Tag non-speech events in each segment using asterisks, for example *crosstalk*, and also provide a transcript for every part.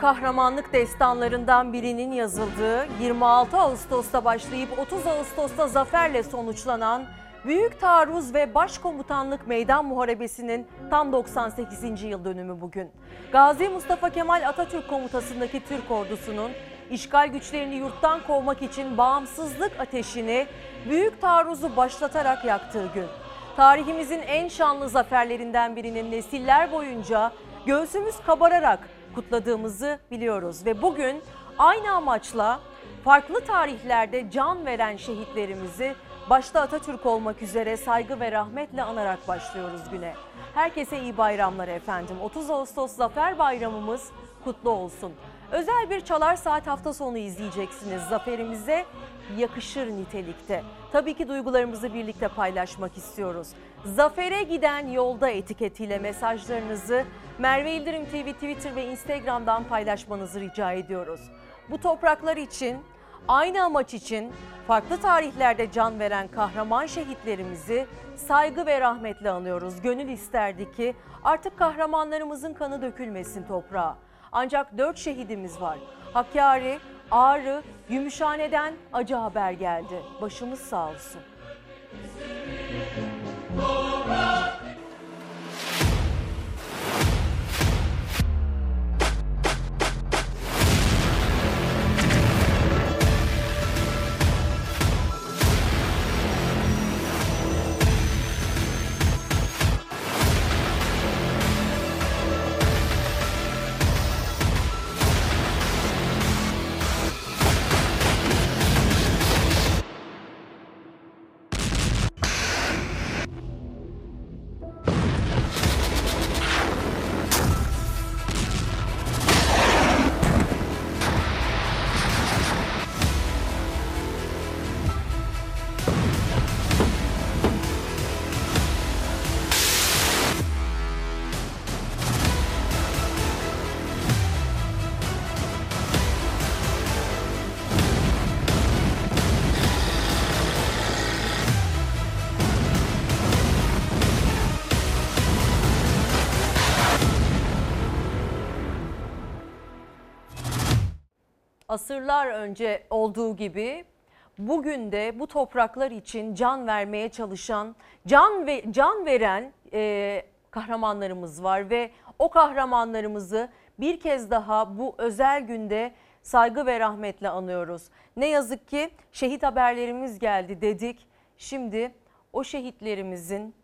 kahramanlık destanlarından birinin yazıldığı 26 Ağustos'ta başlayıp 30 Ağustos'ta zaferle sonuçlanan Büyük Taarruz ve Başkomutanlık Meydan Muharebesi'nin tam 98. yıl dönümü bugün. Gazi Mustafa Kemal Atatürk komutasındaki Türk ordusunun işgal güçlerini yurttan kovmak için bağımsızlık ateşini Büyük Taarruz'u başlatarak yaktığı gün. Tarihimizin en şanlı zaferlerinden birinin nesiller boyunca göğsümüz kabararak kutladığımızı biliyoruz. Ve bugün aynı amaçla farklı tarihlerde can veren şehitlerimizi başta Atatürk olmak üzere saygı ve rahmetle anarak başlıyoruz güne. Herkese iyi bayramlar efendim. 30 Ağustos Zafer Bayramımız kutlu olsun. Özel bir Çalar Saat hafta sonu izleyeceksiniz. Zaferimize yakışır nitelikte. Tabii ki duygularımızı birlikte paylaşmak istiyoruz. Zafere giden yolda etiketiyle mesajlarınızı Merve İldirim TV Twitter ve Instagram'dan paylaşmanızı rica ediyoruz. Bu topraklar için, aynı amaç için farklı tarihlerde can veren kahraman şehitlerimizi saygı ve rahmetle anıyoruz. Gönül isterdi ki artık kahramanlarımızın kanı dökülmesin toprağa. Ancak dört şehidimiz var. Hakkari, Ağrı, Gümüşhane'den acı haber geldi. Başımız sağ olsun. Torah asırlar önce olduğu gibi bugün de bu topraklar için can vermeye çalışan, can ve can veren e, kahramanlarımız var ve o kahramanlarımızı bir kez daha bu özel günde saygı ve rahmetle anıyoruz. Ne yazık ki şehit haberlerimiz geldi dedik. Şimdi o şehitlerimizin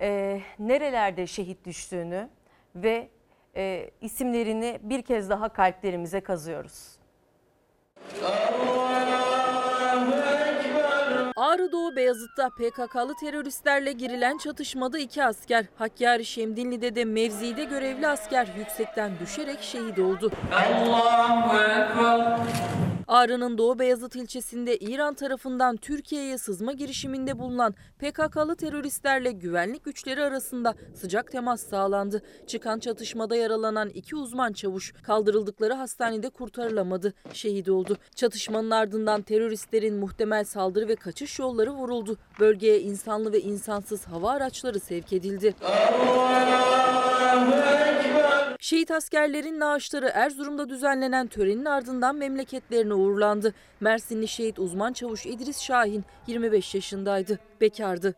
e, nerelerde şehit düştüğünü ve e, isimlerini bir kez daha kalplerimize kazıyoruz. Beyazıt'ta PKK'lı teröristlerle girilen çatışmada iki asker, Hakkari Şemdinli'de de mevzide görevli asker yüksekten düşerek şehit oldu. Ağrı'nın Doğu Beyazıt ilçesinde İran tarafından Türkiye'ye sızma girişiminde bulunan PKK'lı teröristlerle güvenlik güçleri arasında sıcak temas sağlandı. Çıkan çatışmada yaralanan iki uzman çavuş kaldırıldıkları hastanede kurtarılamadı, şehit oldu. Çatışmanın ardından teröristlerin muhtemel saldırı ve kaçış yolları vuruldu. Bölgeye insanlı ve insansız hava araçları sevk edildi. Şehit askerlerin naaşları Erzurum'da düzenlenen törenin ardından memleketlerine uğurlandı. Mersinli şehit uzman çavuş İdris Şahin 25 yaşındaydı. Bekardı.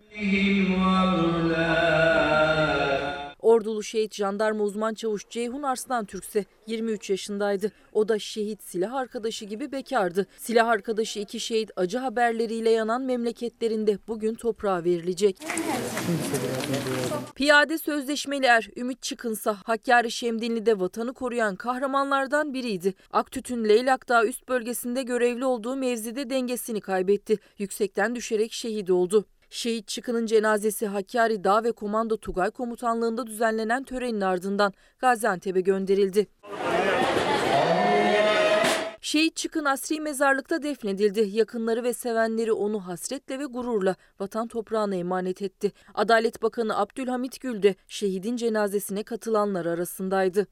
Ordulu şehit jandarma uzman çavuş Ceyhun Arslan Türkse 23 yaşındaydı. O da şehit silah arkadaşı gibi bekardı. Silah arkadaşı iki şehit acı haberleriyle yanan memleketlerinde bugün toprağa verilecek. Piyade sözleşmeli er Ümit Çıkınsa Hakkari Şemdinli'de vatanı koruyan kahramanlardan biriydi. Aktüt'ün Leylakdağ üst bölgesinde görevli olduğu mevzide dengesini kaybetti. Yüksekten düşerek şehit oldu. Şehit Çıkın'ın cenazesi Hakkari Dağ ve Komando Tugay Komutanlığı'nda düzenlenen törenin ardından Gaziantep'e gönderildi. Şehit Çıkın asri mezarlıkta defnedildi. Yakınları ve sevenleri onu hasretle ve gururla vatan toprağına emanet etti. Adalet Bakanı Abdülhamit Gül de şehidin cenazesine katılanlar arasındaydı.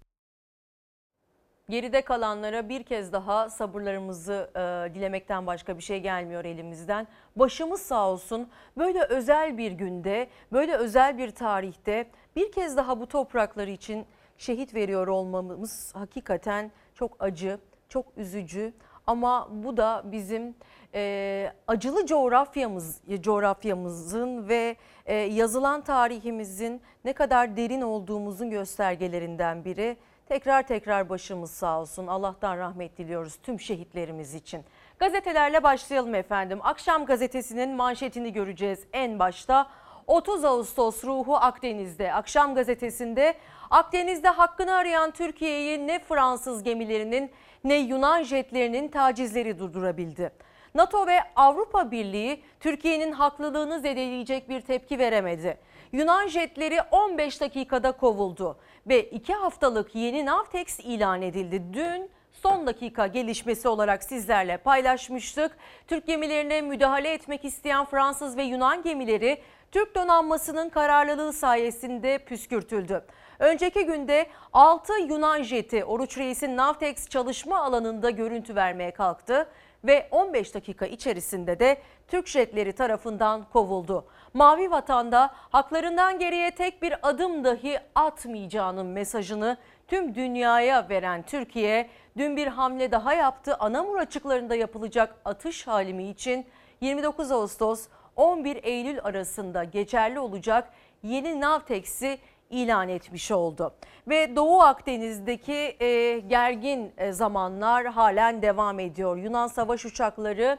Geride kalanlara bir kez daha sabırlarımızı e, dilemekten başka bir şey gelmiyor elimizden. Başımız sağ olsun. Böyle özel bir günde, böyle özel bir tarihte bir kez daha bu toprakları için şehit veriyor olmamız hakikaten çok acı, çok üzücü. Ama bu da bizim e, acılı coğrafyamız, coğrafyamızın ve e, yazılan tarihimizin ne kadar derin olduğumuzun göstergelerinden biri. Tekrar tekrar başımız sağ olsun. Allah'tan rahmet diliyoruz tüm şehitlerimiz için. Gazetelerle başlayalım efendim. Akşam gazetesinin manşetini göreceğiz en başta. 30 Ağustos ruhu Akdeniz'de. Akşam gazetesinde Akdeniz'de hakkını arayan Türkiye'yi ne Fransız gemilerinin ne Yunan jetlerinin tacizleri durdurabildi. NATO ve Avrupa Birliği Türkiye'nin haklılığını zedeleyecek bir tepki veremedi. Yunan jetleri 15 dakikada kovuldu ve 2 haftalık yeni Navtex ilan edildi. Dün son dakika gelişmesi olarak sizlerle paylaşmıştık. Türk gemilerine müdahale etmek isteyen Fransız ve Yunan gemileri Türk donanmasının kararlılığı sayesinde püskürtüldü. Önceki günde 6 Yunan jeti Oruç Reis'in Navtex çalışma alanında görüntü vermeye kalktı ve 15 dakika içerisinde de Türk jetleri tarafından kovuldu. Mavi Vatan'da haklarından geriye tek bir adım dahi atmayacağının mesajını tüm dünyaya veren Türkiye dün bir hamle daha yaptı. Anamur açıklarında yapılacak atış halimi için 29 Ağustos 11 Eylül arasında geçerli olacak yeni Navtex'i ilan etmiş oldu. Ve Doğu Akdeniz'deki e, gergin e, zamanlar halen devam ediyor. Yunan savaş uçakları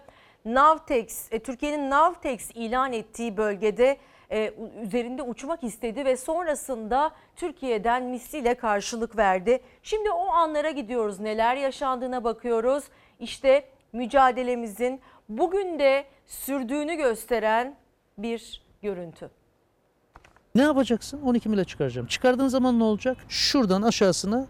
Navtex, e, Türkiye'nin Navtex ilan ettiği bölgede e, üzerinde uçmak istedi ve sonrasında Türkiye'den misliyle karşılık verdi. Şimdi o anlara gidiyoruz. Neler yaşandığına bakıyoruz. İşte mücadelemizin bugün de sürdüğünü gösteren bir görüntü. Ne yapacaksın? 12 mile çıkaracağım. Çıkardığın zaman ne olacak? Şuradan aşağısına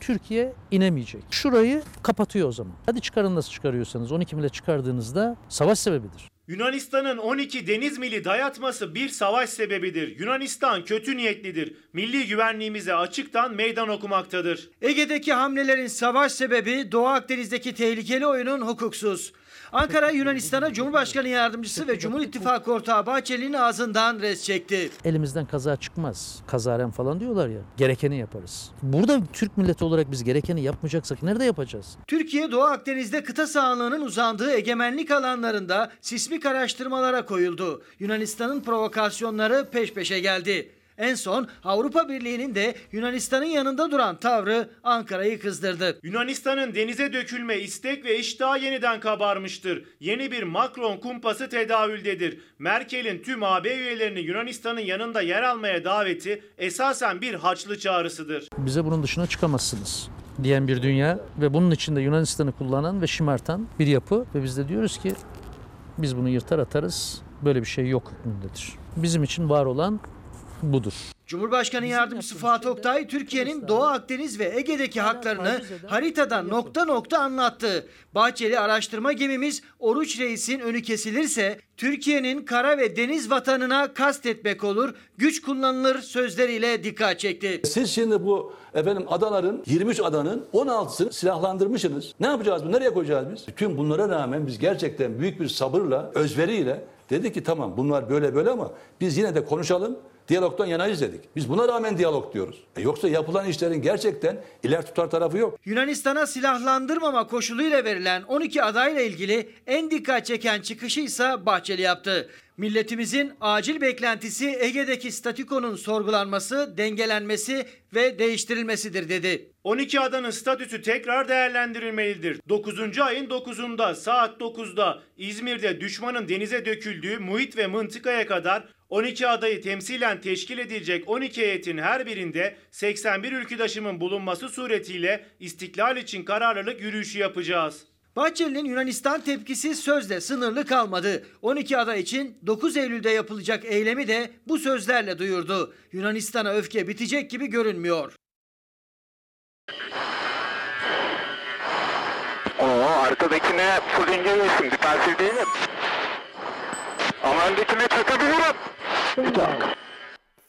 Türkiye inemeyecek. Şurayı kapatıyor o zaman. Hadi çıkarın nasıl çıkarıyorsanız 12 mile çıkardığınızda savaş sebebidir. Yunanistan'ın 12 deniz mili dayatması bir savaş sebebidir. Yunanistan kötü niyetlidir. Milli güvenliğimize açıktan meydan okumaktadır. Ege'deki hamlelerin savaş sebebi Doğu Akdeniz'deki tehlikeli oyunun hukuksuz. Ankara Yunanistan'a Cumhurbaşkanı Yardımcısı ve Cumhur İttifakı ortağı Bahçeli'nin ağzından res çekti. Elimizden kaza çıkmaz. Kazaren falan diyorlar ya. Gerekeni yaparız. Burada Türk milleti olarak biz gerekeni yapmayacaksak nerede yapacağız? Türkiye Doğu Akdeniz'de kıta sahanlığının uzandığı egemenlik alanlarında sismik araştırmalara koyuldu. Yunanistan'ın provokasyonları peş peşe geldi. En son Avrupa Birliği'nin de Yunanistan'ın yanında duran tavrı Ankara'yı kızdırdı. Yunanistan'ın denize dökülme istek ve iştahı yeniden kabarmıştır. Yeni bir Macron kumpası tedavüldedir. Merkel'in tüm AB üyelerini Yunanistan'ın yanında yer almaya daveti esasen bir haçlı çağrısıdır. Bize bunun dışına çıkamazsınız diyen bir dünya ve bunun içinde Yunanistan'ı kullanan ve şımartan bir yapı ve biz de diyoruz ki biz bunu yırtar atarız. Böyle bir şey yok hükmündedir. Bizim için var olan budur. Cumhurbaşkanı Yardımcısı Fatih Oktay, Türkiye'nin Doğu Akdeniz ve Ege'deki haklarını haritada nokta nokta anlattı. Bahçeli araştırma gemimiz Oruç Reis'in önü kesilirse Türkiye'nin kara ve deniz vatanına kastetmek olur, güç kullanılır sözleriyle dikkat çekti. Siz şimdi bu efendim adaların 23 adanın 16'sını silahlandırmışsınız. Ne yapacağız bu? Nereye koyacağız biz? Tüm bunlara rağmen biz gerçekten büyük bir sabırla, özveriyle dedik ki tamam bunlar böyle böyle ama biz yine de konuşalım. Diyalogdan yanayız dedik. Biz buna rağmen diyalog diyoruz. E yoksa yapılan işlerin gerçekten iler tutar tarafı yok. Yunanistan'a silahlandırmama koşuluyla verilen 12 adayla ilgili en dikkat çeken çıkışı ise Bahçeli yaptı. Milletimizin acil beklentisi Ege'deki statükonun sorgulanması, dengelenmesi ve değiştirilmesidir dedi. 12 adanın statüsü tekrar değerlendirilmelidir. 9. ayın 9'unda saat 9'da İzmir'de düşmanın denize döküldüğü muhit ve mıntıkaya kadar 12 adayı temsilen teşkil edilecek 12 heyetin her birinde 81 ülküdaşımın bulunması suretiyle istiklal için kararlılık yürüyüşü yapacağız. Bahçeli'nin Yunanistan tepkisi sözle sınırlı kalmadı. 12 ada için 9 Eylül'de yapılacak eylemi de bu sözlerle duyurdu. Yunanistan'a öfke bitecek gibi görünmüyor. Oo arkadakine full yesin. Defansif değilim. Ama öndekine çakabilirim.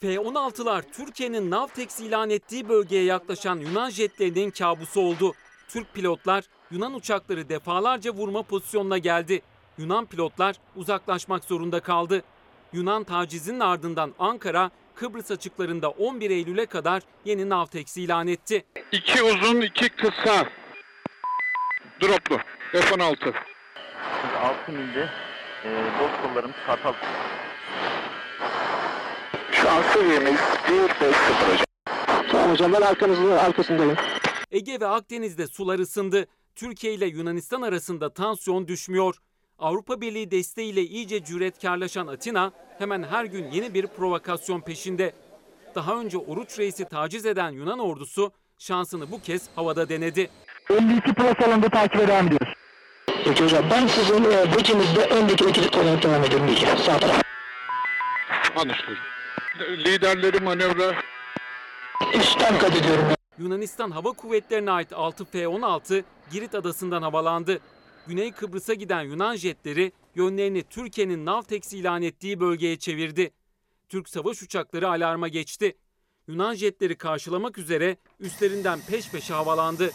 F-16'lar Türkiye'nin Navtex ilan ettiği bölgeye yaklaşan Yunan jetlerinin kabusu oldu. Türk pilotlar Yunan uçakları defalarca vurma pozisyonuna geldi. Yunan pilotlar uzaklaşmak zorunda kaldı. Yunan tacizinin ardından Ankara, Kıbrıs açıklarında 11 Eylül'e kadar yeni Navtex ilan etti. İki uzun, iki kısa. Droplu. F-16. 6 milde e, boz kollarımız kartal. Şu an seviyemiz 1-5-0 hocam. Tamam hocam ben arkanızda, arkasındayım. Ege ve Akdeniz'de sular ısındı. Türkiye ile Yunanistan arasında tansiyon düşmüyor. Avrupa Birliği desteğiyle iyice cüretkarlaşan Atina hemen her gün yeni bir provokasyon peşinde. Daha önce Oruç Reis'i taciz eden Yunan ordusu şansını bu kez havada denedi. 52 plus alanında takibe devam ediyoruz. Peki hocam ben sizin e, becinizde öndeki ikilik olarak devam ediyorum diyeceğim. Sağ taraf. Anlaşıldı. Liderleri manevra Üstten kat ediyorum. Yunanistan Hava Kuvvetleri'ne ait 6 F-16 Girit adasından havalandı. Güney Kıbrıs'a giden Yunan jetleri yönlerini Türkiye'nin Navtex ilan ettiği bölgeye çevirdi. Türk savaş uçakları alarma geçti. Yunan jetleri karşılamak üzere üstlerinden peş peşe havalandı.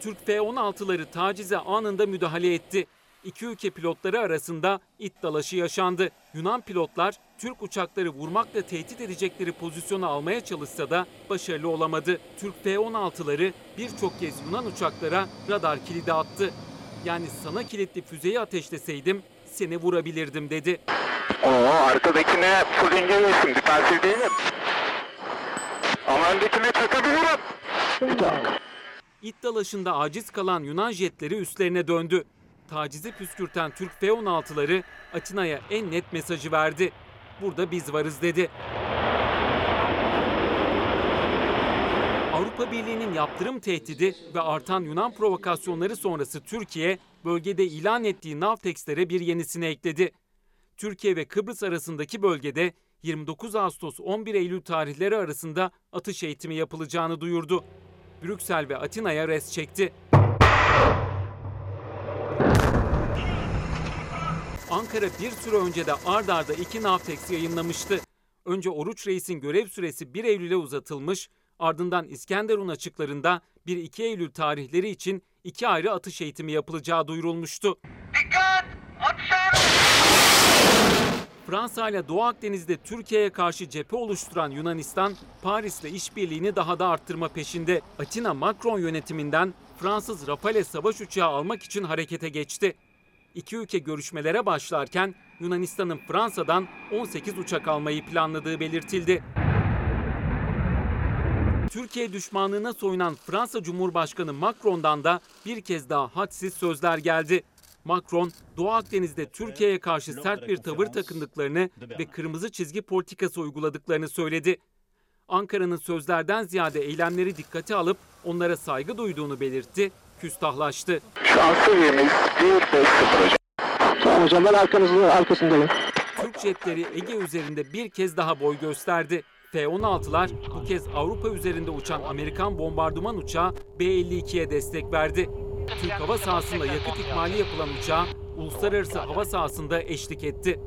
Türk F-16'ları tacize anında müdahale etti. İki ülke pilotları arasında it dalaşı yaşandı. Yunan pilotlar Türk uçakları vurmakla tehdit edecekleri pozisyonu almaya çalışsa da başarılı olamadı. Türk F-16'ları birçok kez Yunan uçaklara radar kilidi attı. Yani sana kilitli füzeyi ateşleseydim seni vurabilirdim dedi. Oo arkadakine full yesin. Defansif değilim. Ama öndekine çakabilirim. Tamam. İt dalaşında aciz kalan Yunan jetleri üstlerine döndü. Tacizi püskürten Türk F-16'ları Atina'ya en net mesajı verdi. Burada biz varız dedi. Avrupa Birliği'nin yaptırım tehdidi ve artan Yunan provokasyonları sonrası Türkiye, bölgede ilan ettiği Navtex'lere bir yenisini ekledi. Türkiye ve Kıbrıs arasındaki bölgede 29 Ağustos 11 Eylül tarihleri arasında atış eğitimi yapılacağını duyurdu. Brüksel ve Atina'ya res çekti. Ankara bir süre önce de ard arda iki Navtex yayınlamıştı. Önce Oruç Reis'in görev süresi 1 Eylül'e uzatılmış, ardından İskenderun açıklarında 1-2 Eylül tarihleri için iki ayrı atış eğitimi yapılacağı duyurulmuştu. Fransa ile Doğu Akdeniz'de Türkiye'ye karşı cephe oluşturan Yunanistan, Paris'le işbirliğini daha da arttırma peşinde. Atina Macron yönetiminden Fransız Rafale savaş uçağı almak için harekete geçti. İki ülke görüşmelere başlarken Yunanistan'ın Fransa'dan 18 uçak almayı planladığı belirtildi. Türkiye düşmanlığına soyunan Fransa Cumhurbaşkanı Macron'dan da bir kez daha hadsiz sözler geldi. Macron, Doğu Akdeniz'de Türkiye'ye karşı sert bir tavır takındıklarını ve kırmızı çizgi politikası uyguladıklarını söyledi. Ankara'nın sözlerden ziyade eylemleri dikkate alıp onlara saygı duyduğunu belirtti, küstahlaştı. Şu an seviyemiz 1-5-0 hocam. Tamam hocam ben arkanızda, arkasındayım. Türk jetleri Ege üzerinde bir kez daha boy gösterdi. F-16'lar bu kez Avrupa üzerinde uçan Amerikan bombardıman uçağı B-52'ye destek verdi. Türk hava sahasında yakıt ikmali yapılan uçağa uluslararası hava sahasında eşlik etti.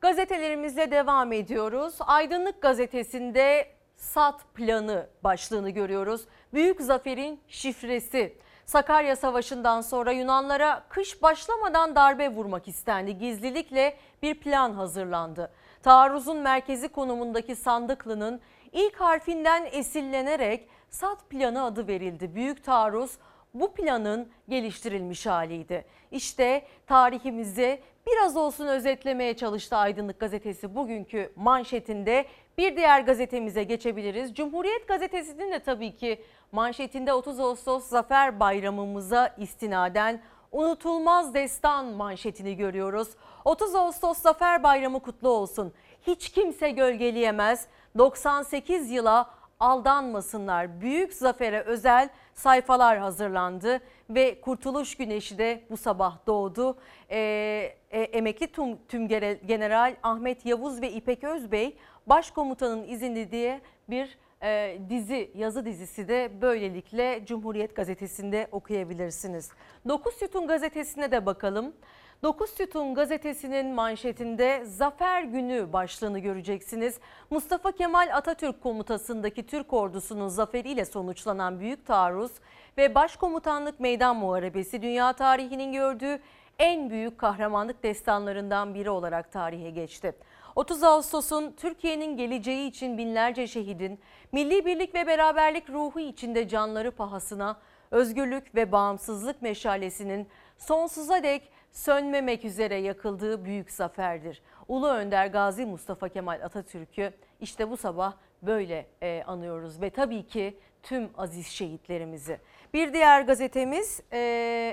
Gazetelerimizle devam ediyoruz. Aydınlık gazetesinde SAT planı başlığını görüyoruz. Büyük zaferin şifresi. Sakarya Savaşı'ndan sonra Yunanlara kış başlamadan darbe vurmak istendi. Gizlilikle bir plan hazırlandı. Taarruzun merkezi konumundaki Sandıklı'nın ilk harfinden esinlenerek SAT planı adı verildi. Büyük taarruz bu planın geliştirilmiş haliydi. İşte tarihimizi biraz olsun özetlemeye çalıştı Aydınlık Gazetesi bugünkü manşetinde. Bir diğer gazetemize geçebiliriz. Cumhuriyet Gazetesi'nin de tabii ki manşetinde 30 Ağustos Zafer Bayramımıza istinaden unutulmaz destan manşetini görüyoruz. 30 Ağustos Zafer Bayramı kutlu olsun. Hiç kimse gölgeleyemez. 98 yıla aldanmasınlar. Büyük zafere özel sayfalar hazırlandı ve Kurtuluş Güneşi de bu sabah doğdu. Ee, e, emekli tüm, tüm General Ahmet Yavuz ve İpek Özbey başkomutanın izinde diye bir e, dizi, yazı dizisi de böylelikle Cumhuriyet Gazetesi'nde okuyabilirsiniz. Dokuz Sütun Gazetesi'ne de bakalım. Dokuz Sütun gazetesinin manşetinde Zafer Günü başlığını göreceksiniz. Mustafa Kemal Atatürk komutasındaki Türk ordusunun zaferiyle sonuçlanan büyük taarruz ve başkomutanlık meydan muharebesi dünya tarihinin gördüğü en büyük kahramanlık destanlarından biri olarak tarihe geçti. 30 Ağustos'un Türkiye'nin geleceği için binlerce şehidin, milli birlik ve beraberlik ruhu içinde canları pahasına özgürlük ve bağımsızlık meşalesinin sonsuza dek sönmemek üzere yakıldığı büyük zaferdir. Ulu Önder Gazi Mustafa Kemal Atatürk'ü işte bu sabah böyle e, anıyoruz ve tabii ki tüm aziz şehitlerimizi. Bir diğer gazetemiz e,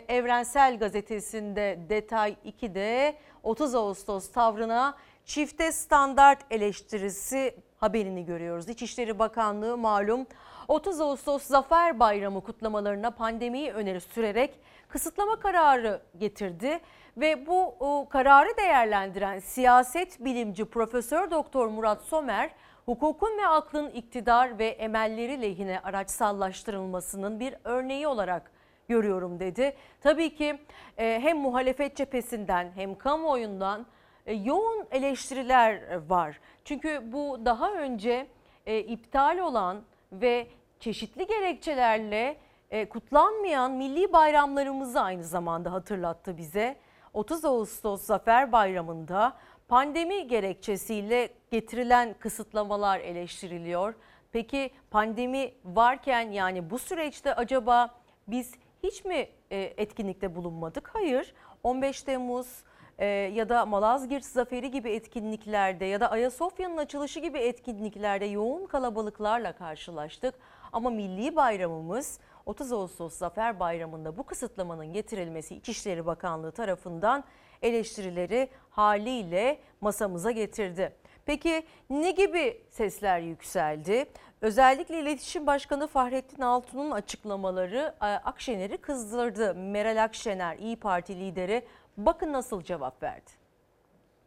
Evrensel Gazetesi'nde detay 2'de 30 Ağustos tavrına çifte standart eleştirisi haberini görüyoruz. İçişleri Bakanlığı malum 30 Ağustos Zafer Bayramı kutlamalarına pandemiyi öneri sürerek kısıtlama kararı getirdi ve bu kararı değerlendiren siyaset bilimci Profesör Doktor Murat Somer hukukun ve aklın iktidar ve emelleri lehine araçsallaştırılmasının bir örneği olarak görüyorum dedi. Tabii ki e, hem muhalefet cephesinden hem kamuoyundan e, yoğun eleştiriler var. Çünkü bu daha önce e, iptal olan ve çeşitli gerekçelerle e, kutlanmayan milli bayramlarımızı aynı zamanda hatırlattı bize. 30 Ağustos Zafer Bayramı'nda pandemi gerekçesiyle getirilen kısıtlamalar eleştiriliyor. Peki pandemi varken yani bu süreçte acaba biz hiç mi e, etkinlikte bulunmadık? Hayır. 15 Temmuz e, ya da Malazgirt Zaferi gibi etkinliklerde ya da Ayasofya'nın açılışı gibi etkinliklerde yoğun kalabalıklarla karşılaştık. Ama milli bayramımız 30 Ağustos Zafer Bayramı'nda bu kısıtlamanın getirilmesi İçişleri Bakanlığı tarafından eleştirileri haliyle masamıza getirdi. Peki ne gibi sesler yükseldi? Özellikle İletişim Başkanı Fahrettin Altun'un açıklamaları e, Akşener'i kızdırdı. Meral Akşener, İyi Parti lideri bakın nasıl cevap verdi.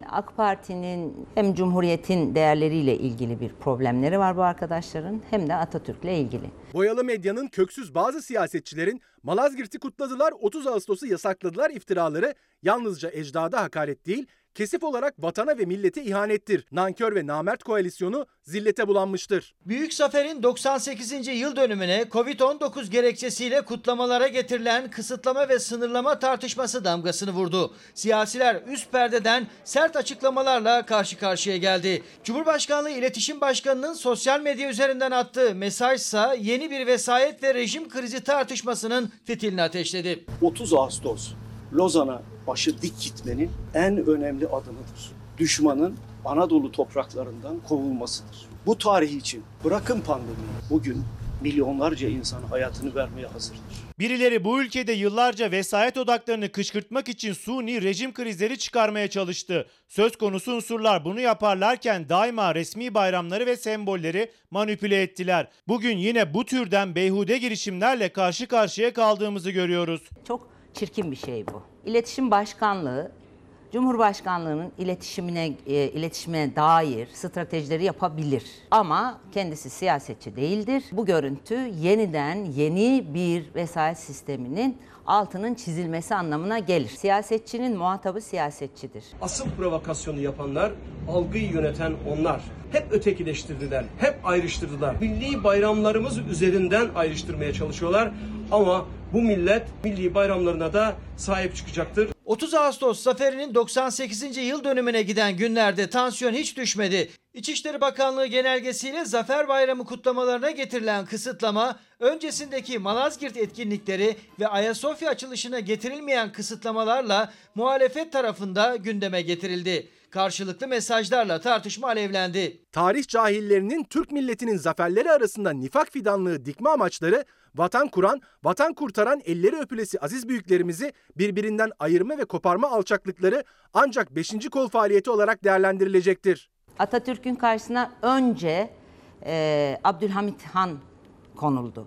AK Parti'nin hem Cumhuriyet'in değerleriyle ilgili bir problemleri var bu arkadaşların hem de Atatürk'le ilgili. Boyalı medyanın köksüz bazı siyasetçilerin Malazgirt'i kutladılar, 30 Ağustos'u yasakladılar iftiraları yalnızca ecdada hakaret değil, kesif olarak vatana ve millete ihanettir. Nankör ve namert koalisyonu zillete bulanmıştır. Büyük Zafer'in 98. yıl dönümüne Covid-19 gerekçesiyle kutlamalara getirilen kısıtlama ve sınırlama tartışması damgasını vurdu. Siyasiler üst perdeden sert açıklamalarla karşı karşıya geldi. Cumhurbaşkanlığı İletişim Başkanı'nın sosyal medya üzerinden attığı mesajsa yeni bir vesayet ve rejim krizi tartışmasının fitilini ateşledi. 30 Ağustos Lozan'a başı dik gitmenin en önemli adımıdır. Düşmanın Anadolu topraklarından kovulmasıdır. Bu tarih için bırakın pandemiyi bugün milyonlarca insan hayatını vermeye hazırdır. Birileri bu ülkede yıllarca vesayet odaklarını kışkırtmak için suni rejim krizleri çıkarmaya çalıştı. Söz konusu unsurlar bunu yaparlarken daima resmi bayramları ve sembolleri manipüle ettiler. Bugün yine bu türden beyhude girişimlerle karşı karşıya kaldığımızı görüyoruz. Çok çirkin bir şey bu. İletişim Başkanlığı Cumhurbaşkanlığının iletişimine e, iletişime dair stratejileri yapabilir. Ama kendisi siyasetçi değildir. Bu görüntü yeniden yeni bir vesayet sisteminin altının çizilmesi anlamına gelir. Siyasetçinin muhatabı siyasetçidir. Asıl provokasyonu yapanlar, algıyı yöneten onlar. Hep ötekileştirdiler, hep ayrıştırdılar. Milli bayramlarımız üzerinden ayrıştırmaya çalışıyorlar ama bu millet milli bayramlarına da sahip çıkacaktır. 30 Ağustos zaferinin 98. yıl dönümüne giden günlerde tansiyon hiç düşmedi. İçişleri Bakanlığı genelgesiyle Zafer Bayramı kutlamalarına getirilen kısıtlama, öncesindeki Malazgirt etkinlikleri ve Ayasofya açılışına getirilmeyen kısıtlamalarla muhalefet tarafında gündeme getirildi. Karşılıklı mesajlarla tartışma alevlendi. Tarih cahillerinin Türk milletinin zaferleri arasında nifak fidanlığı dikme amaçları vatan kuran, vatan kurtaran elleri öpülesi aziz büyüklerimizi birbirinden ayırma ve koparma alçaklıkları ancak 5. kol faaliyeti olarak değerlendirilecektir. Atatürk'ün karşısına önce e, Abdülhamit Han konuldu.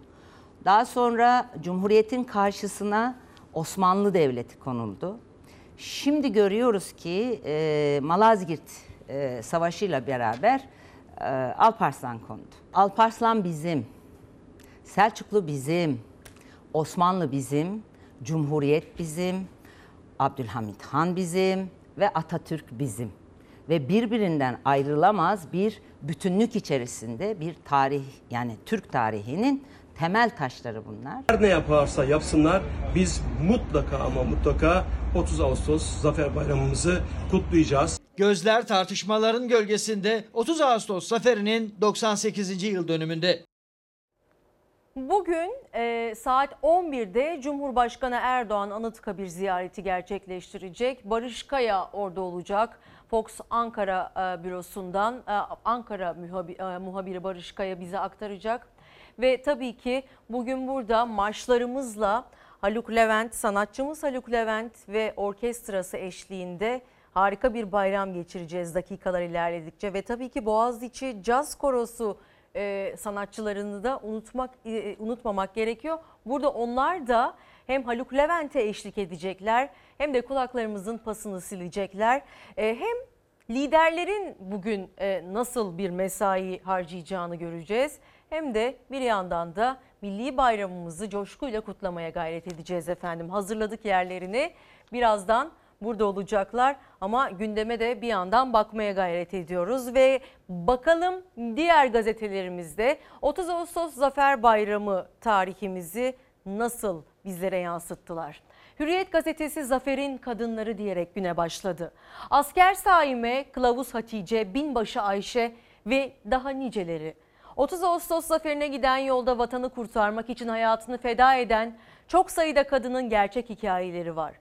Daha sonra Cumhuriyet'in karşısına Osmanlı Devleti konuldu. Şimdi görüyoruz ki e, Malazgirt e, Savaşı'yla beraber e, Alparslan kondu. Alparslan bizim, Selçuklu bizim, Osmanlı bizim, Cumhuriyet bizim, Abdülhamit Han bizim ve Atatürk bizim. Ve birbirinden ayrılamaz bir bütünlük içerisinde bir tarih yani Türk tarihinin temel taşları bunlar. Her ne yaparsa yapsınlar biz mutlaka ama mutlaka 30 Ağustos Zafer Bayramımızı kutlayacağız. Gözler tartışmaların gölgesinde 30 Ağustos zaferinin 98. yıl dönümünde. Bugün e, saat 11'de Cumhurbaşkanı Erdoğan Anıtkabir ziyareti gerçekleştirecek. Barış Kaya orada olacak. Fox Ankara e, bürosundan e, Ankara muhabi, e, muhabiri Barış Kaya bize aktaracak. Ve tabii ki bugün burada marşlarımızla Haluk Levent, sanatçımız Haluk Levent ve orkestrası eşliğinde harika bir bayram geçireceğiz dakikalar ilerledikçe. Ve tabii ki Boğaziçi Caz Korosu e, sanatçılarını da unutmak e, unutmamak gerekiyor. Burada onlar da hem Haluk Levent'e eşlik edecekler hem de kulaklarımızın pasını silecekler. E, hem liderlerin bugün e, nasıl bir mesai harcayacağını göreceğiz. Hem de bir yandan da milli bayramımızı coşkuyla kutlamaya gayret edeceğiz efendim. Hazırladık yerlerini. Birazdan burada olacaklar ama gündeme de bir yandan bakmaya gayret ediyoruz ve bakalım diğer gazetelerimizde 30 Ağustos Zafer Bayramı tarihimizi nasıl bizlere yansıttılar. Hürriyet gazetesi Zafer'in kadınları diyerek güne başladı. Asker Saime, Kılavuz Hatice, Binbaşı Ayşe ve daha niceleri. 30 Ağustos zaferine giden yolda vatanı kurtarmak için hayatını feda eden çok sayıda kadının gerçek hikayeleri var.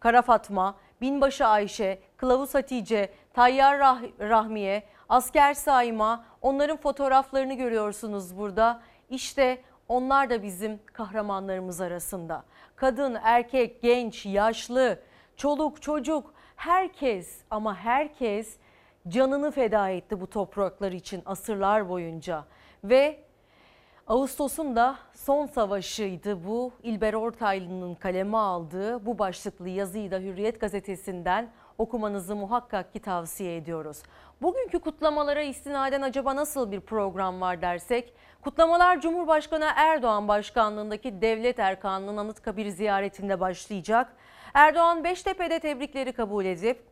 Kara Fatma, Binbaşı Ayşe, Kılavuz Hatice, Tayyar Rah- Rahmiye, Asker Saima onların fotoğraflarını görüyorsunuz burada. İşte onlar da bizim kahramanlarımız arasında. Kadın, erkek, genç, yaşlı, çoluk, çocuk herkes ama herkes canını feda etti bu topraklar için asırlar boyunca. Ve Ağustos'un da son savaşıydı bu. İlber Ortaylı'nın kaleme aldığı bu başlıklı yazıyı da Hürriyet gazetesinden okumanızı muhakkak ki tavsiye ediyoruz. Bugünkü kutlamalara istinaden acaba nasıl bir program var dersek, kutlamalar Cumhurbaşkanı Erdoğan başkanlığındaki Devlet Erkanı'nın Anıtkabir ziyaretinde başlayacak. Erdoğan Beştepe'de tebrikleri kabul edip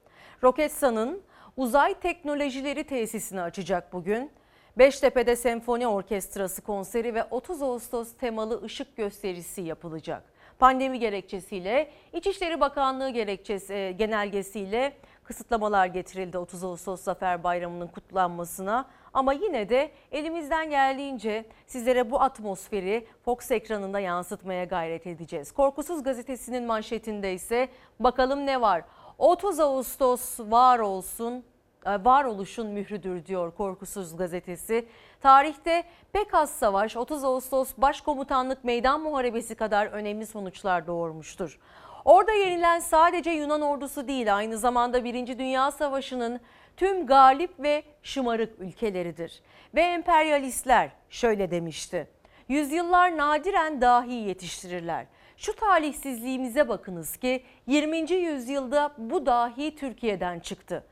Roketsan'ın uzay teknolojileri tesisini açacak bugün. Beştepe'de Senfoni Orkestrası konseri ve 30 Ağustos temalı ışık gösterisi yapılacak. Pandemi gerekçesiyle İçişleri Bakanlığı gerekçesi e, genelgesiyle kısıtlamalar getirildi 30 Ağustos Zafer Bayramı'nın kutlanmasına. Ama yine de elimizden geldiğince sizlere bu atmosferi Fox ekranında yansıtmaya gayret edeceğiz. Korkusuz gazetesinin manşetinde ise bakalım ne var? 30 Ağustos var olsun, varoluşun mührüdür diyor Korkusuz gazetesi. Tarihte pek az savaş 30 Ağustos Başkomutanlık Meydan Muharebesi kadar önemli sonuçlar doğurmuştur. Orada yenilen sadece Yunan ordusu değil aynı zamanda 1. Dünya Savaşı'nın tüm galip ve şımarık ülkeleridir. Ve emperyalistler şöyle demişti. Yüzyıllar nadiren dahi yetiştirirler. Şu talihsizliğimize bakınız ki 20. yüzyılda bu dahi Türkiye'den çıktı.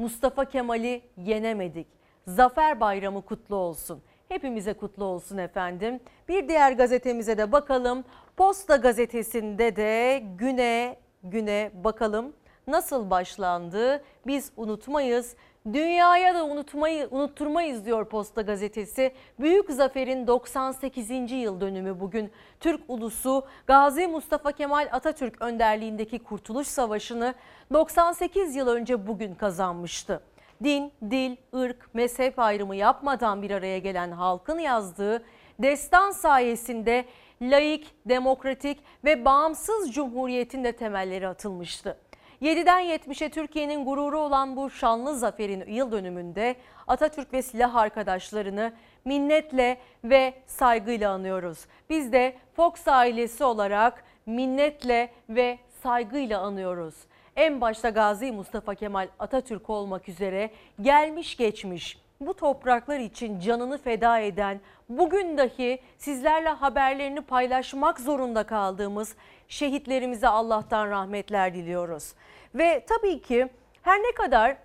Mustafa Kemal'i yenemedik. Zafer Bayramı kutlu olsun. Hepimize kutlu olsun efendim. Bir diğer gazetemize de bakalım. Posta gazetesinde de güne güne bakalım nasıl başlandı biz unutmayız. Dünyaya da unutmayı, unutturmayız diyor Posta Gazetesi. Büyük Zafer'in 98. yıl dönümü bugün. Türk ulusu Gazi Mustafa Kemal Atatürk önderliğindeki Kurtuluş Savaşı'nı 98 yıl önce bugün kazanmıştı. Din, dil, ırk, mezhep ayrımı yapmadan bir araya gelen halkın yazdığı destan sayesinde laik, demokratik ve bağımsız cumhuriyetin de temelleri atılmıştı. 7'den 70'e Türkiye'nin gururu olan bu şanlı zaferin yıl dönümünde Atatürk ve silah arkadaşlarını minnetle ve saygıyla anıyoruz. Biz de Fox ailesi olarak minnetle ve saygıyla anıyoruz. En başta Gazi Mustafa Kemal Atatürk olmak üzere gelmiş geçmiş bu topraklar için canını feda eden, bugün dahi sizlerle haberlerini paylaşmak zorunda kaldığımız şehitlerimize Allah'tan rahmetler diliyoruz. Ve tabii ki her ne kadar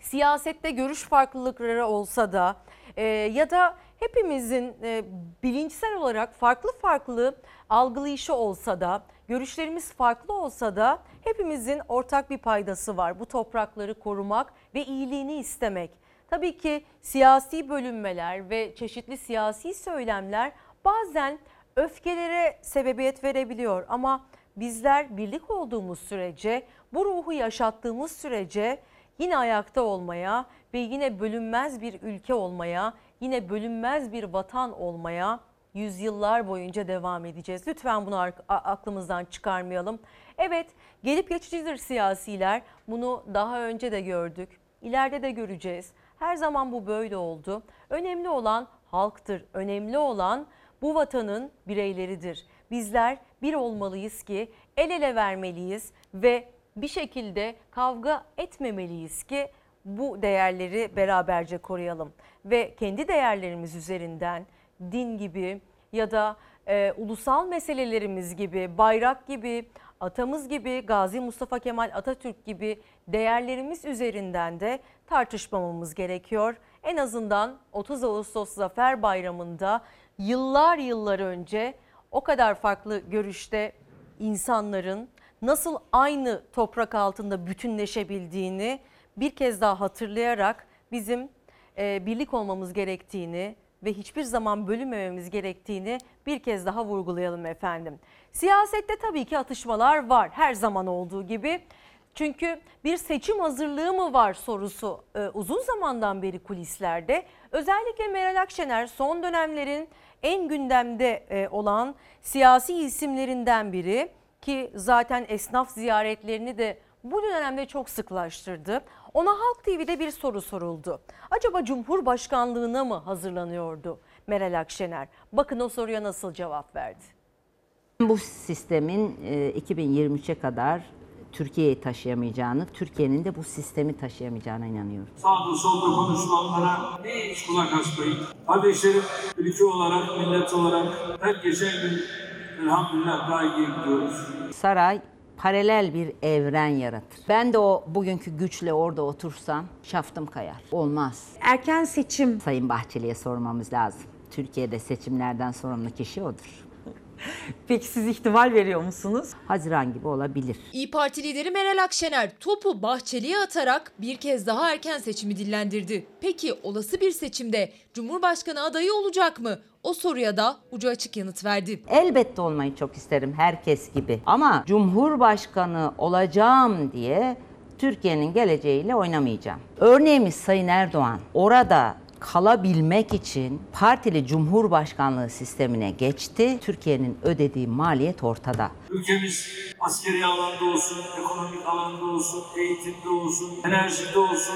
siyasette görüş farklılıkları olsa da e, ya da hepimizin e, bilinçsel olarak farklı farklı algılayışı olsa da görüşlerimiz farklı olsa da hepimizin ortak bir paydası var. Bu toprakları korumak ve iyiliğini istemek. Tabii ki siyasi bölünmeler ve çeşitli siyasi söylemler bazen öfkelere sebebiyet verebiliyor ama bizler birlik olduğumuz sürece, bu ruhu yaşattığımız sürece yine ayakta olmaya ve yine bölünmez bir ülke olmaya, yine bölünmez bir vatan olmaya yüzyıllar boyunca devam edeceğiz. Lütfen bunu aklımızdan çıkarmayalım. Evet, gelip geçicidir siyasiler. Bunu daha önce de gördük. İleride de göreceğiz. Her zaman bu böyle oldu. Önemli olan halktır. Önemli olan bu vatanın bireyleridir. Bizler bir olmalıyız ki el ele vermeliyiz ve bir şekilde kavga etmemeliyiz ki bu değerleri beraberce koruyalım. Ve kendi değerlerimiz üzerinden din gibi ya da e, ulusal meselelerimiz gibi, bayrak gibi, atamız gibi, Gazi Mustafa Kemal Atatürk gibi değerlerimiz üzerinden de tartışmamamız gerekiyor. En azından 30 Ağustos Zafer Bayramı'nda yıllar yıllar önce o kadar farklı görüşte insanların nasıl aynı toprak altında bütünleşebildiğini bir kez daha hatırlayarak bizim e, birlik olmamız gerektiğini ve hiçbir zaman bölünmememiz gerektiğini bir kez daha vurgulayalım efendim. Siyasette tabii ki atışmalar var her zaman olduğu gibi. Çünkü bir seçim hazırlığı mı var sorusu e, uzun zamandan beri kulislerde. Özellikle Meral Akşener son dönemlerin en gündemde e, olan siyasi isimlerinden biri ki zaten esnaf ziyaretlerini de bu dönemde çok sıklaştırdı. Ona Halk TV'de bir soru soruldu. Acaba Cumhurbaşkanlığına mı hazırlanıyordu Meral Akşener? Bakın o soruya nasıl cevap verdi. Bu sistemin 2023'e kadar Türkiye'yi taşıyamayacağını, Türkiye'nin de bu sistemi taşıyamayacağına inanıyorum. Sağda solda konuşulanlara hiç kulak asmayın. Kardeşlerim ülke olarak, millet olarak her geçen gün elhamdülillah daha iyi gidiyoruz. Saray paralel bir evren yaratır. Ben de o bugünkü güçle orada otursam şaftım kayar. Olmaz. Erken seçim. Sayın Bahçeli'ye sormamız lazım. Türkiye'de seçimlerden sorumlu kişi odur. *laughs* Peki siz ihtimal veriyor musunuz? Haziran gibi olabilir. İyi Parti lideri Meral Akşener topu Bahçeli'ye atarak bir kez daha erken seçimi dillendirdi. Peki olası bir seçimde Cumhurbaşkanı adayı olacak mı? O soruya da ucu açık yanıt verdi. Elbette olmayı çok isterim herkes gibi. Ama Cumhurbaşkanı olacağım diye Türkiye'nin geleceğiyle oynamayacağım. Örneğimiz Sayın Erdoğan orada kalabilmek için partili cumhurbaşkanlığı sistemine geçti. Türkiye'nin ödediği maliyet ortada. Ülkemiz askeri alanda olsun, ekonomik alanda olsun, eğitimde olsun, enerjide olsun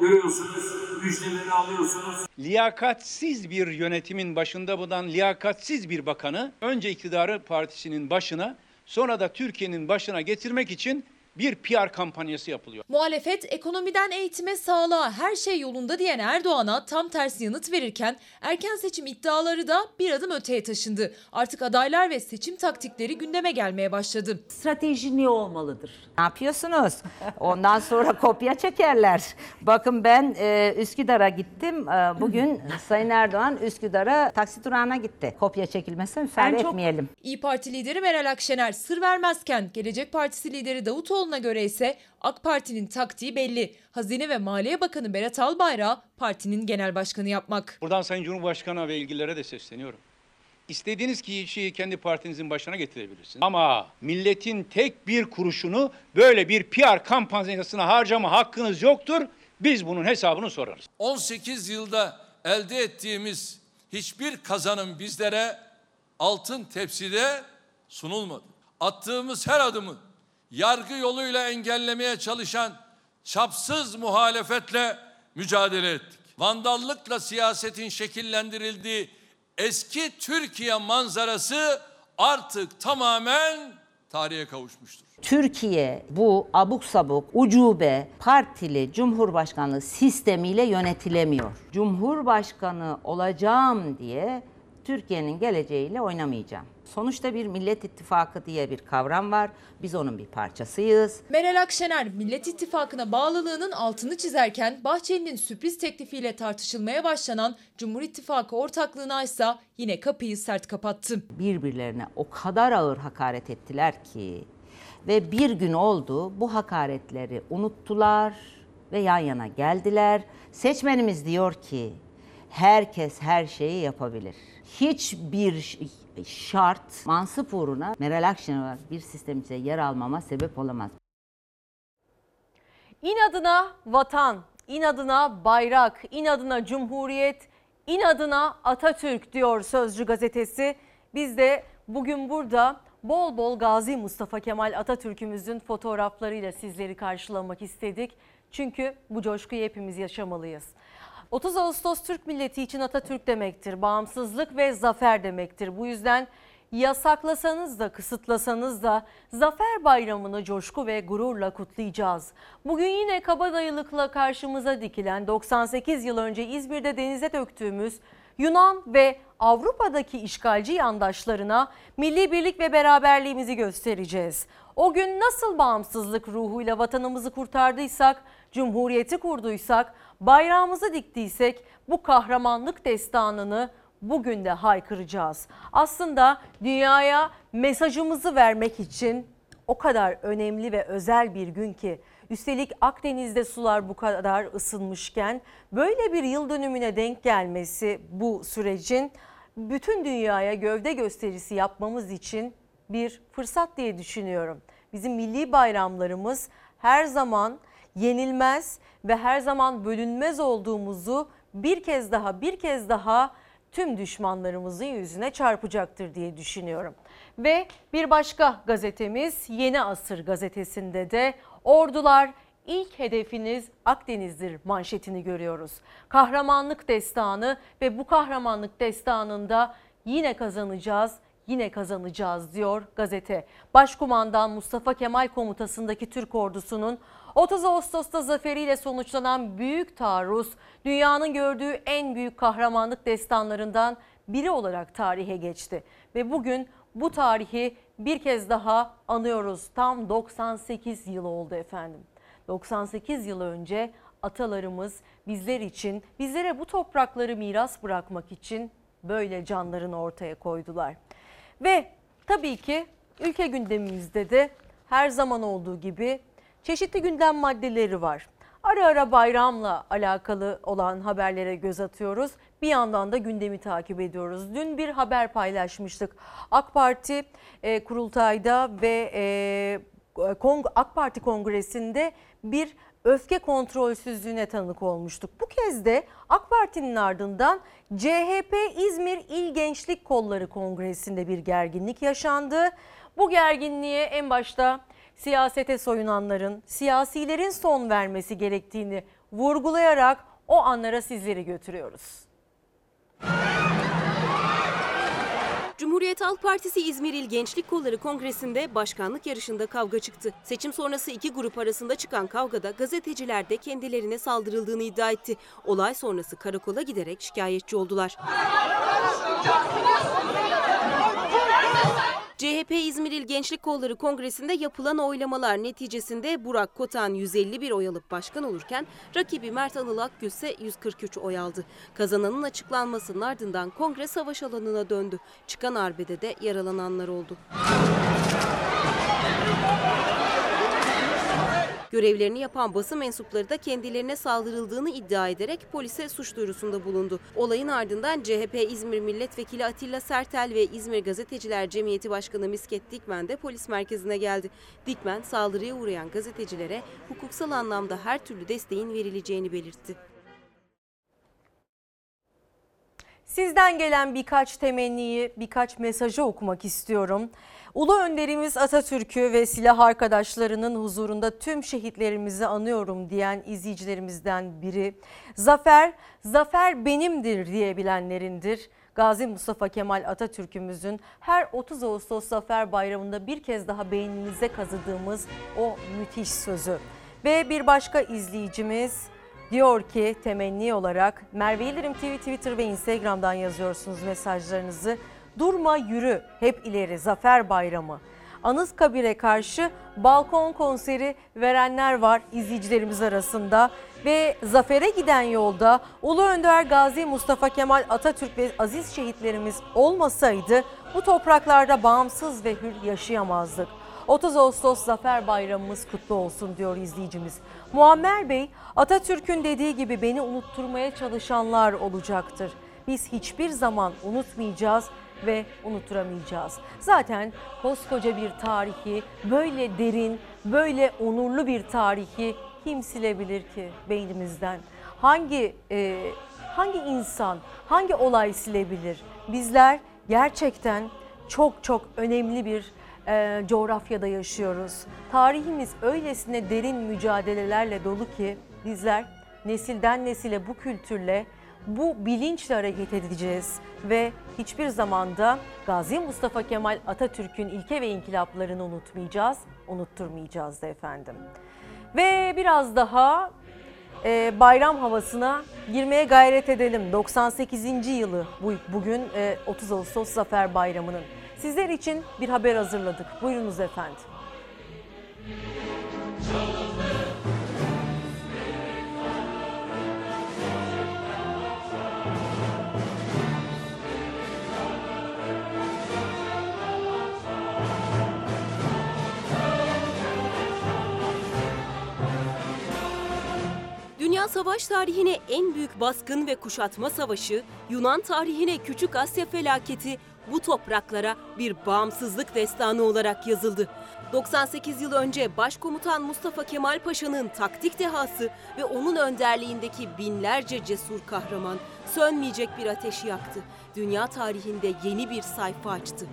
görüyorsunuz, müjdeleri alıyorsunuz. Liyakatsiz bir yönetimin başında bulunan liyakatsiz bir bakanı önce iktidarı partisinin başına sonra da Türkiye'nin başına getirmek için bir PR kampanyası yapılıyor. Muhalefet ekonomiden eğitime sağlığa her şey yolunda diyen Erdoğan'a tam tersi yanıt verirken erken seçim iddiaları da bir adım öteye taşındı. Artık adaylar ve seçim taktikleri gündeme gelmeye başladı. Strateji ne olmalıdır? Ne yapıyorsunuz? Ondan sonra kopya çekerler. Bakın ben e, Üsküdar'a gittim. E, bugün *laughs* Sayın Erdoğan Üsküdar'a taksi durağına gitti. Kopya çekilmesine müsaade çok- etmeyelim. İyi Parti lideri Meral Akşener sır vermezken Gelecek Partisi lideri Davutoğlu Kılıçdaroğlu'na göre ise AK Parti'nin taktiği belli. Hazine ve Maliye Bakanı Berat Albayrak'ı partinin genel başkanı yapmak. Buradan Sayın Cumhurbaşkanı ve ilgililere de sesleniyorum. İstediğiniz kişiyi kendi partinizin başına getirebilirsiniz. Ama milletin tek bir kuruşunu böyle bir PR kampanyasına harcama hakkınız yoktur. Biz bunun hesabını sorarız. 18 yılda elde ettiğimiz hiçbir kazanım bizlere altın tepside sunulmadı. Attığımız her adımı yargı yoluyla engellemeye çalışan çapsız muhalefetle mücadele ettik. Vandallıkla siyasetin şekillendirildiği eski Türkiye manzarası artık tamamen tarihe kavuşmuştur. Türkiye bu abuk sabuk, ucube, partili cumhurbaşkanlığı sistemiyle yönetilemiyor. Cumhurbaşkanı olacağım diye Türkiye'nin geleceğiyle oynamayacağım. Sonuçta bir Millet İttifakı diye bir kavram var. Biz onun bir parçasıyız. Meral Akşener Millet İttifakı'na bağlılığının altını çizerken Bahçeli'nin sürpriz teklifiyle tartışılmaya başlanan Cumhur İttifakı ortaklığına ise yine kapıyı sert kapattı. Birbirlerine o kadar ağır hakaret ettiler ki ve bir gün oldu bu hakaretleri unuttular ve yan yana geldiler. Seçmenimiz diyor ki herkes her şeyi yapabilir. Hiçbir ş- şart mansıp uğruna Meral Akşener bir sistem içinde yer almama sebep olamaz. İnadına vatan, inadına bayrak, inadına cumhuriyet, inadına Atatürk diyor Sözcü gazetesi. Biz de bugün burada bol bol Gazi Mustafa Kemal Atatürk'ümüzün fotoğraflarıyla sizleri karşılamak istedik. Çünkü bu coşkuyu hepimiz yaşamalıyız. 30 Ağustos Türk milleti için Atatürk demektir. Bağımsızlık ve zafer demektir. Bu yüzden yasaklasanız da kısıtlasanız da Zafer Bayramı'nı coşku ve gururla kutlayacağız. Bugün yine kabadayılıkla karşımıza dikilen 98 yıl önce İzmir'de denize döktüğümüz Yunan ve Avrupa'daki işgalci yandaşlarına milli birlik ve beraberliğimizi göstereceğiz. O gün nasıl bağımsızlık ruhuyla vatanımızı kurtardıysak, cumhuriyeti kurduysak, bayrağımızı diktiysek bu kahramanlık destanını bugün de haykıracağız. Aslında dünyaya mesajımızı vermek için o kadar önemli ve özel bir gün ki üstelik Akdeniz'de sular bu kadar ısınmışken böyle bir yıl dönümüne denk gelmesi bu sürecin bütün dünyaya gövde gösterisi yapmamız için bir fırsat diye düşünüyorum. Bizim milli bayramlarımız her zaman yenilmez ve her zaman bölünmez olduğumuzu bir kez daha bir kez daha tüm düşmanlarımızın yüzüne çarpacaktır diye düşünüyorum. Ve bir başka gazetemiz Yeni Asır gazetesinde de ordular ilk hedefiniz Akdeniz'dir manşetini görüyoruz. Kahramanlık destanı ve bu kahramanlık destanında yine kazanacağız, yine kazanacağız diyor gazete. Başkumandan Mustafa Kemal komutasındaki Türk ordusunun 30 Ağustos'ta zaferiyle sonuçlanan büyük taarruz dünyanın gördüğü en büyük kahramanlık destanlarından biri olarak tarihe geçti. Ve bugün bu tarihi bir kez daha anıyoruz. Tam 98 yıl oldu efendim. 98 yıl önce atalarımız bizler için, bizlere bu toprakları miras bırakmak için böyle canlarını ortaya koydular. Ve tabii ki ülke gündemimizde de her zaman olduğu gibi çeşitli gündem maddeleri var. Ara ara bayramla alakalı olan haberlere göz atıyoruz. Bir yandan da gündemi takip ediyoruz. Dün bir haber paylaşmıştık. AK Parti e, kurultayda ve e, Kong- AK Parti kongresinde bir öfke kontrolsüzlüğüne tanık olmuştuk. Bu kez de AK Parti'nin ardından CHP İzmir İl Gençlik Kolları Kongresi'nde bir gerginlik yaşandı. Bu gerginliğe en başta siyasete soyunanların, siyasilerin son vermesi gerektiğini vurgulayarak o anlara sizleri götürüyoruz. Cumhuriyet Halk Partisi İzmir İl Gençlik Kolları Kongresi'nde başkanlık yarışında kavga çıktı. Seçim sonrası iki grup arasında çıkan kavgada gazeteciler de kendilerine saldırıldığını iddia etti. Olay sonrası karakola giderek şikayetçi oldular. CHP İzmir İl Gençlik Kolları Kongresi'nde yapılan oylamalar neticesinde Burak Kotan 151 oy alıp başkan olurken rakibi Mert Anıl Akgül ise 143 oy aldı. Kazananın açıklanmasının ardından kongre savaş alanına döndü. Çıkan arbede de yaralananlar oldu. Görevlerini yapan basın mensupları da kendilerine saldırıldığını iddia ederek polise suç duyurusunda bulundu. Olayın ardından CHP İzmir Milletvekili Atilla Sertel ve İzmir Gazeteciler Cemiyeti Başkanı Misket Dikmen de polis merkezine geldi. Dikmen saldırıya uğrayan gazetecilere hukuksal anlamda her türlü desteğin verileceğini belirtti. Sizden gelen birkaç temenniyi, birkaç mesajı okumak istiyorum. Ulu önderimiz Atatürk'ü ve silah arkadaşlarının huzurunda tüm şehitlerimizi anıyorum diyen izleyicilerimizden biri. Zafer, zafer benimdir diyebilenlerindir. Gazi Mustafa Kemal Atatürk'ümüzün her 30 Ağustos Zafer Bayramı'nda bir kez daha beyninize kazıdığımız o müthiş sözü. Ve bir başka izleyicimiz Diyor ki temenni olarak Merve İldirim TV Twitter ve Instagram'dan yazıyorsunuz mesajlarınızı. Durma yürü hep ileri Zafer Bayramı. Anıtkabir'e karşı balkon konseri verenler var izleyicilerimiz arasında ve zafere giden yolda Ulu Önder Gazi Mustafa Kemal Atatürk ve aziz şehitlerimiz olmasaydı bu topraklarda bağımsız ve hür yaşayamazdık. 30 Ağustos Zafer Bayramımız kutlu olsun diyor izleyicimiz. Muammer Bey, Atatürk'ün dediği gibi beni unutturmaya çalışanlar olacaktır. Biz hiçbir zaman unutmayacağız ve unutturamayacağız. Zaten koskoca bir tarihi, böyle derin, böyle onurlu bir tarihi kim silebilir ki beynimizden? Hangi e, hangi insan, hangi olay silebilir? Bizler gerçekten çok çok önemli bir e, coğrafyada yaşıyoruz. Tarihimiz öylesine derin mücadelelerle dolu ki bizler nesilden nesile bu kültürle, bu bilinçle hareket edeceğiz ve hiçbir zamanda Gazi Mustafa Kemal Atatürk'ün ilke ve inkılaplarını unutmayacağız, unutturmayacağız da efendim. Ve biraz daha e, bayram havasına girmeye gayret edelim. 98. yılı bu, bugün e, 30 Ağustos Zafer Bayramı'nın. Sizler için bir haber hazırladık. Buyurunuz efendim. Dünya savaş tarihine en büyük baskın ve kuşatma savaşı, Yunan tarihine Küçük Asya felaketi bu topraklara bir bağımsızlık destanı olarak yazıldı. 98 yıl önce Başkomutan Mustafa Kemal Paşa'nın taktik dehası ve onun önderliğindeki binlerce cesur kahraman sönmeyecek bir ateşi yaktı. Dünya tarihinde yeni bir sayfa açtı.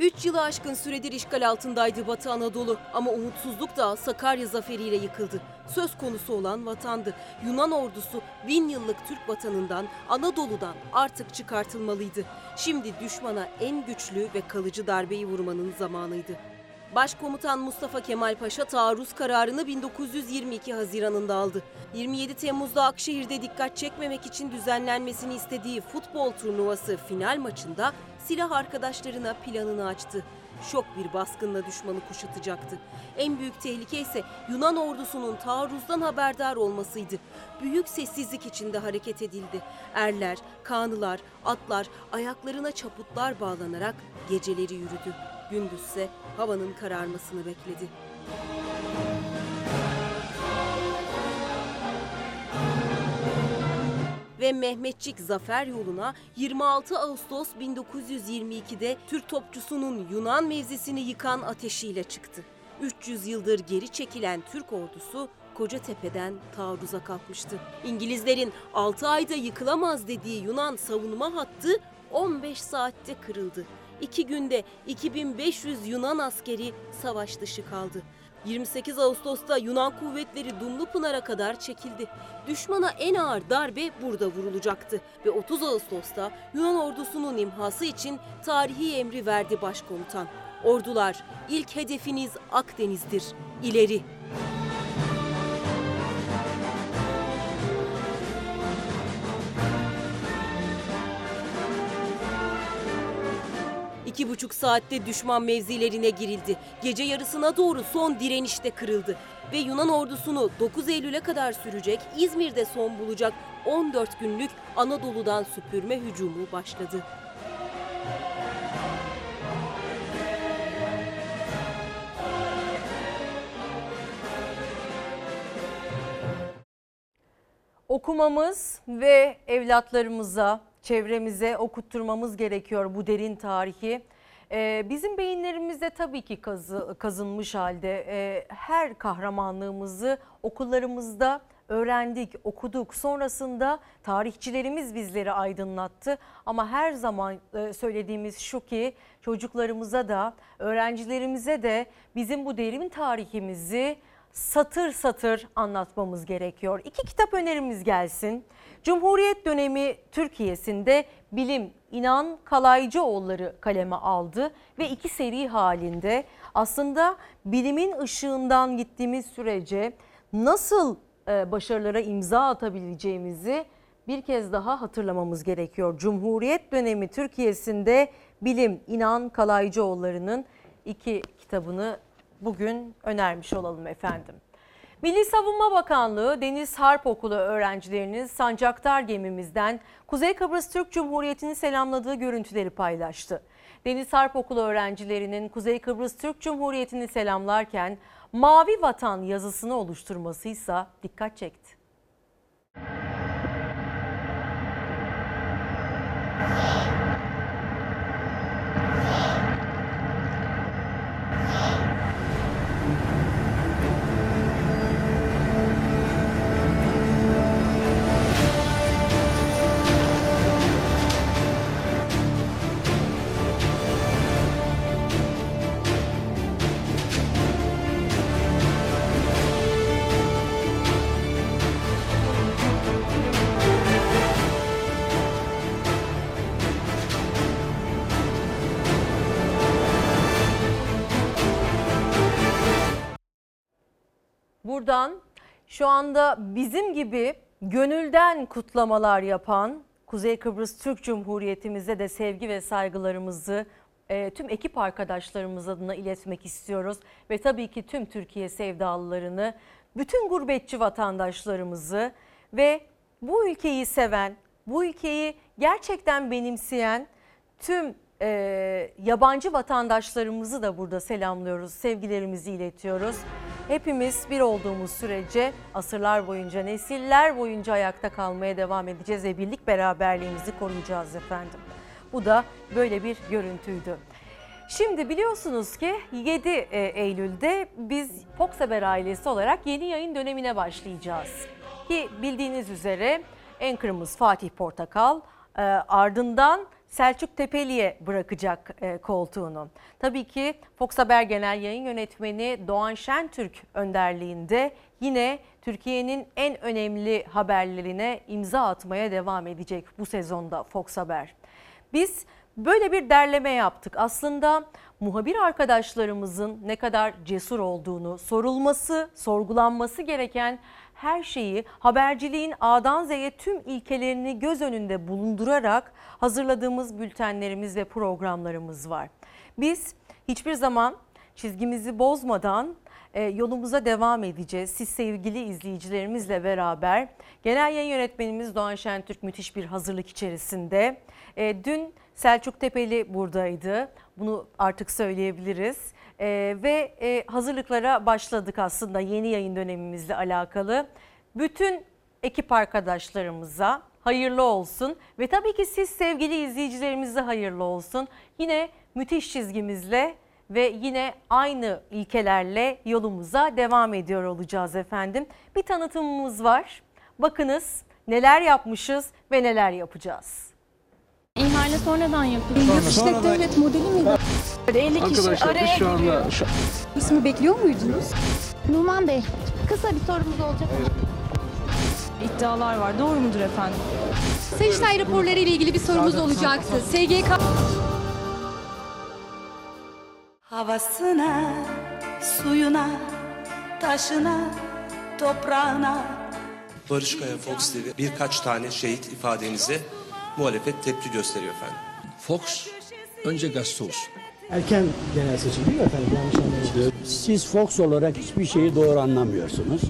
Üç yılı aşkın süredir işgal altındaydı Batı Anadolu ama umutsuzluk da Sakarya zaferiyle yıkıldı. Söz konusu olan vatandı. Yunan ordusu bin yıllık Türk vatanından, Anadolu'dan artık çıkartılmalıydı. Şimdi düşmana en güçlü ve kalıcı darbeyi vurmanın zamanıydı. Başkomutan Mustafa Kemal Paşa taarruz kararını 1922 Haziran'ında aldı. 27 Temmuz'da Akşehir'de dikkat çekmemek için düzenlenmesini istediği futbol turnuvası final maçında silah arkadaşlarına planını açtı. Şok bir baskınla düşmanı kuşatacaktı. En büyük tehlike ise Yunan ordusunun taarruzdan haberdar olmasıydı. Büyük sessizlik içinde hareket edildi. Erler, kanılar, atlar ayaklarına çaputlar bağlanarak geceleri yürüdü. Gündüzse havanın kararmasını bekledi. ve Mehmetçik zafer yoluna 26 Ağustos 1922'de Türk topçusunun Yunan mevzisini yıkan ateşiyle çıktı. 300 yıldır geri çekilen Türk ordusu Kocatepe'den taarruza kalkmıştı. İngilizlerin 6 ayda yıkılamaz dediği Yunan savunma hattı 15 saatte kırıldı. 2 günde 2500 Yunan askeri savaş dışı kaldı. 28 Ağustos'ta Yunan kuvvetleri Dumlupınar'a kadar çekildi. Düşmana en ağır darbe burada vurulacaktı ve 30 Ağustos'ta Yunan ordusunun imhası için tarihi emri verdi başkomutan. Ordular, ilk hedefiniz Akdeniz'dir. İleri! İki buçuk saatte düşman mevzilerine girildi. Gece yarısına doğru son direnişte kırıldı. ve Yunan ordusunu 9 Eylül'e kadar sürecek İzmir'de son bulacak 14 günlük Anadolu'dan süpürme hücumu başladı. Okumamız ve evlatlarımıza, çevremize okutturmamız gerekiyor bu derin tarihi. Ee, bizim beyinlerimizde tabii ki kazı, kazınmış halde Ee, her kahramanlığımızı okullarımızda öğrendik, okuduk. Sonrasında tarihçilerimiz bizleri aydınlattı. Ama her zaman e, söylediğimiz şu ki çocuklarımıza da, öğrencilerimize de bizim bu derin tarihimizi satır satır anlatmamız gerekiyor. İki kitap önerimiz gelsin. Cumhuriyet dönemi Türkiye'sinde bilim İnan Kalaycıoğulları kaleme aldı ve iki seri halinde aslında bilimin ışığından gittiğimiz sürece nasıl e, başarılara imza atabileceğimizi bir kez daha hatırlamamız gerekiyor. Cumhuriyet dönemi Türkiye'sinde bilim İnan Kalaycıoğulları'nın iki kitabını bugün önermiş olalım efendim. Milli Savunma Bakanlığı Deniz Harp Okulu öğrencilerinin Sancaktar gemimizden Kuzey Kıbrıs Türk Cumhuriyeti'ni selamladığı görüntüleri paylaştı. Deniz Harp Okulu öğrencilerinin Kuzey Kıbrıs Türk Cumhuriyeti'ni selamlarken Mavi Vatan yazısını oluşturmasıysa dikkat çekti. Buradan şu anda bizim gibi gönülden kutlamalar yapan Kuzey Kıbrıs Türk Cumhuriyetimize de sevgi ve saygılarımızı e, tüm ekip arkadaşlarımız adına iletmek istiyoruz. Ve tabii ki tüm Türkiye sevdalılarını, bütün gurbetçi vatandaşlarımızı ve bu ülkeyi seven, bu ülkeyi gerçekten benimseyen tüm e, yabancı vatandaşlarımızı da burada selamlıyoruz, sevgilerimizi iletiyoruz. Hepimiz bir olduğumuz sürece asırlar boyunca, nesiller boyunca ayakta kalmaya devam edeceğiz ve birlik beraberliğimizi koruyacağız efendim. Bu da böyle bir görüntüydü. Şimdi biliyorsunuz ki 7 e, Eylül'de biz Fox Haber ailesi olarak yeni yayın dönemine başlayacağız. Ki bildiğiniz üzere Anchor'ımız Fatih Portakal e, ardından Selçuk Tepeli'ye bırakacak e, koltuğunu. Tabii ki Fox Haber Genel Yayın Yönetmeni Doğan Şentürk önderliğinde yine Türkiye'nin en önemli haberlerine imza atmaya devam edecek bu sezonda Fox Haber. Biz böyle bir derleme yaptık. Aslında muhabir arkadaşlarımızın ne kadar cesur olduğunu, sorulması, sorgulanması gereken her şeyi haberciliğin A'dan Z'ye tüm ilkelerini göz önünde bulundurarak hazırladığımız bültenlerimiz ve programlarımız var. Biz hiçbir zaman çizgimizi bozmadan e, yolumuza devam edeceğiz. Siz sevgili izleyicilerimizle beraber genel yayın yönetmenimiz Doğan Şentürk müthiş bir hazırlık içerisinde. E, dün Selçuk Tepeli buradaydı. Bunu artık söyleyebiliriz. Ee, ve e, hazırlıklara başladık aslında yeni yayın dönemimizle alakalı. Bütün ekip arkadaşlarımıza hayırlı olsun ve tabii ki siz sevgili izleyicilerimize hayırlı olsun. Yine müthiş çizgimizle ve yine aynı ilkelerle yolumuza devam ediyor olacağız efendim. Bir tanıtımımız var. Bakınız neler yapmışız ve neler yapacağız. İhale sonradan yapıldı. Yüksek devlet modeli miydi? 50 kişi araya şu anda şu... İsmi bekliyor muydunuz? Numan Bey, kısa bir sorumuz olacak. İddialar var. Doğru mudur efendim? Sayıştay raporları ile ilgili bir sorumuz olacaktı. SGK... Havasına, suyuna, taşına, toprağına. Barış Kaya Fox TV birkaç tane şehit ifadenize muhalefet tepki gösteriyor efendim. Fox önce gazete olsun. Erken genel seçim değil mi efendim? Yanlış anlamadım. Siz Fox olarak hiçbir şeyi doğru anlamıyorsunuz.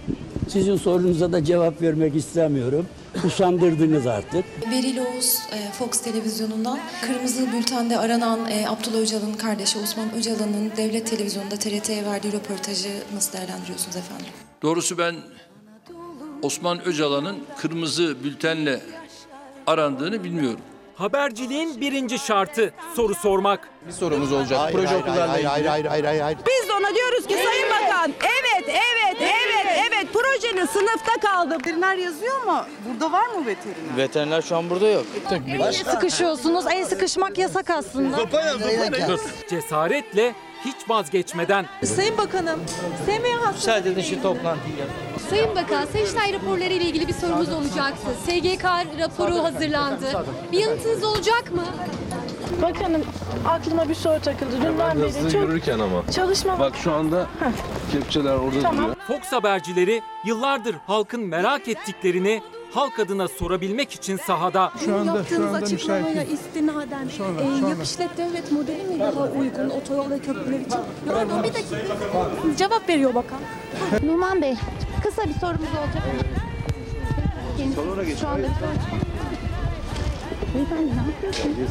Sizin sorunuza da cevap vermek istemiyorum. Usandırdınız artık. Beril Oğuz e, Fox Televizyonu'ndan Kırmızı Bülten'de aranan e, Abdullah Öcalan'ın kardeşi Osman Öcalan'ın devlet televizyonunda TRT'ye verdiği röportajı nasıl değerlendiriyorsunuz efendim? Doğrusu ben Osman Öcalan'ın kırmızı bültenle arandığını bilmiyorum. Haberciliğin birinci şartı soru sormak. Bir sorumuz olacak. Hayır, Proje hayır, okullarla hayır, ilgili. hayır, hayır, hayır, hayır, hayır. Biz de ona diyoruz ki Sayın Bakan evet evet evet evet projenin sınıfta kaldı. Veteriner yazıyor mu? Burada var mı veteriner? Veteriner şu an burada yok. El sıkışıyorsunuz. El sıkışmak yasak aslında. Cesaretle hiç vazgeçmeden Sayın Bakanım, SMA hastası. Müsaade edin şu toplantıyı. Sayın Bakan, Sayıştay raporları ile ilgili bir sorumuz olacaktı. SGK raporu hazırlandı. Bir yanıtınız olacak mı? Bakanım aklıma bir soru takıldı. Dünden beri çok yürürken ama. çalışma Bak şu anda kepçeler orada Tamam. Fox habercileri yıllardır halkın merak ettiklerini halk adına sorabilmek için sahada. Şu anda, yaptığınız açıklamaya istinaden e, yap işlet devlet modeli mi daha uygun otoyol ve köprüler için? Pardon bir dakika. Cevap veriyor bakan. Numan Bey, kısa bir sorumuz olacak. Sonra geç. Şu anda Beyefendi ne yapıyorsunuz?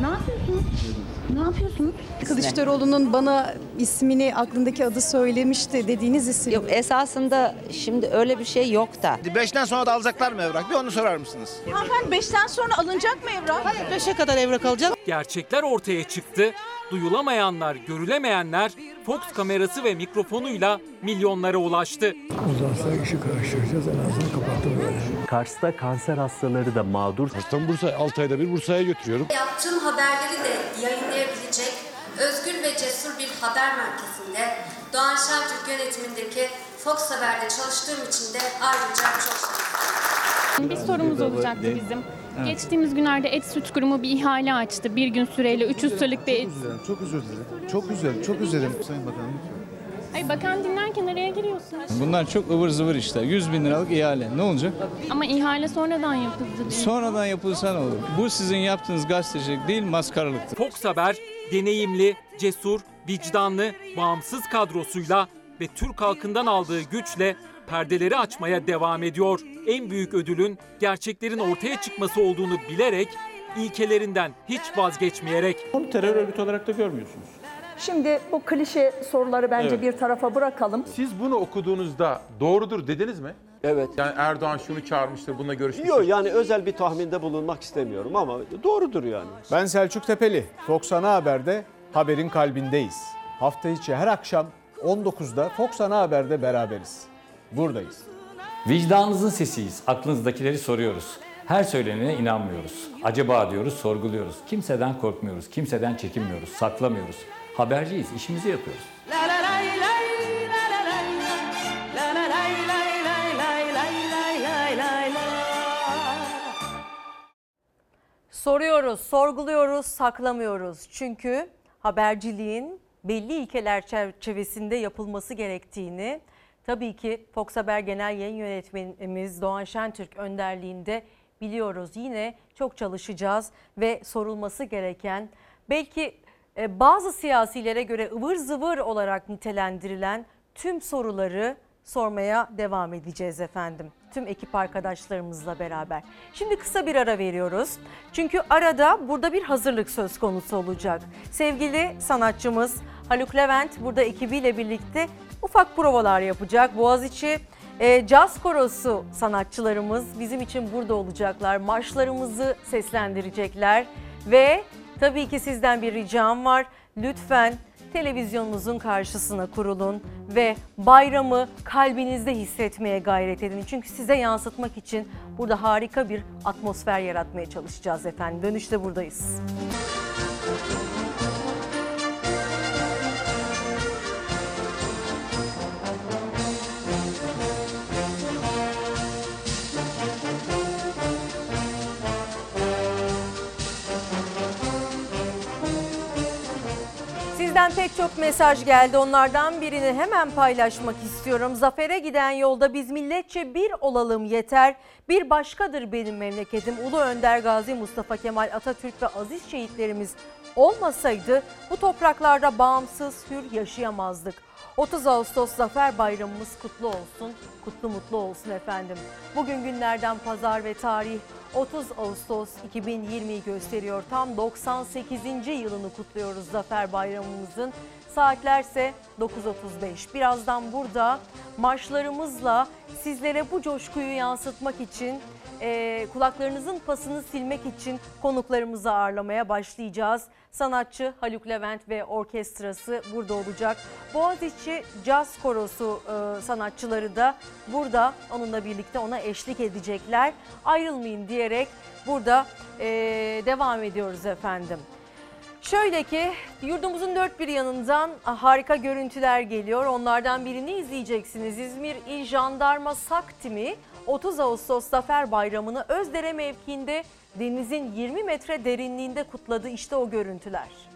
Ne yapıyorsunuz? Ne yapıyorsunuz? Kılıçdaroğlu'nun bana ismini aklındaki adı söylemişti dediğiniz isim. Yok esasında şimdi öyle bir şey yok da. Beşten sonra da alacaklar mı evrak? Bir onu sorar mısınız? Hanımefendi beşten sonra alınacak mı evrak? Hayır beşe kadar evrak alacak. Gerçekler ortaya çıktı. Duyulamayanlar, görülemeyenler Fox kamerası ve mikrofonuyla milyonlara ulaştı. Uzarsa işi karıştıracağız. En azından kapattım böyle. Kars'ta kanser hastaları da mağdur. Kars'tan Bursa, 6 ayda bir Bursa'ya götürüyorum. Yaptığım haberleri de yayınlayabilecek özgür ve cesur bir haber merkezinde Doğan Şentürk yönetimindeki Fox Haber'de çalıştığım için de ayrıca çok şanslıyım. Bir sorumuz olacaktı bizim. Geçtiğimiz günlerde Et Süt Kurumu bir ihale açtı. Bir gün süreyle 300 liralık bir et. Çok özür dilerim. Çok üzüldüm. Çok üzüldüm Sayın Bakanım. Ay bakan dinlerken araya giriyorsunuz. Bunlar çok ıvır zıvır işler. 100 bin liralık ihale. Ne olacak? Ama ihale sonradan yapıldı diyor. Sonradan yapılsa ne olur? Bu sizin yaptığınız gazetecilik değil maskaralıktır. Fox Haber deneyimli, cesur, vicdanlı, bağımsız kadrosuyla ve Türk halkından aldığı güçle perdeleri açmaya devam ediyor. En büyük ödülün gerçeklerin ortaya çıkması olduğunu bilerek ilkelerinden hiç vazgeçmeyerek Onu terör örgütü olarak da görmüyorsunuz. Şimdi bu klişe soruları bence Evet. bir tarafa bırakalım. Siz bunu okuduğunuzda doğrudur dediniz mi? Evet. Yani Erdoğan şunu çağırmıştır, bununla görüşmüştür. Yok yani özel bir tahminde bulunmak istemiyorum ama doğrudur yani. Ben Selçuk Tepeli. Fox Ana Haber'de haberin kalbindeyiz. Hafta içi her akşam 19'da Fox Ana Haber'de beraberiz. Buradayız. Vicdanınızın sesiyiz. Aklınızdakileri soruyoruz. Her söylenene inanmıyoruz. Acaba diyoruz, sorguluyoruz. Kimseden korkmuyoruz, kimseden çekinmiyoruz, saklamıyoruz. Haberciyiz, işimizi yapıyoruz. Soruyoruz, sorguluyoruz, saklamıyoruz. Çünkü haberciliğin belli ilkeler çerçevesinde yapılması gerektiğini tabii ki Fox Haber Genel Yayın Yönetmenimiz Doğan Şentürk önderliğinde biliyoruz. Yine çok çalışacağız ve sorulması gereken belki e, bazı siyasilere göre ıvır zıvır olarak nitelendirilen tüm soruları sormaya devam edeceğiz efendim. Tüm ekip arkadaşlarımızla beraber. Şimdi kısa bir ara veriyoruz. Çünkü arada burada bir hazırlık söz konusu olacak. Sevgili sanatçımız Haluk Levent burada ekibiyle birlikte ufak provalar yapacak. Boğaziçi e, Caz Korosu sanatçılarımız bizim için burada olacaklar. Marşlarımızı seslendirecekler ve tabii ki sizden bir ricam var. Lütfen televizyonunuzun karşısına kurulun ve bayramı kalbinizde hissetmeye gayret edin. Çünkü size yansıtmak için burada harika bir atmosfer yaratmaya çalışacağız efendim. Dönüşte buradayız. Sizden sizlerden pek çok mesaj geldi. Onlardan birini hemen paylaşmak istiyorum. Zafere giden yolda biz milletçe bir olalım yeter. Bir başkadır benim memleketim. Ulu Önder Gazi Mustafa Kemal Atatürk ve aziz şehitlerimiz olmasaydı bu topraklarda bağımsız hür yaşayamazdık. 30 Ağustos Zafer Bayramımız kutlu olsun, kutlu mutlu olsun efendim. Bugün günlerden pazar ve tarih 30 Ağustos 2020'yi gösteriyor. Tam 98. yılını kutluyoruz Zafer Bayramımızın. Saatlerse 9.35. Birazdan burada marşlarımızla sizlere bu coşkuyu yansıtmak için e, kulaklarınızın pasını silmek için konuklarımızı ağırlamaya başlayacağız. Sanatçı Haluk Levent ve orkestrası burada olacak. Boğaziçi Caz Korosu e, sanatçıları da burada onunla birlikte ona eşlik edecekler. Ayrılmayın diyerek burada e, devam ediyoruz efendim. Şöyle ki yurdumuzun dört bir yanından harika görüntüler geliyor. Onlardan birini izleyeceksiniz. İzmir İl Jandarma SAK timi 30 Ağustos Zafer Bayramı'nı Özdere mevkiinde denizin 20 metre derinliğinde kutladı. İşte o görüntüler.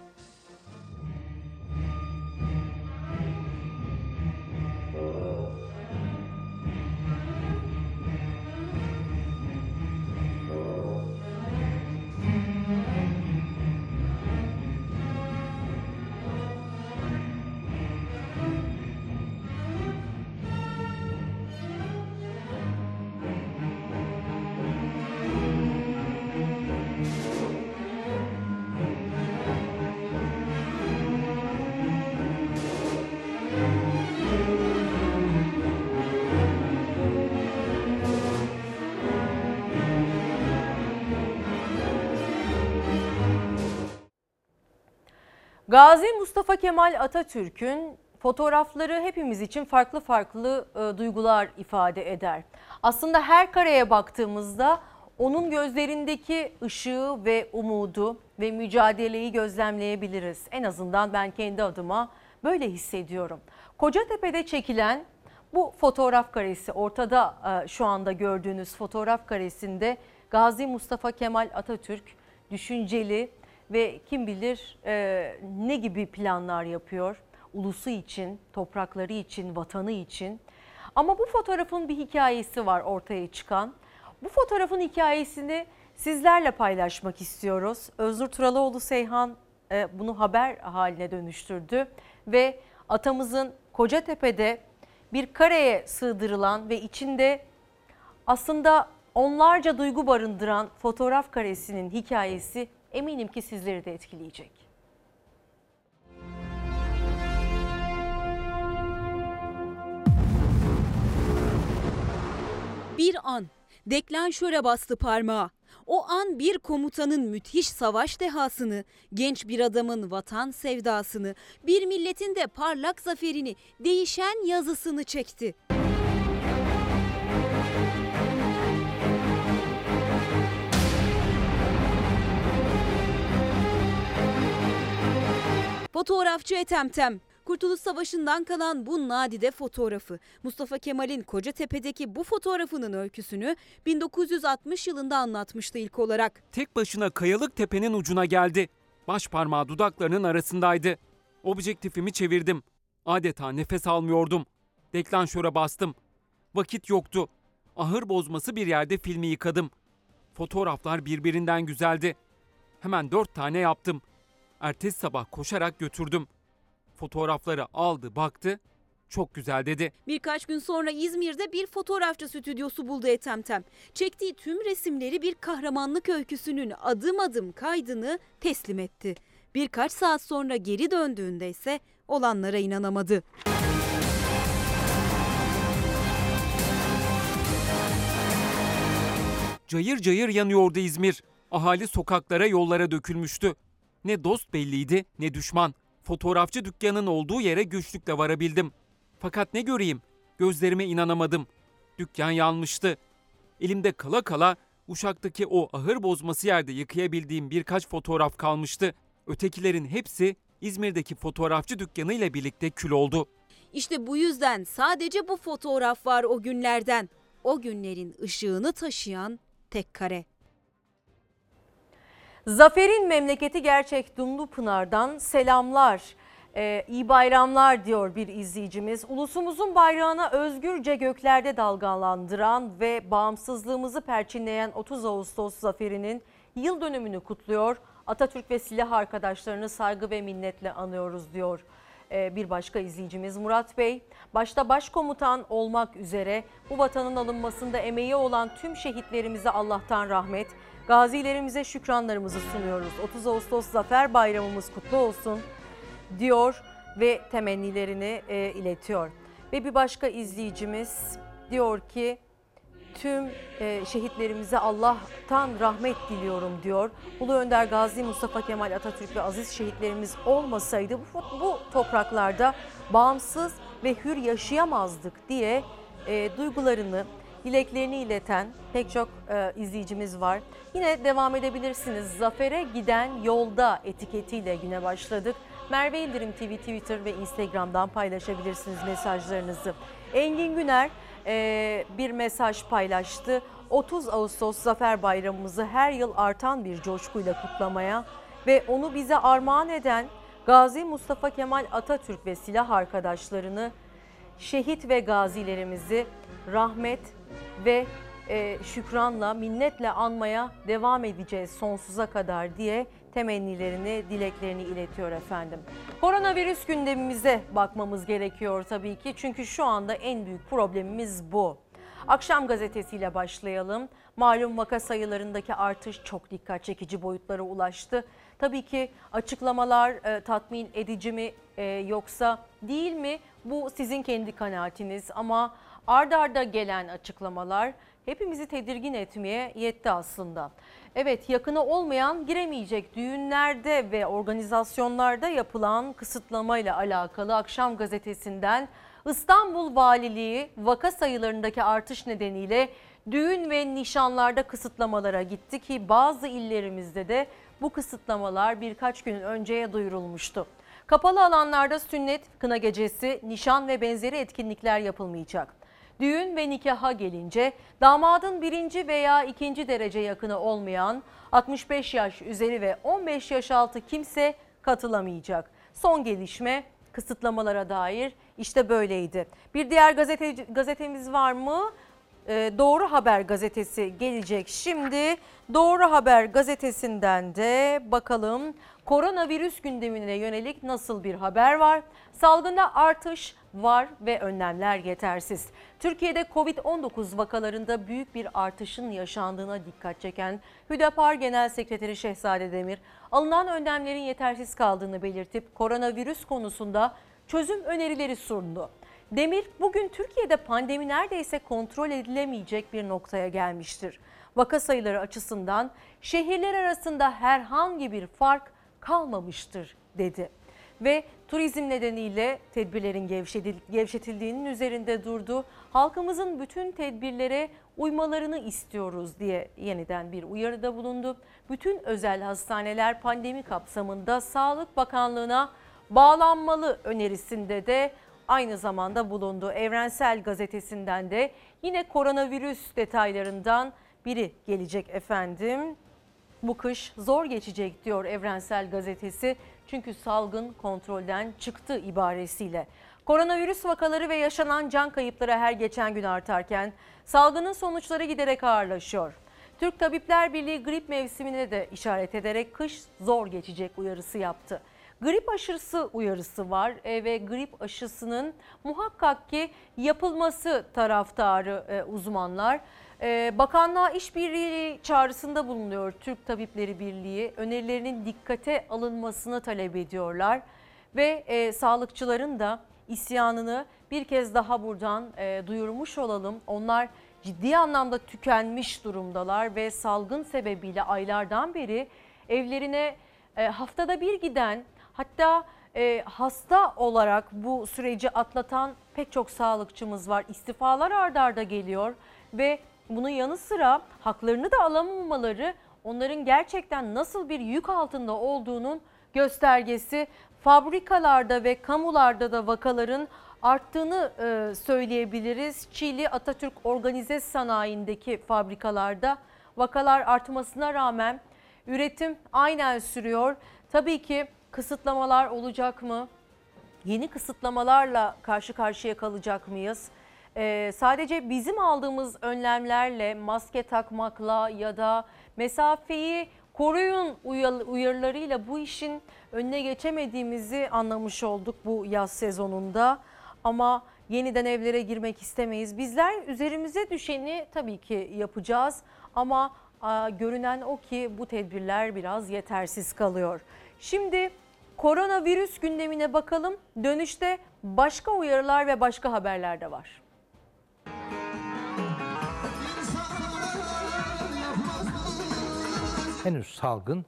Gazi Mustafa Kemal Atatürk'ün fotoğrafları hepimiz için farklı farklı e, duygular ifade eder. Aslında her kareye baktığımızda onun gözlerindeki ışığı ve umudu ve mücadeleyi gözlemleyebiliriz. En azından ben kendi adıma böyle hissediyorum. Kocatepe'de çekilen bu fotoğraf karesi ortada e, şu anda gördüğünüz fotoğraf karesinde Gazi Mustafa Kemal Atatürk düşünceli ve kim bilir e, ne gibi planlar yapıyor ulusu için, toprakları için, vatanı için. Ama bu fotoğrafın bir hikayesi var ortaya çıkan. Bu fotoğrafın hikayesini sizlerle paylaşmak istiyoruz. Özgür Turalıoğlu Seyhan e, bunu haber haline dönüştürdü ve atamızın Kocatepe'de bir kareye sığdırılan ve içinde aslında onlarca duygu barındıran fotoğraf karesinin hikayesi eminim ki sizleri de etkileyecek. Bir an deklanşöre bastı parmağı. O an bir komutanın müthiş savaş dehasını, genç bir adamın vatan sevdasını, bir milletin de parlak zaferini, değişen yazısını çekti. Fotoğrafçı Etemtem Kurtuluş Savaşı'ndan kalan bu nadide fotoğrafı. Mustafa Kemal'in Kocatepe'deki bu fotoğrafının öyküsünü 1960 yılında anlatmıştı ilk olarak. Tek başına kayalık tepenin ucuna geldi. Baş parmağı dudaklarının arasındaydı. Objektifimi çevirdim. Adeta nefes almıyordum. Deklanşöre bastım. Vakit yoktu. Ahır bozması bir yerde filmi yıkadım. Fotoğraflar birbirinden güzeldi. Hemen dört tane yaptım. Ertesi sabah koşarak götürdüm. Fotoğrafları aldı baktı. Çok güzel dedi. Birkaç gün sonra İzmir'de bir fotoğrafçı stüdyosu buldu Etemtem. Çektiği tüm resimleri bir kahramanlık öyküsünün adım adım kaydını teslim etti. Birkaç saat sonra geri döndüğünde ise olanlara inanamadı. Cayır cayır yanıyordu İzmir. Ahali sokaklara yollara dökülmüştü. Ne dost belliydi ne düşman. Fotoğrafçı dükkanın olduğu yere güçlükle varabildim. Fakat ne göreyim? Gözlerime inanamadım. Dükkan yanmıştı. Elimde kala kala Uşak'taki o ahır bozması yerde yıkayabildiğim birkaç fotoğraf kalmıştı. Ötekilerin hepsi İzmir'deki fotoğrafçı dükkanı ile birlikte kül oldu. İşte bu yüzden sadece bu fotoğraf var o günlerden. O günlerin ışığını taşıyan tek kare. Zafer'in memleketi gerçek Dumlupınar'dan selamlar. Ee, iyi bayramlar diyor bir izleyicimiz. Ulusumuzun bayrağına özgürce göklerde dalgalandıran ve bağımsızlığımızı perçinleyen 30 Ağustos zaferinin yıl dönümünü kutluyor. Atatürk ve silah arkadaşlarını saygı ve minnetle anıyoruz diyor ee, bir başka izleyicimiz Murat Bey. Başta başkomutan olmak üzere bu vatanın alınmasında emeği olan tüm şehitlerimize Allah'tan rahmet, gazilerimize şükranlarımızı sunuyoruz. 30 Ağustos Zafer Bayramımız kutlu olsun diyor ve temennilerini e, iletiyor. Ve bir başka izleyicimiz diyor ki tüm e, şehitlerimize Allah'tan rahmet diliyorum diyor. Ulu Önder Gazi Mustafa Kemal Atatürk ve aziz şehitlerimiz olmasaydı bu, bu topraklarda bağımsız ve hür yaşayamazdık diye e, duygularını, dileklerini ileten pek çok e, izleyicimiz var. Yine devam edebilirsiniz. Zafere giden yolda etiketiyle güne başladık. Merve İldirim TV Twitter ve Instagram'dan paylaşabilirsiniz mesajlarınızı. Engin Güner e, bir mesaj paylaştı. 30 Ağustos Zafer Bayramımızı her yıl artan bir coşkuyla kutlamaya ve onu bize armağan eden Gazi Mustafa Kemal Atatürk ve silah arkadaşlarını, şehit ve gazilerimizi rahmet ve e, şükranla, minnetle anmaya devam edeceğiz sonsuza kadar diye temennilerini, dileklerini iletiyor efendim. Koronavirüs gündemimize bakmamız gerekiyor tabii ki çünkü şu anda en büyük problemimiz bu. Akşam gazetesiyle başlayalım. Malum vaka sayılarındaki artış çok dikkat çekici boyutlara ulaştı. Tabii ki açıklamalar e, tatmin edici mi e, yoksa değil mi? Bu sizin kendi kanaatiniz ama ard arda gelen açıklamalar hepimizi tedirgin etmeye yetti aslında. Evet yakını olmayan giremeyecek düğünlerde ve organizasyonlarda yapılan kısıtlamayla alakalı akşam gazetesinden İstanbul Valiliği vaka sayılarındaki artış nedeniyle düğün ve nişanlarda kısıtlamalara gitti ki bazı illerimizde de bu kısıtlamalar birkaç gün önceye duyurulmuştu. Kapalı alanlarda sünnet, kına gecesi, nişan ve benzeri etkinlikler yapılmayacak. Düğün ve nikaha gelince damadın birinci veya ikinci derece yakını olmayan 65 yaş üzeri ve 15 yaş altı kimse katılamayacak. Son gelişme kısıtlamalara dair işte böyleydi. Bir diğer gazete, gazetemiz var mı? Ee, Doğru Haber gazetesi gelecek şimdi. Doğru Haber gazetesinden de bakalım koronavirüs gündemine yönelik nasıl bir haber var? Salgında artış var ve önlemler yetersiz. Türkiye'de Covid-19 vakalarında büyük bir artışın yaşandığına dikkat çeken Hüdapar Genel Sekreteri Şehzade Demir, alınan önlemlerin yetersiz kaldığını belirtip koronavirüs konusunda çözüm önerileri sundu. Demir bugün Türkiye'de pandemi neredeyse kontrol edilemeyecek bir noktaya gelmiştir. Vaka sayıları açısından şehirler arasında herhangi bir fark kalmamıştır dedi. Ve turizm nedeniyle tedbirlerin gevşetildiğinin üzerinde durdu. Halkımızın bütün tedbirlere uymalarını istiyoruz diye yeniden bir uyarıda bulundu. Bütün özel hastaneler pandemi kapsamında Sağlık Bakanlığı'na bağlanmalı önerisinde de aynı zamanda bulundu. Evrensel Gazetesi'nden de yine koronavirüs detaylarından biri gelecek efendim. Bu kış zor geçecek diyor Evrensel Gazetesi. Çünkü salgın kontrolden çıktı ibaresiyle. Koronavirüs vakaları ve yaşanan can kayıpları her geçen gün artarken salgının sonuçları giderek ağırlaşıyor. Türk Tabipler Birliği grip mevsimine de işaret ederek kış zor geçecek uyarısı yaptı. Grip aşısı uyarısı var e, ve grip aşısının muhakkak ki yapılması taraftarı e, uzmanlar. E, bakanlığa işbirliği çağrısında bulunuyor Türk Tabipleri Birliği. Önerilerinin dikkate alınmasını talep ediyorlar. Ve e, sağlıkçıların da isyanını bir kez daha buradan e, duyurmuş olalım. Onlar ciddi anlamda tükenmiş durumdalar ve salgın sebebiyle aylardan beri evlerine e, haftada bir giden hatta e, hasta olarak bu süreci atlatan pek çok sağlıkçımız var. İstifalar ardarda arda geliyor ve bunun yanı sıra haklarını da alamamaları onların gerçekten nasıl bir yük altında olduğunun göstergesi. Fabrikalarda ve kamularda da vakaların arttığını e, söyleyebiliriz. Çiğli Atatürk Organize Sanayi'ndeki fabrikalarda vakalar artmasına rağmen üretim aynen sürüyor. Tabii ki kısıtlamalar olacak mı? yeni kısıtlamalarla karşı karşıya kalacak mıyız? Ee, sadece bizim aldığımız önlemlerle, maske takmakla ya da mesafeyi koruyun uyar- uyarılarıyla bu işin önüne geçemediğimizi anlamış olduk bu yaz sezonunda. Ama yeniden evlere girmek istemeyiz. Bizler üzerimize düşeni tabii ki yapacağız ama aa, görünen o ki bu tedbirler biraz yetersiz kalıyor. Şimdi koronavirüs gündemine bakalım. Dönüşte başka uyarılar ve başka haberler de var. Henüz salgın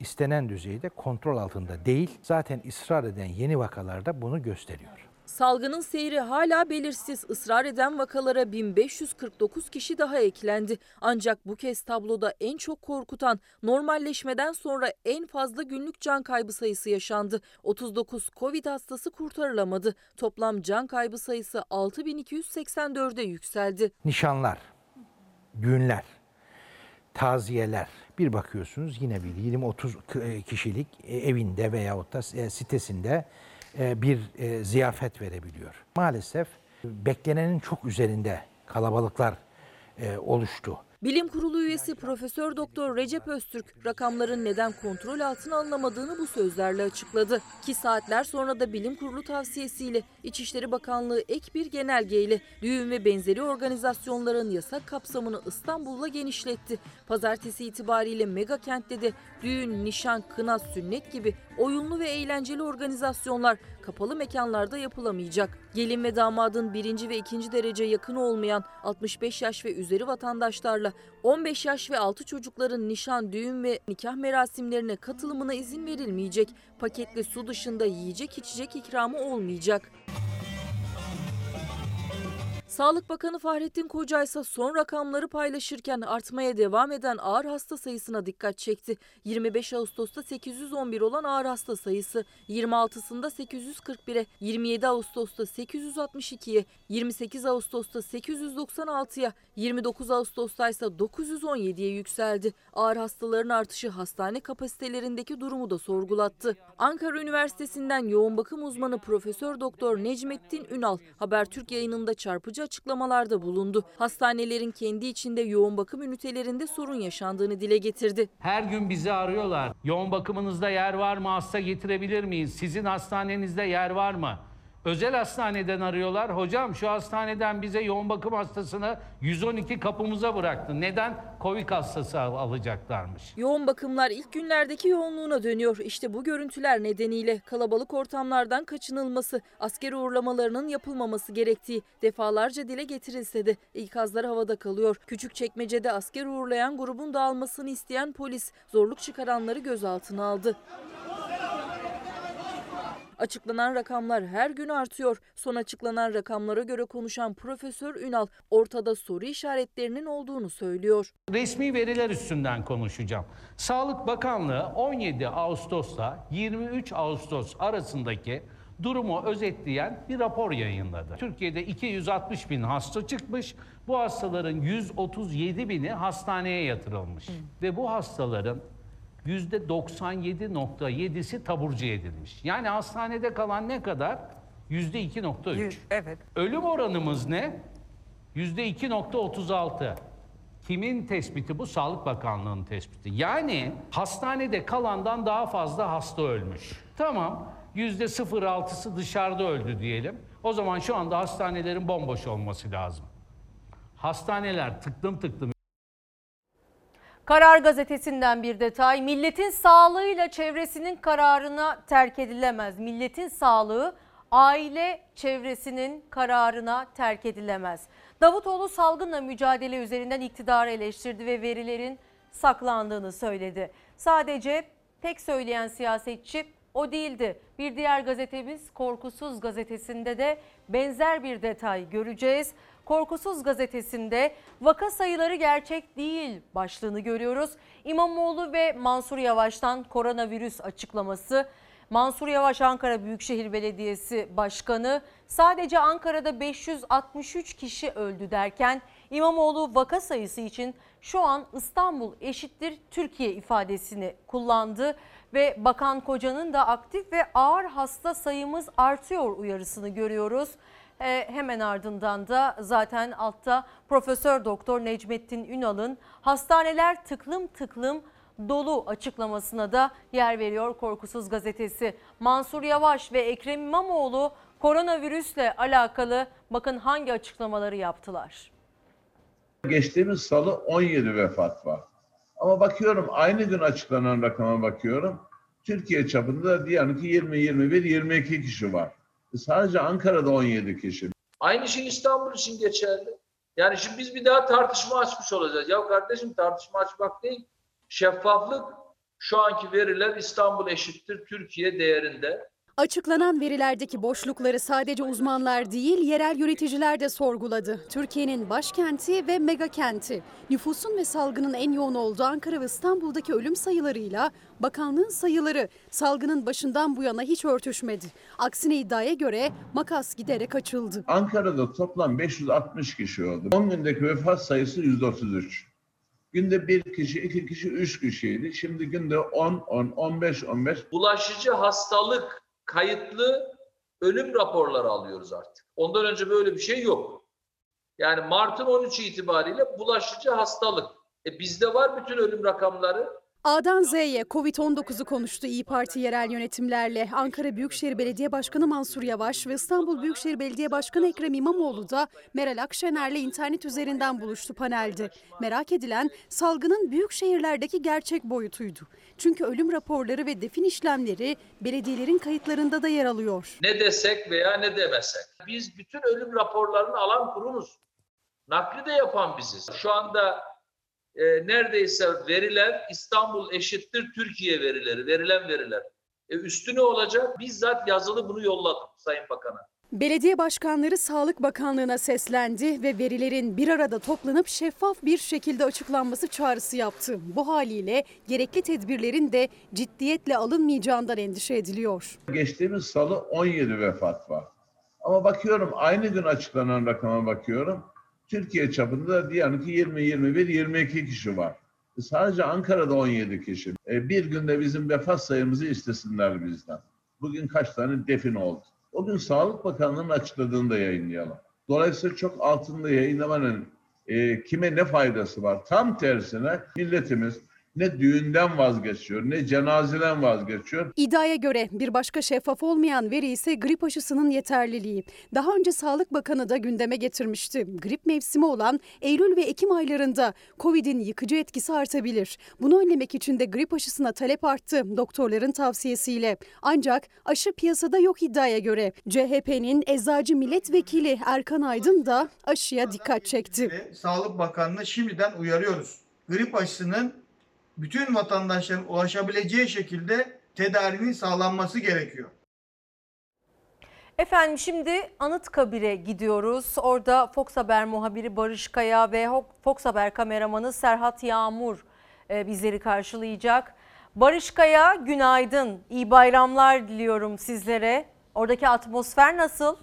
istenen düzeyde kontrol altında değil. Zaten ısrar eden yeni vakalarda bunu gösteriyor. Salgının seyri hala belirsiz. Israr eden vakalara 1549 kişi daha eklendi. Ancak bu kez tabloda en çok korkutan normalleşmeden sonra en fazla günlük can kaybı sayısı yaşandı. 39 Covid hastası kurtarılamadı. Toplam can kaybı sayısı 6284'e yükseldi. Nişanlar, düğünler, taziyeler. Bir bakıyorsunuz yine bir 20-30 kişilik e, evinde veyahut da e, sitesinde e, bir e, ziyafet verebiliyor. Maalesef beklenenin çok üzerinde kalabalıklar e, oluştu. Bilim Kurulu üyesi Profesör Doktor Recep Öztürk rakamların neden kontrol altına alınamadığını bu sözlerle açıkladı. Ki saatler sonra da Bilim Kurulu tavsiyesiyle İçişleri Bakanlığı ek bir genelgeyle düğün ve benzeri organizasyonların yasak kapsamını İstanbul'la genişletti. Pazartesi itibariyle mega kentte de düğün, nişan, kına, sünnet gibi oyunlu ve eğlenceli organizasyonlar kapalı mekanlarda yapılamayacak. Gelin ve damadın birinci ve ikinci derece yakını olmayan 65 yaş ve üzeri vatandaşlarla 15 yaş ve altı çocukların nişan, düğün ve nikah merasimlerine katılımına izin verilmeyecek. Paketli su dışında yiyecek içecek ikramı olmayacak. Sağlık Bakanı Fahrettin Koca ise son rakamları paylaşırken artmaya devam eden ağır hasta sayısına dikkat çekti. 25 Ağustos'ta 811 olan ağır hasta sayısı 26'sında 841'e, 27 Ağustos'ta 862'ye, 28 Ağustos'ta 896'ya, 29 Ağustos'ta ise 917'ye yükseldi. Ağır hastaların artışı hastane kapasitelerindeki durumu da sorgulattı. Ankara Üniversitesi'nden yoğun bakım uzmanı Profesör Doktor Necmettin Ünal Habertürk yayınında çarpıcı açıklamalarda bulundu. Hastanelerin kendi içinde yoğun bakım ünitelerinde sorun yaşandığını dile getirdi. Her gün bizi arıyorlar. Yoğun bakımınızda yer var mı? Hasta getirebilir miyiz? Sizin hastanenizde yer var mı? Özel hastaneden arıyorlar. Hocam şu hastaneden bize yoğun bakım hastasını 112 kapımıza bıraktı. Neden? Covid hastası al- alacaklarmış. Yoğun bakımlar ilk günlerdeki yoğunluğuna dönüyor. İşte bu görüntüler nedeniyle kalabalık ortamlardan kaçınılması, asker uğurlamalarının yapılmaması gerektiği defalarca dile getirilse de ikazlar havada kalıyor. Küçükçekmece'de asker uğurlayan grubun dağılmasını isteyen polis zorluk çıkaranları gözaltına aldı. Açıklanan rakamlar her gün artıyor. Son açıklanan rakamlara göre konuşan Profesör Ünal ortada soru işaretlerinin olduğunu söylüyor. Resmi veriler üstünden konuşacağım. Sağlık Bakanlığı 17 Ağustos'ta 23 Ağustos arasındaki durumu özetleyen bir rapor yayınladı. Türkiye'de 260 bin hasta çıkmış. Bu hastaların 137 bini hastaneye yatırılmış. Ve bu hastaların %97.7'si taburcu edilmiş. Yani hastanede kalan ne kadar? %2.3. Evet. Ölüm oranımız ne? %2.36. Kimin tespiti bu? Sağlık Bakanlığı'nın tespiti. Yani hastanede kalandan daha fazla hasta ölmüş. Tamam, %0.6'sı dışarıda öldü diyelim. O zaman şu anda hastanelerin bomboş olması lazım. Hastaneler tıklım tıklım Karar gazetesinden bir detay. Milletin sağlığıyla çevresinin kararına terk edilemez. Milletin sağlığı aile çevresinin kararına terk edilemez. Davutoğlu salgınla mücadele üzerinden iktidarı eleştirdi ve verilerin saklandığını söyledi. Sadece tek söyleyen siyasetçi o değildi. Bir diğer gazetemiz Korkusuz gazetesinde de benzer bir detay göreceğiz. Korkusuz gazetesinde vaka sayıları gerçek değil başlığını görüyoruz. İmamoğlu ve Mansur Yavaş'tan koronavirüs açıklaması. Mansur Yavaş Ankara Büyükşehir Belediyesi Başkanı sadece Ankara'da 563 kişi öldü derken İmamoğlu vaka sayısı için şu an İstanbul eşittir Türkiye ifadesini kullandı ve Bakan Koca'nın da aktif ve ağır hasta sayımız artıyor uyarısını görüyoruz. Ee, hemen ardından da zaten altta Profesör Doktor Necmettin Ünal'ın hastaneler tıklım tıklım dolu açıklamasına da yer veriyor Korkusuz Gazetesi. Mansur Yavaş ve Ekrem İmamoğlu koronavirüsle alakalı bakın hangi açıklamaları yaptılar. Geçtiğimiz salı 17 vefat var. Ama bakıyorum aynı gün açıklanan rakama bakıyorum. Türkiye çapında diyelim ki 20, 21, 22 kişi var. Sadece Ankara'da 17 kişi. Aynı şey İstanbul için geçerli. Yani şimdi biz bir daha tartışma açmış olacağız. Ya kardeşim tartışma açmak değil. Şeffaflık şu anki veriler İstanbul eşittir Türkiye değerinde. Açıklanan verilerdeki boşlukları sadece uzmanlar değil, yerel yöneticiler de sorguladı. Türkiye'nin başkenti ve mega kenti. Nüfusun ve salgının en yoğun olduğu Ankara ve İstanbul'daki ölüm sayılarıyla bakanlığın sayıları salgının başından bu yana hiç örtüşmedi. Aksine iddiaya göre makas giderek açıldı. Ankara'da toplam 560 kişi oldu. 10 gündeki vefat sayısı 133. Günde bir kişi, iki kişi, üç kişiydi. Şimdi günde 10, 10, 15, 15. Bulaşıcı hastalık kayıtlı ölüm raporları alıyoruz artık. Ondan önce böyle bir şey yok. Yani Mart'ın 13 itibariyle bulaşıcı hastalık. E bizde var bütün ölüm rakamları. A'dan Z'ye Covid-19'u konuştu İyi Parti yerel yönetimlerle. Ankara Büyükşehir Belediye Başkanı Mansur Yavaş ve İstanbul Büyükşehir Belediye Başkanı Ekrem İmamoğlu da Meral Akşener'le internet üzerinden buluştu panelde. Merak edilen salgının büyük şehirlerdeki gerçek boyutuydu. Çünkü ölüm raporları ve defin işlemleri belediyelerin kayıtlarında da yer alıyor. Ne desek veya ne demesek. Biz bütün ölüm raporlarını alan kurumuz. Nakli de yapan biziz. Şu anda e, neredeyse veriler İstanbul eşittir Türkiye verileri, verilen veriler. E, üstü ne olacak? Bizzat yazılı bunu yolladım Sayın Bakan'a. Belediye başkanları Sağlık Bakanlığı'na seslendi ve verilerin bir arada toplanıp şeffaf bir şekilde açıklanması çağrısı yaptı. Bu haliyle gerekli tedbirlerin de ciddiyetle alınmayacağından endişe ediliyor. Geçtiğimiz salı 17 vefat var. Ama bakıyorum aynı gün açıklanan rakama bakıyorum. Türkiye çapında diyelim ki 20, 21, 22 kişi var. Sadece Ankara'da 17 kişi. E bir günde bizim vefat sayımızı istesinler bizden. Bugün kaç tane defin oldu? O gün Sağlık Bakanlığı'nın açıkladığını da yayınlayalım. Dolayısıyla çok altında yayınlamanın e, kime ne faydası var? Tam tersine milletimiz ne düğünden vazgeçiyor, ne cenazeden vazgeçiyor. İddiaya göre bir başka şeffaf olmayan veri ise grip aşısının yeterliliği. Daha önce Sağlık Bakanı da gündeme getirmişti. Grip mevsimi olan Eylül ve Ekim aylarında Covid'in yıkıcı etkisi artabilir. Bunu önlemek için de grip aşısına talep arttı doktorların tavsiyesiyle. Ancak aşı piyasada yok iddiaya göre. CHP'nin eczacı milletvekili Erkan Aydın da aşıya dikkat çekti. Sağlık Bakanlığı şimdiden uyarıyoruz. Grip aşısının bütün vatandaşların ulaşabileceği şekilde tedarinin sağlanması gerekiyor. Efendim şimdi Anıtkabir'e gidiyoruz. Orada Fox Haber muhabiri Barış Kaya ve Fox Haber kameramanı Serhat Yağmur e, bizleri karşılayacak. Barış Kaya günaydın, iyi bayramlar diliyorum sizlere. Oradaki atmosfer nasıl?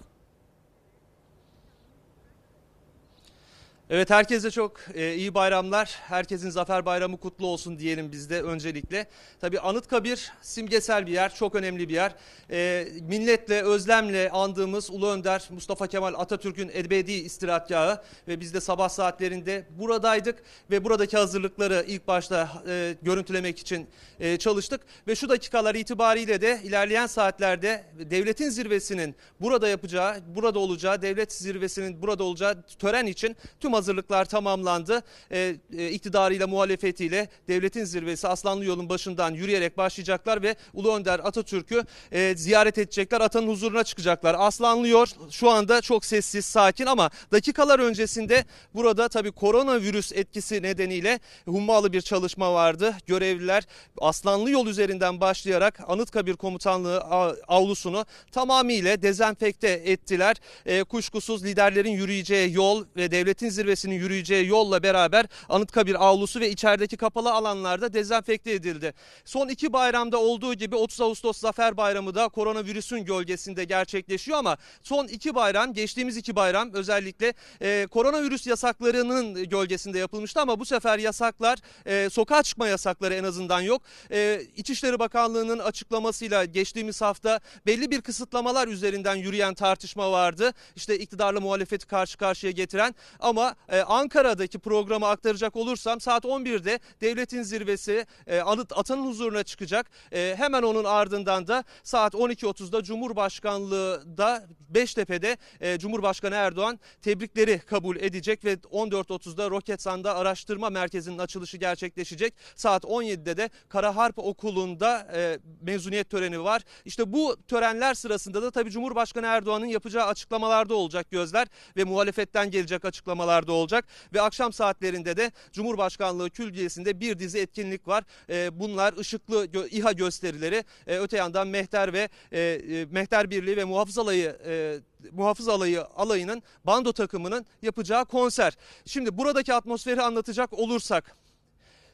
Evet herkese çok e, iyi bayramlar. Herkesin zafer bayramı kutlu olsun diyelim biz de öncelikle. Tabii Anıtkabir simgesel bir yer, çok önemli bir yer. E, minnetle, özlemle andığımız Ulu Önder Mustafa Kemal Atatürk'ün ebedi istirahatgahı ve biz de sabah saatlerinde buradaydık ve buradaki hazırlıkları ilk başta e, görüntülemek için e, çalıştık ve şu dakikalar itibariyle de ilerleyen saatlerde devletin zirvesinin burada yapacağı, burada olacağı, devlet zirvesinin burada olacağı tören için tüm hazırlıklar tamamlandı. E, e, iktidarıyla muhalefetiyle devletin zirvesi Aslanlı yolun başından yürüyerek başlayacaklar ve Ulu Önder Atatürk'ü e, ziyaret edecekler. Atanın huzuruna çıkacaklar. Aslanlı yol şu anda çok sessiz, sakin ama dakikalar öncesinde burada tabii koronavirüs etkisi nedeniyle hummalı bir çalışma vardı. Görevliler Aslanlı yol üzerinden başlayarak Anıtkabir Komutanlığı avlusunu tamamıyla dezenfekte ettiler. E, kuşkusuz liderlerin yürüyeceği yol ve devletin zirvesi zirvesinin yürüyeceği yolla beraber Anıtkabir avlusu ve içerideki kapalı alanlarda dezenfekte edildi. Son iki bayramda olduğu gibi 30 Ağustos Zafer Bayramı da koronavirüsün gölgesinde gerçekleşiyor ama son iki bayram geçtiğimiz iki bayram özellikle e, koronavirüs yasaklarının gölgesinde yapılmıştı ama bu sefer yasaklar e, sokağa çıkma yasakları en azından yok. E, İçişleri Bakanlığı'nın açıklamasıyla geçtiğimiz hafta belli bir kısıtlamalar üzerinden yürüyen tartışma vardı. İşte iktidarla muhalefeti karşı karşıya getiren ama e, Ankara'daki programı aktaracak olursam saat 11'de devletin zirvesi e, Anıt Atanın huzuruna çıkacak. E, hemen onun ardından da saat 12.30'da Cumhurbaşkanlığı da Beştepe'de e, Cumhurbaşkanı Erdoğan tebrikleri kabul edecek ve 14.30'da Roketsan'da araştırma merkezinin açılışı gerçekleşecek. Saat 17'de de Kara Harp Okulu'nda e, mezuniyet töreni var. İşte bu törenler sırasında da tabii Cumhurbaşkanı Erdoğan'ın yapacağı açıklamalarda olacak gözler ve muhalefetten gelecek açıklamalarda olacak ve akşam saatlerinde de Cumhurbaşkanlığı Külliyesi'nde bir dizi etkinlik var. E, bunlar ışıklı gö- İHA gösterileri, e, öte yandan Mehter ve e, e, Mehter Birliği ve Muhafız Alayı e, Muhafız Alayı alayının bando takımının yapacağı konser. Şimdi buradaki atmosferi anlatacak olursak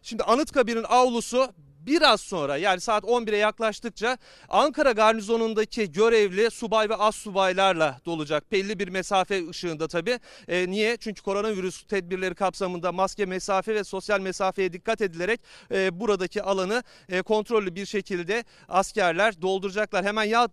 Şimdi Anıtkabir'in avlusu biraz sonra yani saat 11'e yaklaştıkça Ankara garnizonundaki görevli subay ve az subaylarla dolacak. Belli bir mesafe ışığında tabii. E, niye? Çünkü koronavirüs tedbirleri kapsamında maske, mesafe ve sosyal mesafeye dikkat edilerek e, buradaki alanı e, kontrollü bir şekilde askerler dolduracaklar. Hemen yan,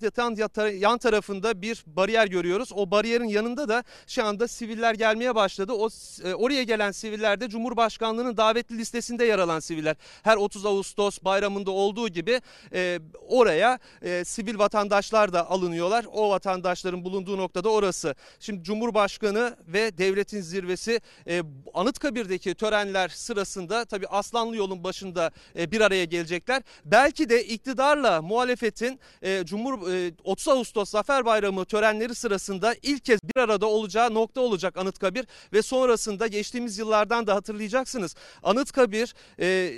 yan tarafında bir bariyer görüyoruz. O bariyerin yanında da şu anda siviller gelmeye başladı. O e, oraya gelen siviller de Cumhurbaşkanlığının davetli listesinde yer alan siviller. Her 30 Ağustos bayramında olduğu gibi e, oraya e, sivil vatandaşlar da alınıyorlar. O vatandaşların bulunduğu noktada orası. Şimdi Cumhurbaşkanı ve devletin zirvesi e, Anıtkabir'deki törenler sırasında tabii Aslanlı yolun başında e, bir araya gelecekler. Belki de iktidarla muhalefetin e, Cumhur e, 30 Ağustos Zafer Bayramı törenleri sırasında ilk kez bir arada olacağı nokta olacak Anıtkabir ve sonrasında geçtiğimiz yıllardan da hatırlayacaksınız. Anıtkabir e,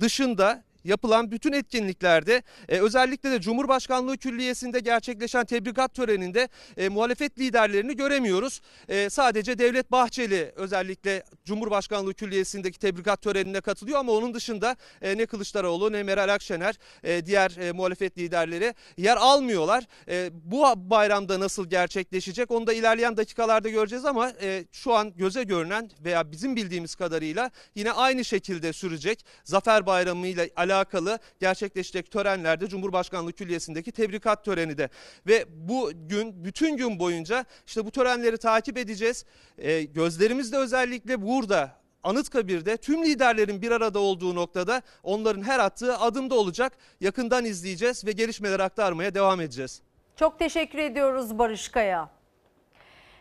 dışında yapılan bütün etkinliklerde e, özellikle de Cumhurbaşkanlığı Külliyesi'nde gerçekleşen tebrikat töreninde e, muhalefet liderlerini göremiyoruz. E, sadece Devlet Bahçeli özellikle Cumhurbaşkanlığı Külliyesi'ndeki tebrikat törenine katılıyor ama onun dışında e, ne Kılıçdaroğlu ne Meral Akşener e, diğer e, muhalefet liderleri yer almıyorlar. E, bu bayramda nasıl gerçekleşecek onu da ilerleyen dakikalarda göreceğiz ama e, şu an göze görünen veya bizim bildiğimiz kadarıyla yine aynı şekilde sürecek. Zafer Bayramı ile alakalı gerçekleşecek törenlerde Cumhurbaşkanlığı Külliyesi'ndeki tebrikat töreni de ve bu gün bütün gün boyunca işte bu törenleri takip edeceğiz. E, gözlerimiz de özellikle burada Anıtkabir'de tüm liderlerin bir arada olduğu noktada onların her attığı adımda olacak. Yakından izleyeceğiz ve gelişmeleri aktarmaya devam edeceğiz. Çok teşekkür ediyoruz Barış Kaya.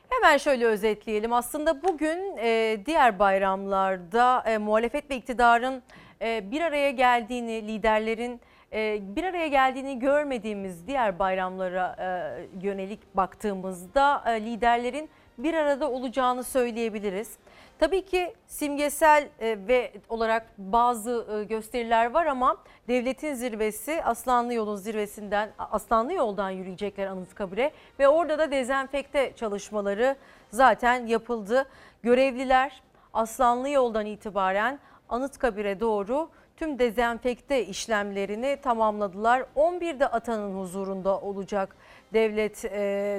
Hemen şöyle özetleyelim. Aslında bugün e, diğer bayramlarda e, muhalefet ve iktidarın bir araya geldiğini, liderlerin e, bir araya geldiğini görmediğimiz diğer bayramlara e, yönelik baktığımızda e, liderlerin bir arada olacağını söyleyebiliriz. Tabii ki simgesel e, ve olarak bazı e, gösteriler var ama devletin zirvesi Aslanlı Yol'un zirvesinden Aslanlı Yol'dan yürüyecekler Anıtkabir'e ve orada da dezenfekte çalışmaları zaten yapıldı. Görevliler Aslanlı Yol'dan itibaren Anıtkabir'e doğru tüm dezenfekte işlemlerini tamamladılar. 11'de atanın huzurunda olacak devlet e,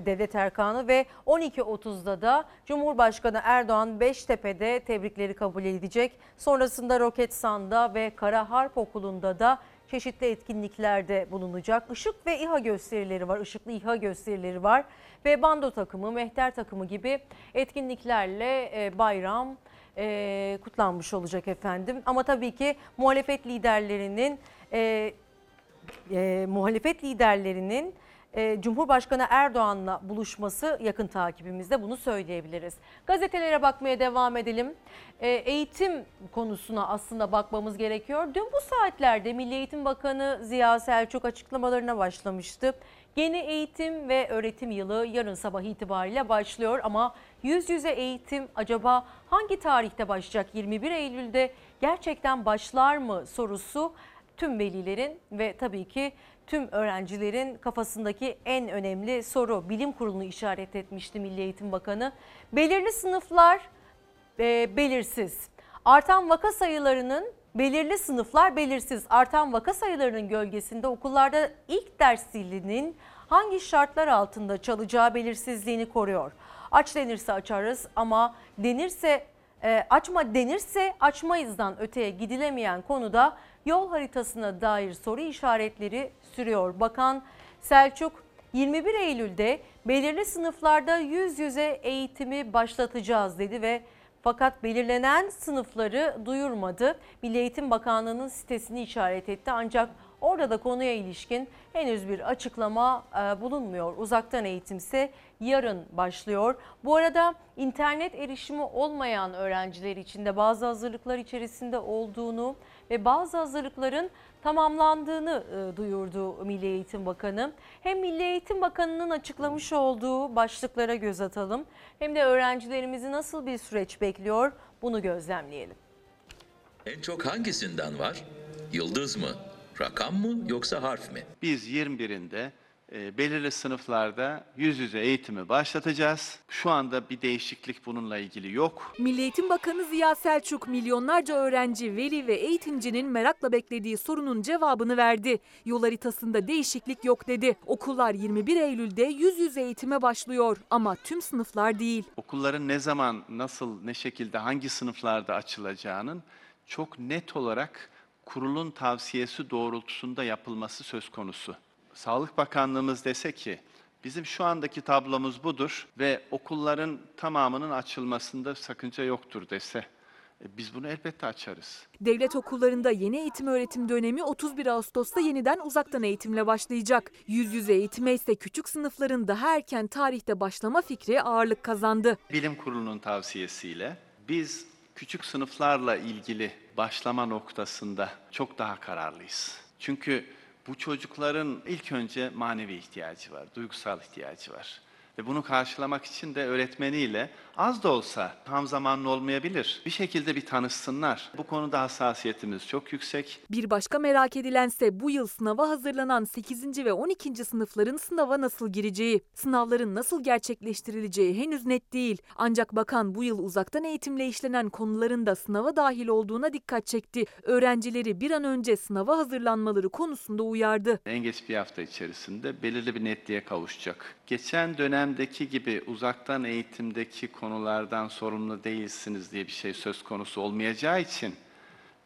devlet erkanı ve 12.30'da da Cumhurbaşkanı Erdoğan Beştepe'de tebrikleri kabul edecek. Sonrasında Roketsan'da ve Kara Harp Okulu'nda da çeşitli etkinliklerde bulunacak. Işık ve İHA gösterileri var, ışıklı İHA gösterileri var ve bando takımı, mehter takımı gibi etkinliklerle e, bayram e, kutlanmış olacak efendim. Ama tabii ki muhalefet liderlerinin e, e, muhalefet liderlerinin e, Cumhurbaşkanı Erdoğan'la buluşması yakın takibimizde bunu söyleyebiliriz. Gazetelere bakmaya devam edelim. E, eğitim konusuna aslında bakmamız gerekiyor. Dün bu saatlerde Milli Eğitim Bakanı Ziya Selçuk açıklamalarına başlamıştı. Yeni eğitim ve öğretim yılı yarın sabah itibariyle başlıyor ama yüz yüze eğitim acaba hangi tarihte başlayacak? 21 Eylül'de gerçekten başlar mı sorusu tüm velilerin ve tabii ki tüm öğrencilerin kafasındaki en önemli soru. Bilim Kurulu'nu işaret etmişti Milli Eğitim Bakanı. Belirli sınıflar e, belirsiz. Artan vaka sayılarının belirli sınıflar belirsiz. Artan vaka sayılarının gölgesinde okullarda ilk ders zilinin hangi şartlar altında çalacağı belirsizliğini koruyor. Aç denirse açarız ama denirse e, açma denirse açmayızdan öteye gidilemeyen konuda yol haritasına dair soru işaretleri sürüyor. Bakan Selçuk 21 Eylül'de belirli sınıflarda yüz yüze eğitimi başlatacağız dedi ve fakat belirlenen sınıfları duyurmadı. Milli Eğitim Bakanlığı'nın sitesini işaret etti ancak orada da konuya ilişkin henüz bir açıklama e, bulunmuyor. Uzaktan eğitimse yarın başlıyor. Bu arada internet erişimi olmayan öğrenciler için de bazı hazırlıklar içerisinde olduğunu ve bazı hazırlıkların tamamlandığını e, duyurdu Milli Eğitim Bakanı. Hem Milli Eğitim Bakanı'nın açıklamış olduğu başlıklara göz atalım hem de öğrencilerimizi nasıl bir süreç bekliyor bunu gözlemleyelim. En çok hangisinden var? Yıldız mı? Rakam mı yoksa harf mi? Biz 21'inde e, belirli sınıflarda yüz yüze eğitimi başlatacağız. Şu anda bir değişiklik bununla ilgili yok. Milli Eğitim Bakanı Ziya Selçuk milyonlarca öğrenci, veli ve eğitimcinin merakla beklediği sorunun cevabını verdi. Yol haritasında değişiklik yok dedi. Okullar 21 Eylül'de yüz yüze eğitime başlıyor ama tüm sınıflar değil. Okulların ne zaman, nasıl, ne şekilde, hangi sınıflarda açılacağının çok net olarak kurulun tavsiyesi doğrultusunda yapılması söz konusu. Sağlık Bakanlığımız dese ki bizim şu andaki tablomuz budur ve okulların tamamının açılmasında sakınca yoktur dese e, biz bunu elbette açarız. Devlet okullarında yeni eğitim öğretim dönemi 31 Ağustos'ta yeniden uzaktan eğitimle başlayacak. Yüz yüze eğitime ise küçük sınıfların daha erken tarihte başlama fikri ağırlık kazandı. Bilim Kurulu'nun tavsiyesiyle biz küçük sınıflarla ilgili başlama noktasında çok daha kararlıyız. Çünkü bu çocukların ilk önce manevi ihtiyacı var, duygusal ihtiyacı var. Ve bunu karşılamak için de öğretmeniyle az da olsa tam zamanlı olmayabilir. Bir şekilde bir tanışsınlar. Bu konuda hassasiyetimiz çok yüksek. Bir başka merak edilense bu yıl sınava hazırlanan 8. ve 12. sınıfların sınava nasıl gireceği. Sınavların nasıl gerçekleştirileceği henüz net değil. Ancak bakan bu yıl uzaktan eğitimle işlenen konuların da sınava dahil olduğuna dikkat çekti. Öğrencileri bir an önce sınava hazırlanmaları konusunda uyardı. En geç bir hafta içerisinde belirli bir netliğe kavuşacak. Geçen dönemdeki gibi uzaktan eğitimdeki konulardan sorumlu değilsiniz diye bir şey söz konusu olmayacağı için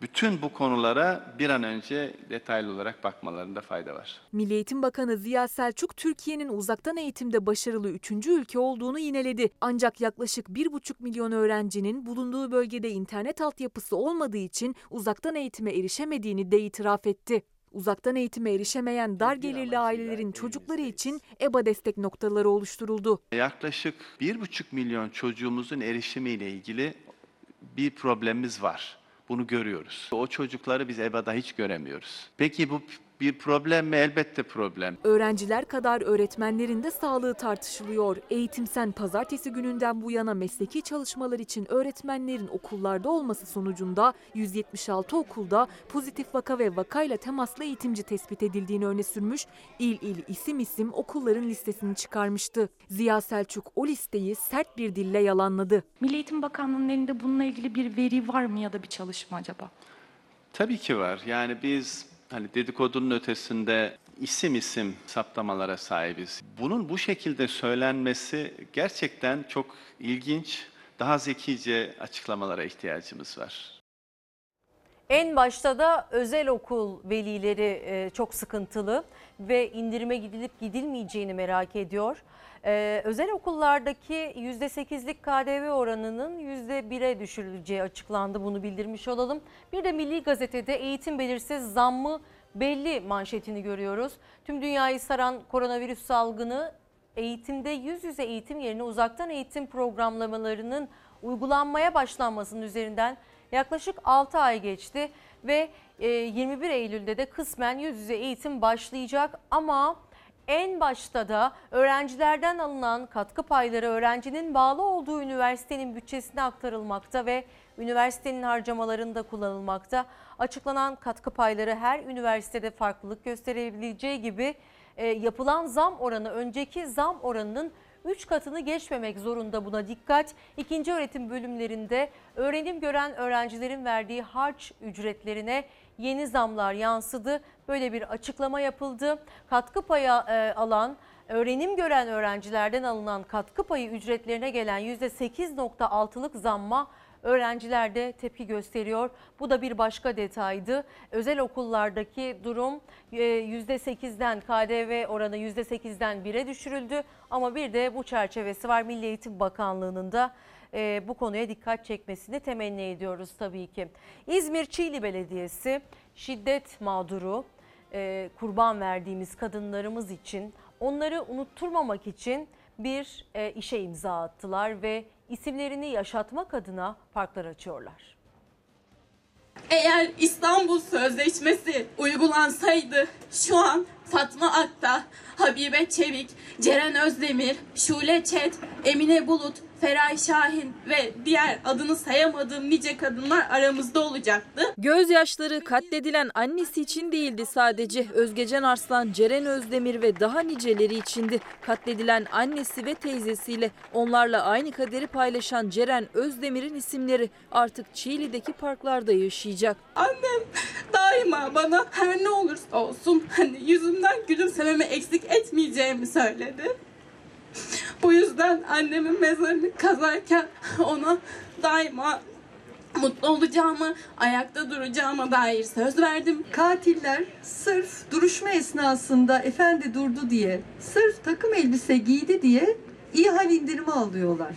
bütün bu konulara bir an önce detaylı olarak bakmalarında fayda var. Milli Eğitim Bakanı Ziya Selçuk Türkiye'nin uzaktan eğitimde başarılı 3. ülke olduğunu yineledi. Ancak yaklaşık 1,5 milyon öğrencinin bulunduğu bölgede internet altyapısı olmadığı için uzaktan eğitime erişemediğini de itiraf etti. Uzaktan eğitime erişemeyen dar gelirli ailelerin çocukları için EBA destek noktaları oluşturuldu. Yaklaşık 1,5 milyon çocuğumuzun erişimiyle ilgili bir problemimiz var. Bunu görüyoruz. O çocukları biz EBA'da hiç göremiyoruz. Peki bu bir problem mi? Elbette problem. Öğrenciler kadar öğretmenlerin de sağlığı tartışılıyor. Eğitimsen pazartesi gününden bu yana mesleki çalışmalar için öğretmenlerin okullarda olması sonucunda 176 okulda pozitif vaka ve vakayla temaslı eğitimci tespit edildiğini öne sürmüş, il il isim isim okulların listesini çıkarmıştı. Ziya Selçuk o listeyi sert bir dille yalanladı. Milli Eğitim Bakanlığı'nın elinde bununla ilgili bir veri var mı ya da bir çalışma acaba? Tabii ki var. Yani biz hani dedikodunun ötesinde isim isim saptamalara sahibiz. Bunun bu şekilde söylenmesi gerçekten çok ilginç. Daha zekice açıklamalara ihtiyacımız var. En başta da özel okul velileri çok sıkıntılı ve indirime gidilip gidilmeyeceğini merak ediyor. Ee, özel okullardaki %8'lik KDV oranının %1'e düşürüleceği açıklandı. Bunu bildirmiş olalım. Bir de Milli Gazete'de eğitim belirsiz zammı belli manşetini görüyoruz. Tüm dünyayı saran koronavirüs salgını eğitimde yüz yüze eğitim yerine uzaktan eğitim programlamalarının uygulanmaya başlanmasının üzerinden yaklaşık 6 ay geçti ve 21 Eylül'de de kısmen yüz yüze eğitim başlayacak ama en başta da öğrencilerden alınan katkı payları öğrencinin bağlı olduğu üniversitenin bütçesine aktarılmakta ve üniversitenin harcamalarında kullanılmakta. Açıklanan katkı payları her üniversitede farklılık gösterebileceği gibi e, yapılan zam oranı önceki zam oranının 3 katını geçmemek zorunda buna dikkat. İkinci öğretim bölümlerinde öğrenim gören öğrencilerin verdiği harç ücretlerine yeni zamlar yansıdı. Böyle bir açıklama yapıldı. Katkı payı e, alan öğrenim gören öğrencilerden alınan katkı payı ücretlerine gelen %8.6'lık zamma öğrenciler de tepki gösteriyor. Bu da bir başka detaydı. Özel okullardaki durum e, %8'den KDV oranı %8'den 1'e düşürüldü. Ama bir de bu çerçevesi var. Milli Eğitim Bakanlığı'nın da e, bu konuya dikkat çekmesini temenni ediyoruz tabii ki. İzmir Çiğli Belediyesi şiddet mağduru e, kurban verdiğimiz kadınlarımız için onları unutturmamak için bir e, işe imza attılar ve isimlerini yaşatmak adına parklar açıyorlar. Eğer İstanbul Sözleşmesi uygulansaydı şu an Fatma Akta, Habibe Çevik, Ceren Özdemir, Şule Çet, Emine Bulut, Feray Şahin ve diğer adını sayamadığım nice kadınlar aramızda olacaktı. Gözyaşları katledilen annesi için değildi sadece. Özgecan Arslan, Ceren Özdemir ve daha niceleri içindi. Katledilen annesi ve teyzesiyle onlarla aynı kaderi paylaşan Ceren Özdemir'in isimleri artık Çiğli'deki parklarda yaşayacak. Annem daima bana her ne olursa olsun hani yüzümden gülümsememi eksik etmeyeceğimi söyledi. Bu yüzden annemin mezarını kazarken ona daima mutlu olacağımı, ayakta duracağıma dair söz verdim. Katiller sırf duruşma esnasında efendi durdu diye, sırf takım elbise giydi diye iyi hal indirimi alıyorlar.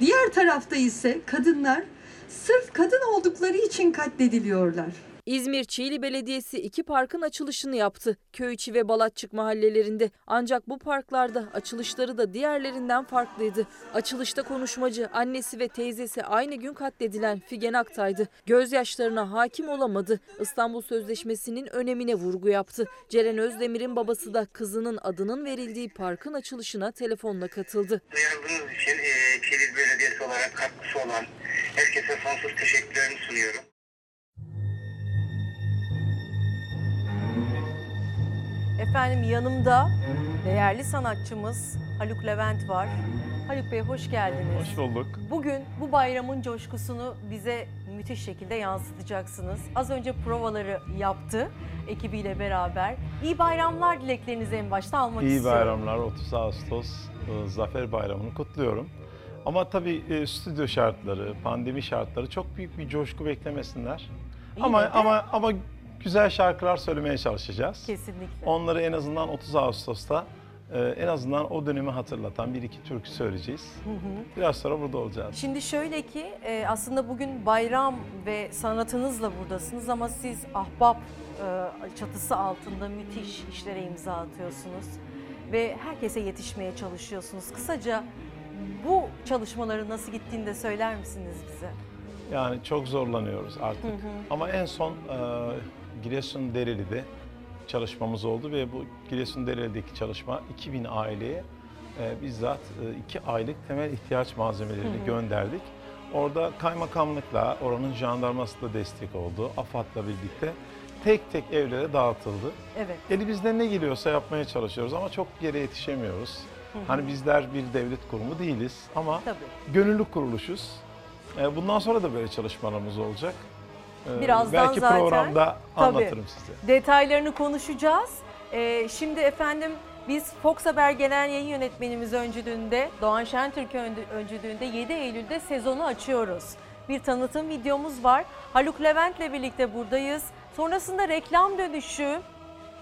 Diğer tarafta ise kadınlar sırf kadın oldukları için katlediliyorlar. İzmir Çiğli Belediyesi iki parkın açılışını yaptı. Köyçi ve Balatçık mahallelerinde. Ancak bu parklarda açılışları da diğerlerinden farklıydı. Açılışta konuşmacı annesi ve teyzesi aynı gün katledilen Figen Aktay'dı. Gözyaşlarına hakim olamadı. İstanbul Sözleşmesi'nin önemine vurgu yaptı. Ceren Özdemir'in babası da kızının adının verildiği parkın açılışına telefonla katıldı. Duyarlılığınız için Çiğli Belediyesi olarak katkısı olan herkese sonsuz teşekkürlerimi sunuyorum. Efendim yanımda değerli sanatçımız Haluk Levent var. Haluk Bey hoş geldiniz. Hoş bulduk. Bugün bu bayramın coşkusunu bize müthiş şekilde yansıtacaksınız. Az önce provaları yaptı ekibiyle beraber. İyi bayramlar dileklerinizi en başta almak İyi istiyorum. bayramlar 30 Ağustos e, Zafer Bayramı'nı kutluyorum. Ama tabii e, stüdyo şartları, pandemi şartları çok büyük bir coşku beklemesinler. İyi ama de- ama ama güzel şarkılar söylemeye çalışacağız. Kesinlikle. Onları en azından 30 Ağustos'ta e, en azından o dönemi hatırlatan bir iki türkü söyleyeceğiz. Hı hı. Biraz sonra burada olacağız. Şimdi şöyle ki e, aslında bugün bayram ve sanatınızla buradasınız ama siz ahbap e, çatısı altında müthiş işlere imza atıyorsunuz ve herkese yetişmeye çalışıyorsunuz. Kısaca bu çalışmaların nasıl gittiğini de söyler misiniz bize? Yani çok zorlanıyoruz artık. Hı hı. Ama en son e, Giresun Dereli'de çalışmamız oldu ve bu Giresun Dereli'deki çalışma 2000 aileye e, bizzat 2 aylık temel ihtiyaç malzemelerini Hı hı. gönderdik. Orada kaymakamlıkla, oranın jandarması da destek oldu, AFAD'la birlikte tek tek evlere dağıtıldı. Evet. Elimizden ne geliyorsa yapmaya çalışıyoruz ama çok yere yetişemiyoruz. Hı hı. Hani bizler bir devlet kurumu değiliz ama Tabii. gönüllü kuruluşuz. E, Bundan sonra da böyle çalışmalarımız olacak. E, Birazdan Belki zaten programda tabii, anlatırım size. Detaylarını konuşacağız. Ee, şimdi efendim biz Fox Haber Genel Yayın Yönetmenimiz öncülüğünde, Doğan Şentürk öncü- öncülüğünde 7 Eylül'de sezonu açıyoruz. Bir tanıtım videomuz var. Haluk Levent'le birlikte buradayız. Sonrasında reklam dönüşü,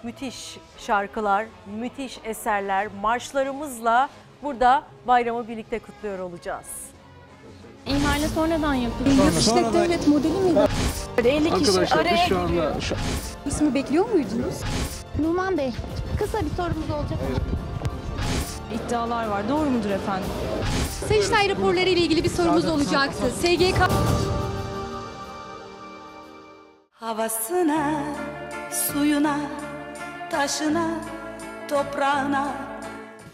müthiş şarkılar, müthiş eserler, marşlarımızla burada bayramı birlikte kutluyor olacağız. İhale sonradan yapıldı. Yapışlet devlet modeli miydi? 50 kişi araya giriyor. İsmi bekliyor muydunuz? Numan Bey, kısa bir sorumuz olacak. İddialar var. Doğru mudur efendim? Sayıştay raporları ile ilgili bir sorumuz olacaktı. SGK Havasına, suyuna, taşına, toprağına.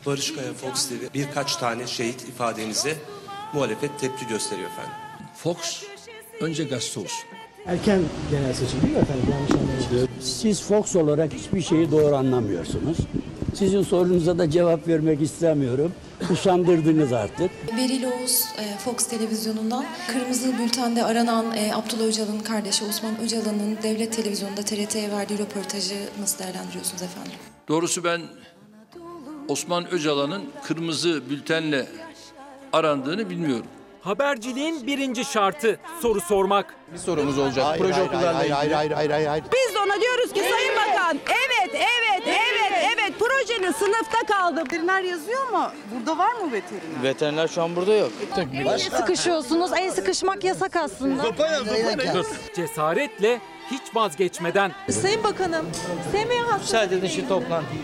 Barış Kaya Fox TV birkaç tane şehit ifadenize muhalefet tepki gösteriyor efendim. Fox önce gazete olsun. Erken genel seçim değil mi efendim? Yanlış anlamadım. Siz Fox olarak hiçbir şeyi doğru anlamıyorsunuz. Sizin sorunuza da cevap vermek istemiyorum. Usandırdınız artık. Beril Oğuz e, Fox Televizyonu'ndan Kırmızı Bülten'de aranan e, Abdullah Öcalan'ın kardeşi Osman Öcalan'ın devlet televizyonunda TRT'ye verdiği röportajı nasıl değerlendiriyorsunuz efendim? Doğrusu ben Osman Öcalan'ın kırmızı bültenle arandığını bilmiyorum. Haberciliğin birinci şartı soru sormak. Bir sorumuz olacak. Proje okullarla ilgili. hayır, hayır, hayır, hayır. Biz de ona diyoruz ki Sayın Bakan evet evet evet evet projenin sınıfta kaldı. Veteriner yazıyor mu? Burada var mı veteriner? Veteriner şu an burada yok. El sıkışıyorsunuz. El sıkışmak yasak aslında. Cesaretle hiç vazgeçmeden Sayın Bakanım, SMA hastası. Müsaade edin şu toplantıyı.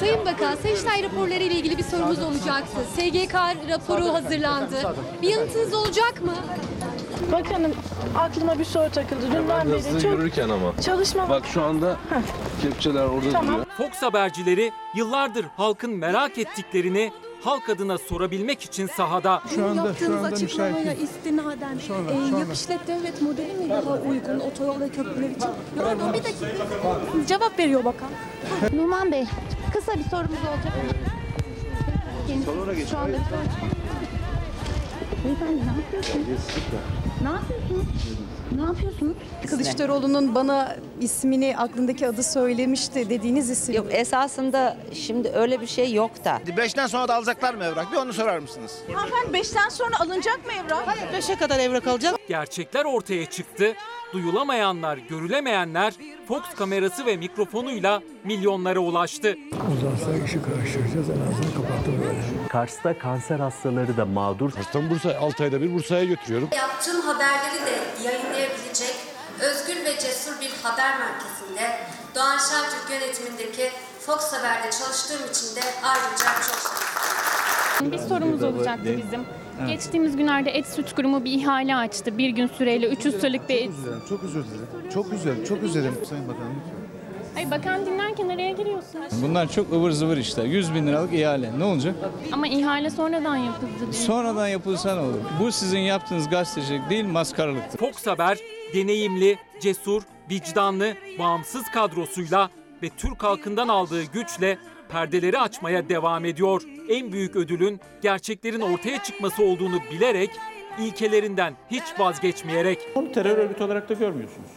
Sayın Bakan, Sayıştay raporları ile ilgili bir sorumuz olacaktı. SGK raporu hazırlandı. Bir yanıtınız olacak mı? Bakanım aklıma bir soru takıldı. Dünden beri çok yürürken ama. çalışma Bak şu anda kepçeler orada Tamam. Fox habercileri yıllardır halkın merak ettiklerini halk adına sorabilmek için sahada. Bu yaptığınız açıklamaya istinaden e, yap işlet devlet modeli mi daha uygun otoyol ve köprüler için? Pardon bir dakika. Cevap veriyor bakan. Numan Bey, kısa bir sorumuz olacak. Şu anda. Beyefendi ne yapıyorsunuz? Ne yapıyorsunuz? Ne yapıyorsunuz? Kılıçdaroğlu'nun bana ismini aklındaki adı söylemişti dediğiniz isim. Yok esasında şimdi öyle bir şey yok da. Beşten sonra da alacaklar mı evrak? Bir onu sorar mısınız? Hanımefendi beşten sonra alınacak mı evrak? Hayır beşe kadar evrak alacak. Gerçekler ortaya çıktı. Duyulamayanlar, görülemeyenler Fox kamerası ve mikrofonuyla milyonlara ulaştı. Uzansa işi karıştıracağız en azından kapattım böyle. Kars'ta kanser hastaları da mağdur. Kars'tan Bursa, 6 ayda bir Bursa'ya götürüyorum. Yaptığım haberleri de yayınlayabilecek özgür ve cesur bir haber merkezinde Doğan Şentürk yönetimindeki Fox Haber'de çalıştığım için de ayrıca çok mutluyum. Bir sorumuz olacaktı bizim. Geçtiğimiz günlerde Et Süt Kurumu bir ihale açtı. Bir gün süreyle 300 liralık bir et. Çok özür dilerim. Çok üzüldüm. Çok üzüldüm. Sayın Bakanım. Ay bakan dinlerken araya giriyorsunuz. Bunlar çok ıvır zıvır işler. 100 bin liralık ihale. Ne olacak? Ama ihale sonradan yapıldı diye. Sonradan yapılsa ne olur? Bu sizin yaptığınız gazetecilik değil maskaralıktır. Fox Haber deneyimli, cesur, vicdanlı, bağımsız kadrosuyla ve Türk halkından aldığı güçle perdeleri açmaya devam ediyor. En büyük ödülün gerçeklerin ortaya çıkması olduğunu bilerek ilkelerinden hiç vazgeçmeyerek Onu terör örgütü olarak da görmüyorsunuz.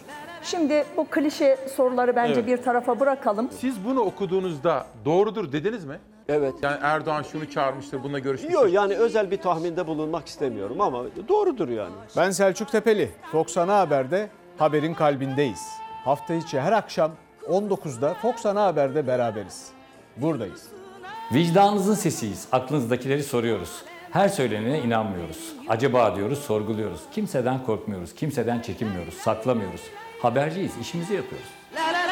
Şimdi bu klişe soruları bence Evet. bir tarafa bırakalım. Siz bunu okuduğunuzda doğrudur dediniz mi? Evet. Yani Erdoğan şunu çağırmıştır, bununla görüşmüştür. Yok yani özel bir tahminde bulunmak istemiyorum ama doğrudur yani. Ben Selçuk Tepeli. Fox Ana Haber'de haberin kalbindeyiz. Hafta içi her akşam 19'da Fox Ana Haber'de beraberiz. Buradayız. Vicdanınızın sesiyiz. Aklınızdakileri soruyoruz. Her söylenene inanmıyoruz. Acaba diyoruz, sorguluyoruz. Kimseden korkmuyoruz, kimseden çekinmiyoruz, saklamıyoruz. Haberciyiz, işimizi yapıyoruz. Arhaviden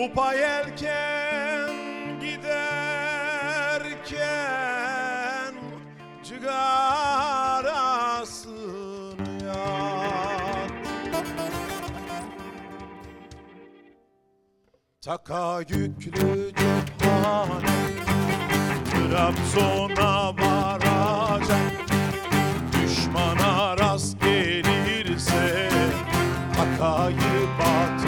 Pupa yelken giderken Cigarasını yak. Taka yüklü cephane Trabzon'a varacak. Düşmana rast gelirse Takayı batıracak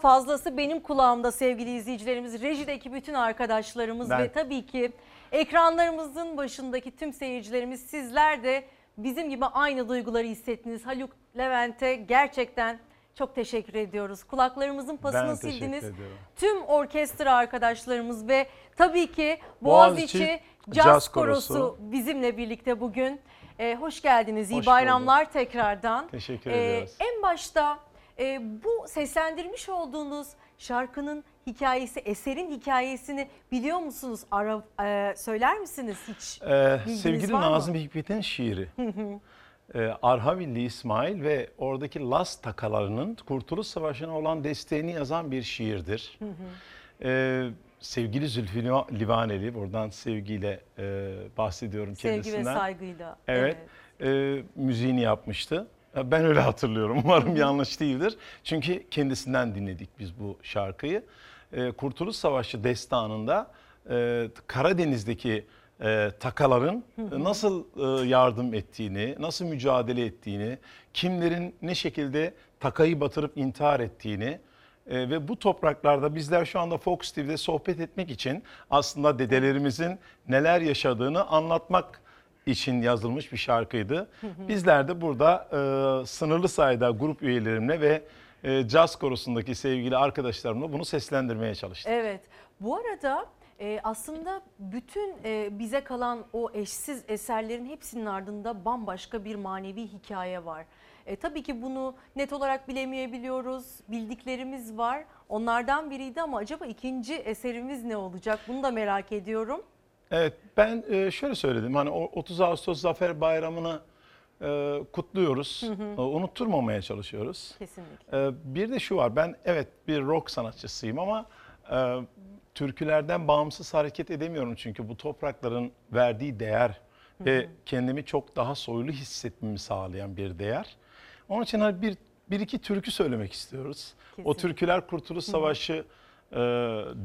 fazlası benim kulağımda sevgili izleyicilerimiz, rejideki bütün arkadaşlarımız Ben- ve tabii ki ekranlarımızın başındaki tüm seyircilerimiz sizler de bizim gibi aynı duyguları hissettiniz. Haluk Levent'e gerçekten çok teşekkür ediyoruz. Kulaklarımızın pasını teşekkür sildiniz. ediyorum. Tüm orkestra arkadaşlarımız ve tabii ki Boğaziçi, Boğaziçi Caz, Caz Korosu, Korosu. bizimle birlikte bugün. Ee, hoş geldiniz. İyi Hoş bayramlar tekrardan. Teşekkür Ee, ediyoruz. En başta e, bu seslendirmiş olduğunuz şarkının hikayesi, eserin hikayesini biliyor musunuz? Ara, e, söyler misiniz hiç? Ee, sevgili? Nazım Hikmet'in şiiri. Hı. Ee, Arhavilli İsmail ve oradaki Las takalarının Kurtuluş Savaşı'na olan desteğini yazan bir şiirdir. Ee, sevgili Zülfü Liva- Livaneli, buradan sevgiyle e, bahsediyorum Sevgi ve kendisinden. saygıyla, Evet, e, müziğini yapmıştı. E, Ben öyle hatırlıyorum. *laughs* Umarım yanlış değildir. Çünkü kendisinden dinledik biz bu şarkıyı. E, Kurtuluş Savaşı destanında e, Karadeniz'deki e, takaların nasıl e, yardım ettiğini, nasıl mücadele ettiğini, kimlerin ne şekilde takayı batırıp intihar ettiğini e, ve bu topraklarda bizler şu anda Fox TV'de sohbet etmek için aslında dedelerimizin neler yaşadığını anlatmak için yazılmış bir şarkıydı. Bizler de burada e, sınırlı sayıda grup üyelerimle ve e, caz korosundaki sevgili arkadaşlarımla bunu seslendirmeye çalıştık. Evet. Bu arada e, aslında bütün e, bize kalan o eşsiz eserlerin hepsinin ardında bambaşka bir manevi hikaye var. E, tabii ki bunu net olarak bilemeyebiliyoruz. Bildiklerimiz var. Onlardan biriydi ama acaba ikinci eserimiz ne olacak? Bunu da merak ediyorum. Evet ben e, şöyle söyledim hani o 30 Ağustos Zafer Bayramı'nı e, kutluyoruz. Hı hı. E, Unutturmamaya çalışıyoruz. Kesinlikle. Bir de şu var ben evet bir rock sanatçısıyım ama türkülerden bağımsız hareket edemiyorum çünkü bu toprakların verdiği değer Hı ve kendimi çok daha soylu hissetmemi sağlayan bir değer. Onun için hani bir, bir iki türkü söylemek istiyoruz. O Kesinlikle. türküler Kurtuluş Hı hı. E,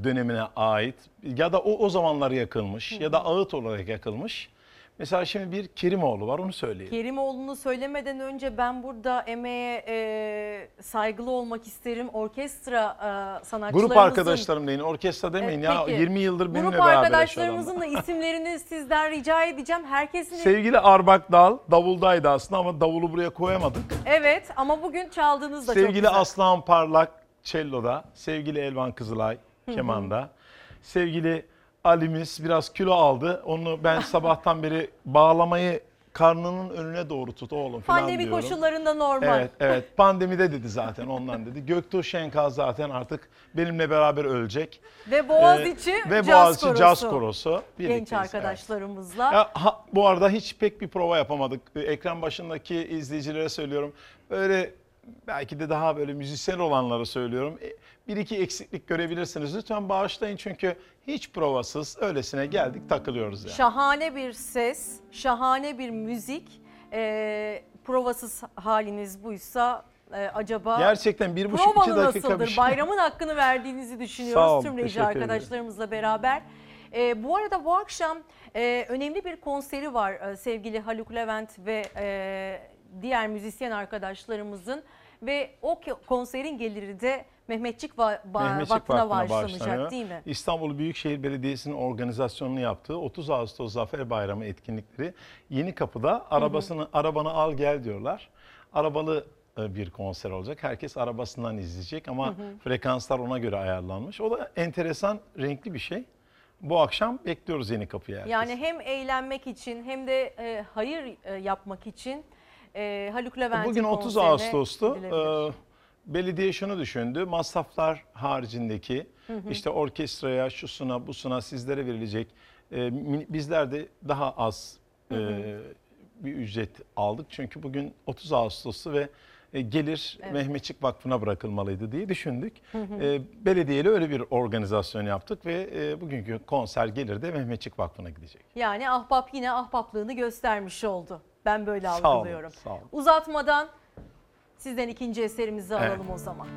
dönemine ait ya da o o zamanlar yakılmış Hı ya da ağıt olarak yakılmış. Mesela şimdi bir Kerimoğlu var onu söyleyeyim. Kerimoğlu'nu söylemeden önce ben burada emeğe e, saygılı olmak isterim. Orkestra e, sanatçılarımızın... Grup arkadaşlarım deyin, orkestra demeyin E, ya. peki. 20 yıldır benimle Grup beraber şu arkadaşlarımızın da *laughs* isimlerini sizden rica edeceğim. Herkesin Sevgili Arbak Dal, davuldaydı aslında ama davulu buraya koyamadık. Evet ama bugün çaldığınız da çok Sevgili güzel. Aslan Parlak cello'da, sevgili Elvan Kızılay kemanda, sevgili Ali'miz biraz kilo aldı. Onu ben *laughs* sabahtan beri bağlamayı karnının önüne doğru tut oğlum falan Pandemi diyorum. koşullarında normal. Evet, evet. *laughs* Pandemide dedi zaten ondan dedi. Göktuğ Şenkal zaten artık benimle beraber ölecek. Ve Boğaziçi Ee, ve Caz Boğaziçi Korosu. Caz Korosu. Genç Birlikteyiz, evet. arkadaşlarımızla. Ya, ha, bu arada hiç pek bir prova yapamadık. Ee, Ekran başındaki izleyicilere söylüyorum. Böyle belki de daha böyle müzisyen olanlara söylüyorum. E, Bir iki eksiklik görebilirsiniz. Lütfen bağışlayın çünkü hiç provasız öylesine geldik takılıyoruz yani. Şahane bir ses, şahane bir müzik. Ee, provasız haliniz buysa e, acaba Gerçekten bir buçuk iki dakika bir şey. Bayramın hakkını verdiğinizi düşünüyoruz Sağ olun, tüm reji teşekkür ederim. arkadaşlarımızla beraber. Ee, bu arada bu akşam e, önemli bir konseri var e, sevgili Haluk Levent ve e, diğer müzisyen arkadaşlarımızın ve o konserin geliri de Mehmetçik Va- Mehmetçik Vakfı'na bağışlanacak değil mi? İstanbul Büyükşehir Belediyesi'nin organizasyonunu yaptığı 30 Ağustos Zafer Bayramı etkinlikleri Yeni Kapı'da arabasını arabanı al gel diyorlar. Arabalı e, bir konser olacak. Herkes arabasından izleyecek ama Hı hı. frekanslar ona göre ayarlanmış. O da enteresan, renkli bir şey. Bu akşam bekliyoruz Yeni Kapı'ya. Yani hem eğlenmek için hem de e, hayır e, yapmak için e, Haluk Levent'in Bugün 30 konserine Ağustos'tu. Ee, belediye şunu düşündü. Masraflar haricindeki Hı hı. işte orkestraya, şusuna, busuna sizlere verilecek. e, bizler de daha az Hı hı. e, bir ücret aldık. Çünkü bugün 30 Ağustos'u ve e, gelir Evet. Mehmetçik Vakfı'na bırakılmalıydı diye düşündük. Hı hı. E, belediyeyle öyle bir organizasyon yaptık ve e, bugünkü konser gelir de Mehmetçik Vakfı'na gidecek. Yani ahbap yine ahbaplığını göstermiş oldu. Ben böyle Sağ olun, algılıyorum. sağ olun. Uzatmadan sizden ikinci eserimizi Evet. alalım o zaman.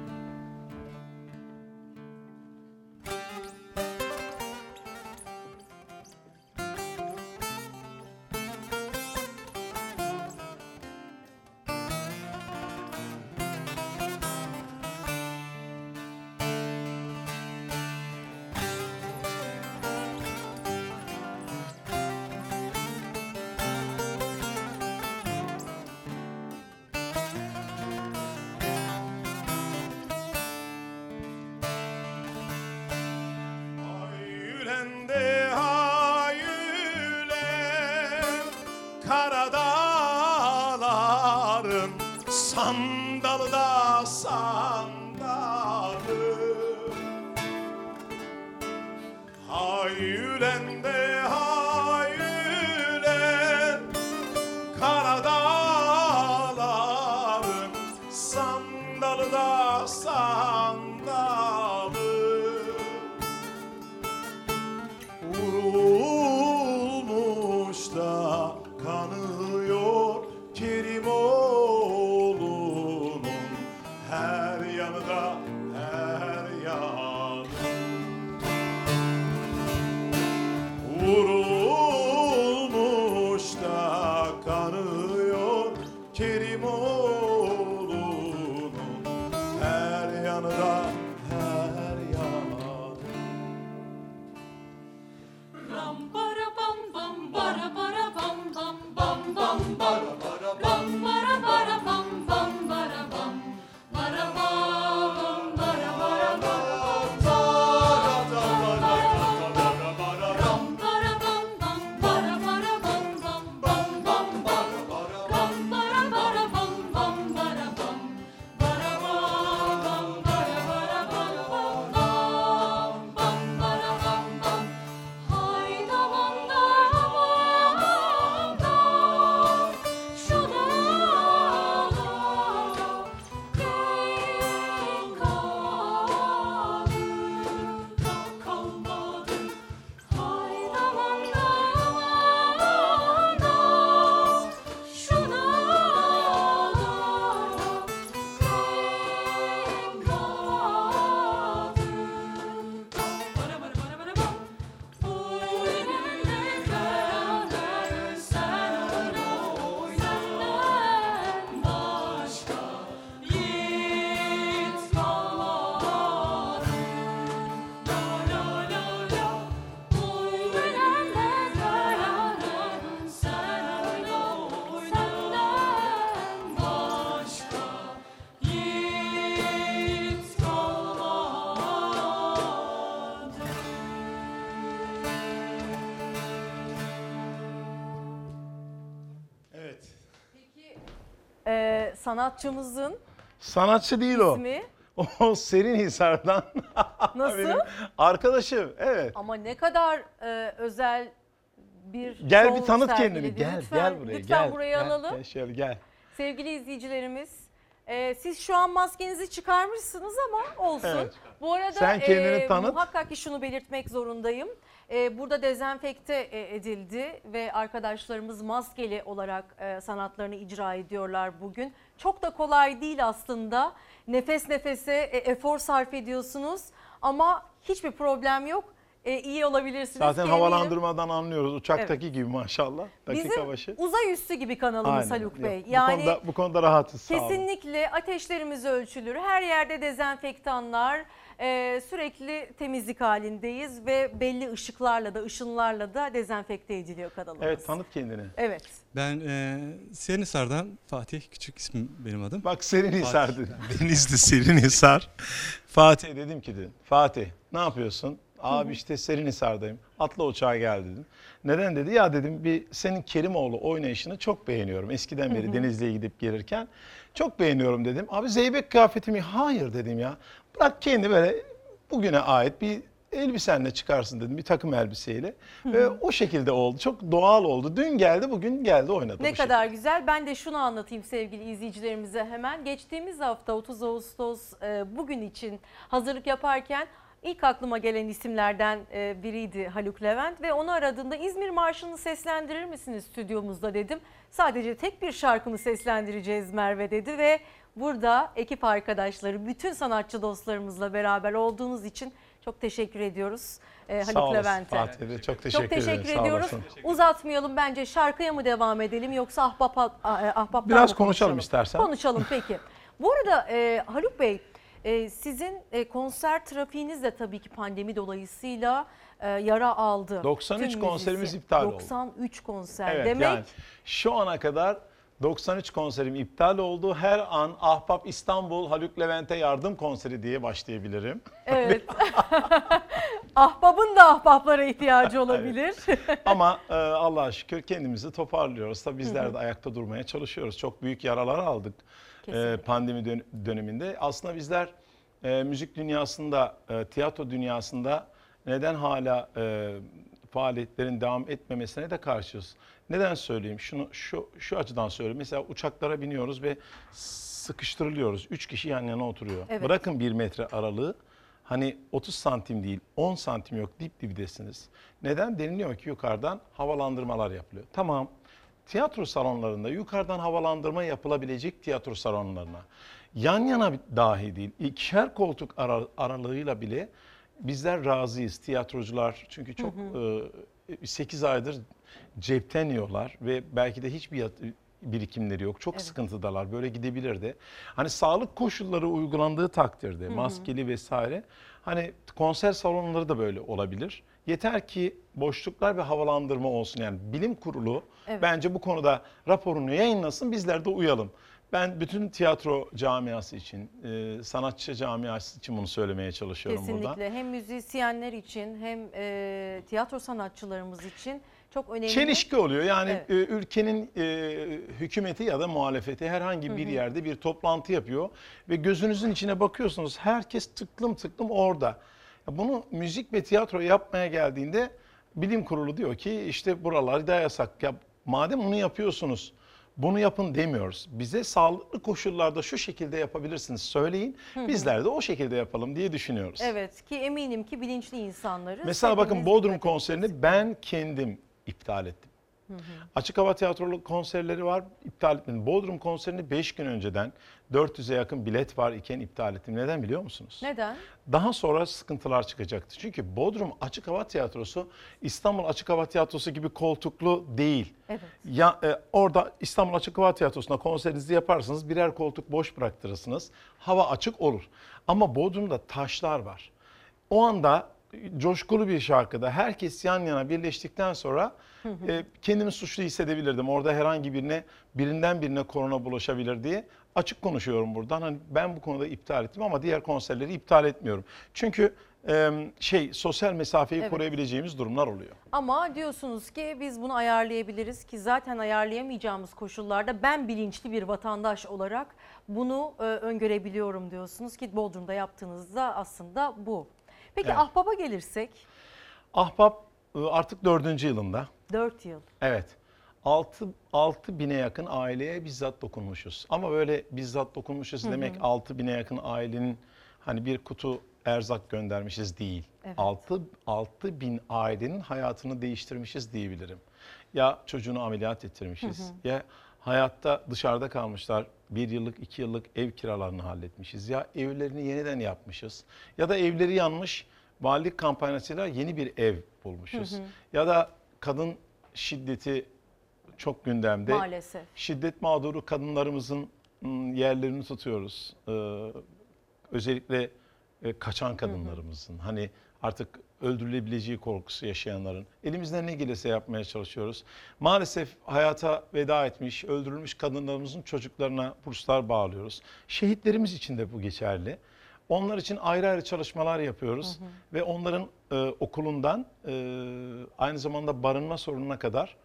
Sanatçımızın Sanatçı değil o. ismi *laughs* O Serinhisar'dan. *laughs* Nasıl? Benim arkadaşım. Evet. ama ne kadar e, özel bir Gel şov bir tanıt sergiledi. kendini. Gel lütfen, gel buraya. Lütfen gel, buraya gel, alalım. Gel şöyle gel. Sevgili izleyicilerimiz Ee, siz şu an maskenizi çıkarmışsınız ama olsun. Evet. Bu arada Sen kendini e, tanıt. muhakkak ki şunu belirtmek zorundayım. E, burada dezenfekte e, edildi ve arkadaşlarımız maskeli olarak e, sanatlarını icra ediyorlar bugün. Çok da kolay değil aslında. Nefes nefese e, efor sarf ediyorsunuz ama hiçbir problem yok. E, iyi olabilirsiniz. Zaten eminim. havalandırmadan anlıyoruz. Uçaktaki gibi maşallah. Dakika Bizim başı. uzay üssü gibi kanalımız Aynen. Haluk Bey. Yok, Yani bu, konuda, bu konuda rahatız. Kesinlikle ateşlerimiz ölçülür. Her yerde dezenfektanlar, e, sürekli temizlik halindeyiz ve belli ışıklarla da ışınlarla da dezenfekte ediliyor kanalımız. Evet tanıt kendini. Evet. Ben e, Serinhisar'dan Fatih Küçük ismim benim adım. Bak Serinhisar Fatih. dedim. Denizli Serinhisar. *laughs* Fatih dedim ki dedim. Fatih ne yapıyorsun? Abi işte Serinhisar'dayım. Atla uçağa gel dedim. Neden dedi? Ya dedim bir senin Kerimoğlu oynayışını çok beğeniyorum. Eskiden beri Denizli'ye gidip gelirken çok beğeniyorum dedim. Abi Zeybek kıyafetimi hayır dedim ya. Bırak kendi böyle bugüne ait bir elbisenle çıkarsın dedim. Bir takım elbiseyle. Ve o şekilde oldu. Çok doğal oldu. Dün geldi bugün geldi oynadı. Ne kadar güzel. Ben de şunu anlatayım sevgili izleyicilerimize hemen. Geçtiğimiz hafta 30 Ağustos e, bugün için hazırlık yaparken ilk aklıma gelen isimlerden e, biriydi Haluk Levent ve onu aradığında İzmir Marşı'nı seslendirir misiniz stüdyomuzda dedim. Sadece tek bir şarkımı seslendireceğiz Merve dedi ve burada ekip arkadaşları bütün sanatçı dostlarımızla beraber olduğunuz için çok teşekkür ediyoruz e, Sağ Haluk olasın Levent'e. Fatih de çok teşekkür Çok teşekkür ederim. Ediyoruz. Uzatmayalım bence şarkıya mı devam edelim yoksa ahbap, ah- ahbaplar Biraz mı konuşalım istersen. Konuşalım peki. Bu arada e, Haluk Bey e, sizin e, konser trafiğiniz de tabii ki pandemi dolayısıyla e, yara aldı. 93 Tüm konserimiz müzisyen. iptal oldu. 93 konser Evet demek. yani şu ana kadar 93 konserim iptal oldu. Her an Ahbap İstanbul Haluk Levent'e yardım konseri diye başlayabilirim. Evet. *laughs* Ahbabın da ahbaplara ihtiyacı *laughs* olabilir. *laughs* Ama e, Allah'a şükür kendimizi toparlıyoruz. Tabii bizler de ayakta durmaya çalışıyoruz. Çok büyük yaralar aldık e, pandemi dön- döneminde. Aslında bizler e, müzik dünyasında, e, tiyatro dünyasında neden hala e, faaliyetlerin devam etmemesine de karşıyız. Neden söyleyeyim? Şunu şu şu açıdan söyleyeyim. Mesela uçaklara biniyoruz ve sıkıştırılıyoruz. Üç kişi yan yana oturuyor. Evet. Bırakın bir metre aralığı. Hani 30 santim değil 10 santim yok dip dibidesiniz. Neden? Deniliyor ki yukarıdan havalandırmalar yapılıyor. Tamam tiyatro salonlarında yukarıdan havalandırma yapılabilecek tiyatro salonlarına yan yana dahi değil ikişer koltuk ara- aralığıyla bile bizler razıyız tiyatrocular çünkü çok e, 8 aydır cepten yiyorlar ve belki de hiçbir yat- birikimleri yok. Çok sıkıntıdalar. Böyle gidebilirdi. Hani sağlık koşulları uygulandığı takdirde maskeli vesaire hani konser salonları da böyle olabilir. Yeter ki boşluklar ve havalandırma olsun. Yani bilim kurulu Evet. bence bu konuda raporunu yayınlasın. Bizler de uyalım. Ben bütün tiyatro camiası için, e, sanatçı camiası için bunu söylemeye çalışıyorum burada. Kesinlikle hem müzisyenler için hem e, tiyatro sanatçılarımız için çok önemli. Çelişki oluyor. Yani Evet. e, ülkenin e, hükümeti ya da muhalefeti herhangi bir Hı hı. yerde bir toplantı yapıyor ve gözünüzün içine bakıyorsunuz. Herkes tıklım tıklım orada. Bunu müzik ve tiyatro yapmaya geldiğinde bilim kurulu diyor ki işte buralarda yasak. Ya madem onu yapıyorsunuz bunu yapın demiyoruz. Bize sağlıklı koşullarda şu şekilde yapabilirsiniz söyleyin. Bizler de o şekilde yapalım diye düşünüyoruz. Evet ki eminim ki bilinçli insanlarız. Mesela bakın Bodrum konserini ben kendim iptal ettim. Hı hı. Açık hava tiyatrolu konserleri var iptal etmedim. Bodrum konserini 5 gün önceden 400'e yakın bilet var iken iptal ettim. Neden biliyor musunuz? Neden? Daha sonra sıkıntılar çıkacaktı. Çünkü Bodrum Açık Hava Tiyatrosu İstanbul Açık Hava Tiyatrosu gibi koltuklu değil. Evet. Ya e, orada İstanbul Açık Hava Tiyatrosu'nda konserinizi yaparsınız. Birer koltuk boş bıraktırırsınız. Hava açık olur. Ama Bodrum'da taşlar var. O anda coşkulu bir şarkıda herkes yan yana birleştikten sonra Hı hı. e, kendimi suçlu hissedebilirdim. Orada herhangi birine birinden birine korona bulaşabilir diye açık konuşuyorum buradan. Hani ben bu konuda iptal ettim ama diğer konserleri iptal etmiyorum. Çünkü e, şey sosyal mesafeyi Evet. koruyabileceğimiz durumlar oluyor. Ama diyorsunuz ki biz bunu ayarlayabiliriz ki zaten ayarlayamayacağımız koşullarda ben bilinçli bir vatandaş olarak bunu e, öngörebiliyorum diyorsunuz ki Bodrum'da yaptığınızda aslında bu. Peki Evet. Ahbap'a gelirsek Ahbap e, artık dördüncü yılında. 4 yıl. Evet. 6, 6 bine yakın aileye bizzat dokunmuşuz. Ama böyle bizzat dokunmuşuz Hı hı. demek 6 bine yakın ailenin hani bir kutu erzak göndermişiz değil. Evet. 6, 6 bin ailenin hayatını değiştirmişiz diyebilirim. Ya çocuğunu ameliyat ettirmişiz Hı hı. ya hayatta dışarıda kalmışlar. Bir yıllık, iki yıllık ev kiralarını halletmişiz. Ya evlerini yeniden yapmışız. Ya da evleri yanmış valilik kampanyasıyla yeni bir ev bulmuşuz. Hı hı. Ya da kadın şiddeti çok gündemde. Maalesef. Şiddet mağduru kadınlarımızın ım, yerlerini tutuyoruz. Ee, özellikle e, kaçan kadınlarımızın hani artık öldürülebileceği korkusu yaşayanların elimizden ne gelirse yapmaya çalışıyoruz. Maalesef hayata veda etmiş, öldürülmüş kadınlarımızın çocuklarına burslar bağlıyoruz. Şehitlerimiz için de bu geçerli. Onlar için ayrı ayrı çalışmalar yapıyoruz Hı hı. ve onların e, okulundan e, aynı zamanda barınma sorununa kadar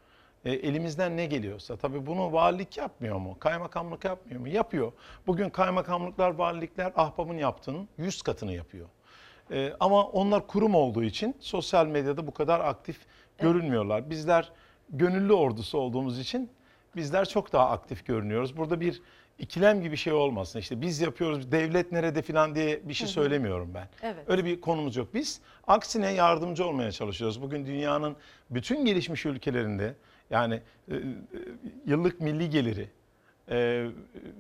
e, elimizden ne geliyorsa tabii bunu valilik yapmıyor mu? Kaymakamlık yapmıyor mu? Yapıyor. Bugün kaymakamlıklar, valilikler ahbabın yaptığının 100 katını yapıyor. E, ama onlar kurum olduğu için sosyal medyada bu kadar aktif görünmüyorlar. Bizler gönüllü ordusu olduğumuz için bizler çok daha aktif görünüyoruz. Burada bir ikilem gibi şey olmasın. İşte biz yapıyoruz, devlet nerede falan diye bir şey söylemiyorum ben. Evet. Öyle bir konumuz yok. Biz aksine yardımcı olmaya çalışıyoruz. Bugün dünyanın bütün gelişmiş ülkelerinde yani e, e, yıllık milli geliri, e,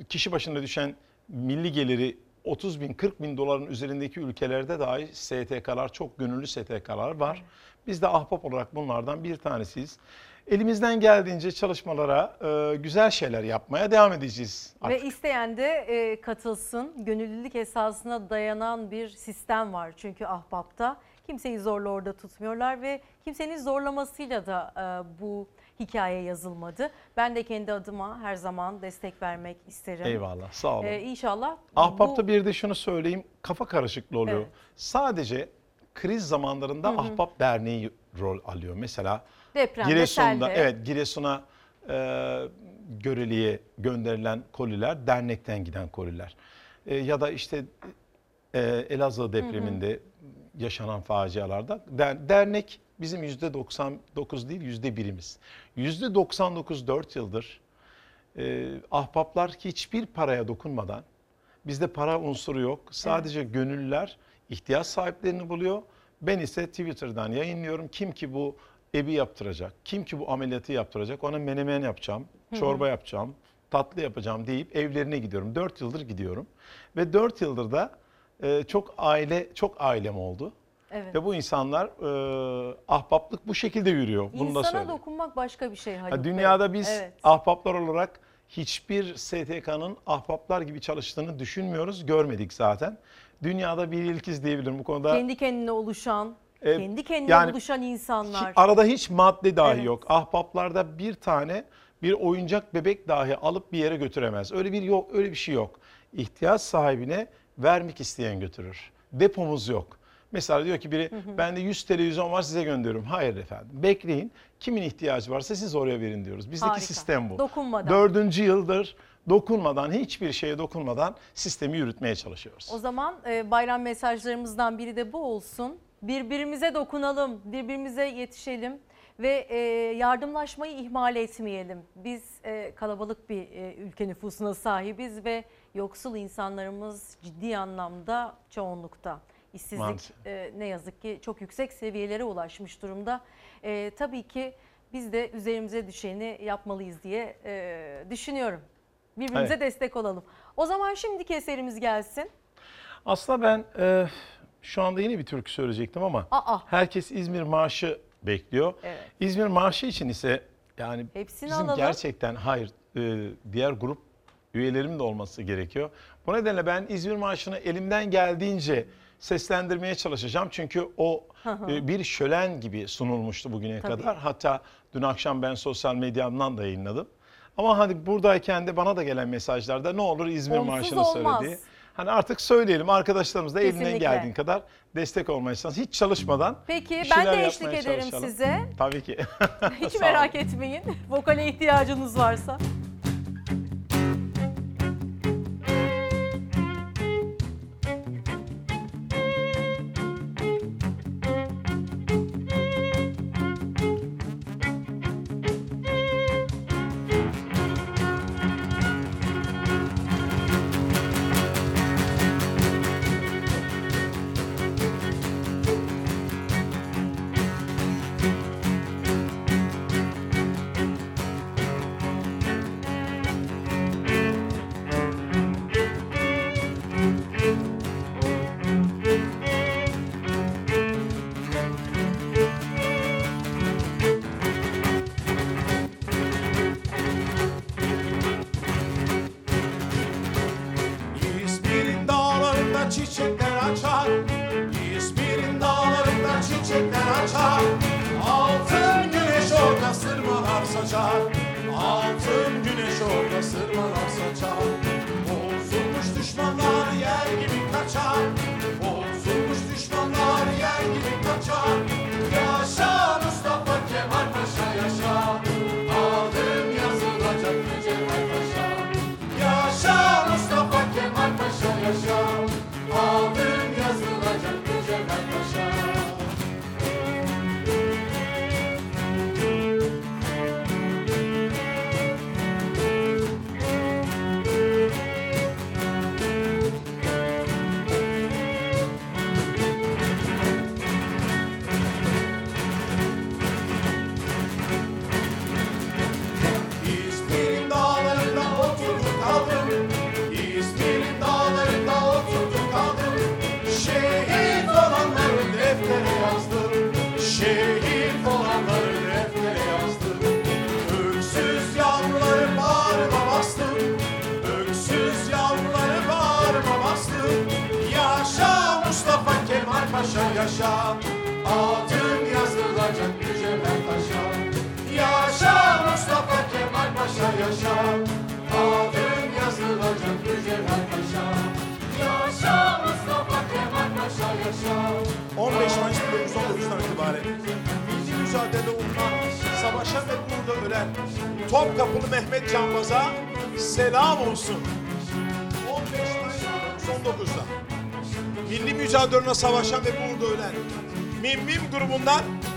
kişi başına düşen milli geliri 30 bin 40 bin doların üzerindeki ülkelerde dahi STK'lar çok gönüllü STK'lar var. Biz de ahbap olarak bunlardan bir tanesiyiz. Elimizden geldiğince çalışmalara e, güzel şeyler yapmaya devam edeceğiz. Ve isteyen de e, katılsın. Gönüllülük esasına dayanan bir sistem var çünkü Ahbap'ta. Kimseyi zorla orada tutmuyorlar ve kimsenin zorlamasıyla da e, bu hikaye yazılmadı. Ben de kendi adıma her zaman destek vermek isterim. Eyvallah sağ olun. E, inşallah Ahbap'ta bu- bir de şunu söyleyeyim kafa karışıklığı oluyor. Evet. Sadece kriz zamanlarında Hı hı. Ahbap Derneği rol alıyor. Mesela Depremde, Giresun'da selde. evet Giresun'a e, Göreli'ye gönderilen koliler dernekten giden koliler. E, ya da işte e, Elazığ depreminde yaşanan facialarda der- dernek bizim yüzde 99 değil yüzde birimiz. Yüzde 99 4 yıldır e, ahbaplar hiçbir paraya dokunmadan bizde para unsuru yok. Sadece gönüllüler ihtiyaç sahiplerini buluyor. Ben ise Twitter'dan yayınlıyorum. Kim ki bu ebi yaptıracak, kim ki bu ameliyatı yaptıracak ona menemen yapacağım, Hı hı. çorba yapacağım, tatlı yapacağım deyip evlerine gidiyorum. 4 yıldır gidiyorum. Ve 4 yıldır da e, çok aile, çok ailem oldu. Evet. Ve bu insanlar e, ahbaplık bu şekilde yürüyor. Bunu da İnsana söyleyeyim. dokunmak başka bir şey Haluk Ha, Bey. dünyada biz Evet. ahbaplar olarak hiçbir STK'nın ahbaplar gibi çalıştığını düşünmüyoruz, görmedik zaten. Dünyada bir ilkiz diyebilirim bu konuda. kendi kendine oluşan, E, kendi kendine yani oluşan insanlar. Arada hiç madde dahi Evet. yok. Ahbaplarda bir tane bir oyuncak bebek dahi alıp bir yere götüremez. Öyle bir yok, öyle bir şey yok. İhtiyaç sahibine vermek isteyen götürür. Depomuz yok. Mesela diyor ki biri bende 100 televizyon var size gönderiyorum. Hayır efendim. Bekleyin. Kimin ihtiyacı varsa siz oraya verin diyoruz. Bizdeki Harika. sistem bu. Dokunmadan. Dördüncü yıldır dokunmadan, hiçbir şeye dokunmadan sistemi yürütmeye çalışıyoruz. O zaman e, bayram mesajlarımızdan biri de bu olsun. Birbirimize dokunalım, birbirimize yetişelim ve e, yardımlaşmayı ihmal etmeyelim. Biz e, kalabalık bir e, ülke nüfusuna sahibiz ve yoksul insanlarımız ciddi anlamda çoğunlukta. İşsizlik Maalesef. e, ne yazık ki çok yüksek seviyelere ulaşmış durumda. E, tabii ki biz de üzerimize düşeni yapmalıyız diye e, düşünüyorum. Birbirimize Evet. destek olalım. O zaman şimdiki eserimiz gelsin. Aslında ben e, şu anda yine bir türkü söyleyecektim ama Aa. herkes İzmir Marşı bekliyor. Evet. İzmir Marşı için ise yani Hepsini bizim alalım. gerçekten hayır e, diğer grup üyelerim de olması gerekiyor. Bu nedenle ben İzmir Marşı'nı elimden geldiğince seslendirmeye çalışacağım. Çünkü o e, bir şölen gibi sunulmuştu bugüne Tabii. kadar. Hatta dün akşam ben sosyal medyamdan da yayınladım. Ama hani buradayken de bana da gelen mesajlarda ne olur İzmir Onsuz Marşı'nı olmaz. diye. Hani artık söyleyelim arkadaşlarımız da elinden Kesinlikle. geldiğin kadar destek olmaya çalışsın. Hiç çalışmadan Peki ben de eşlik ederim çalışalım. size. Tabii ki. *laughs* *laughs* Hiç merak etmeyin. Vokale ihtiyacınız varsa.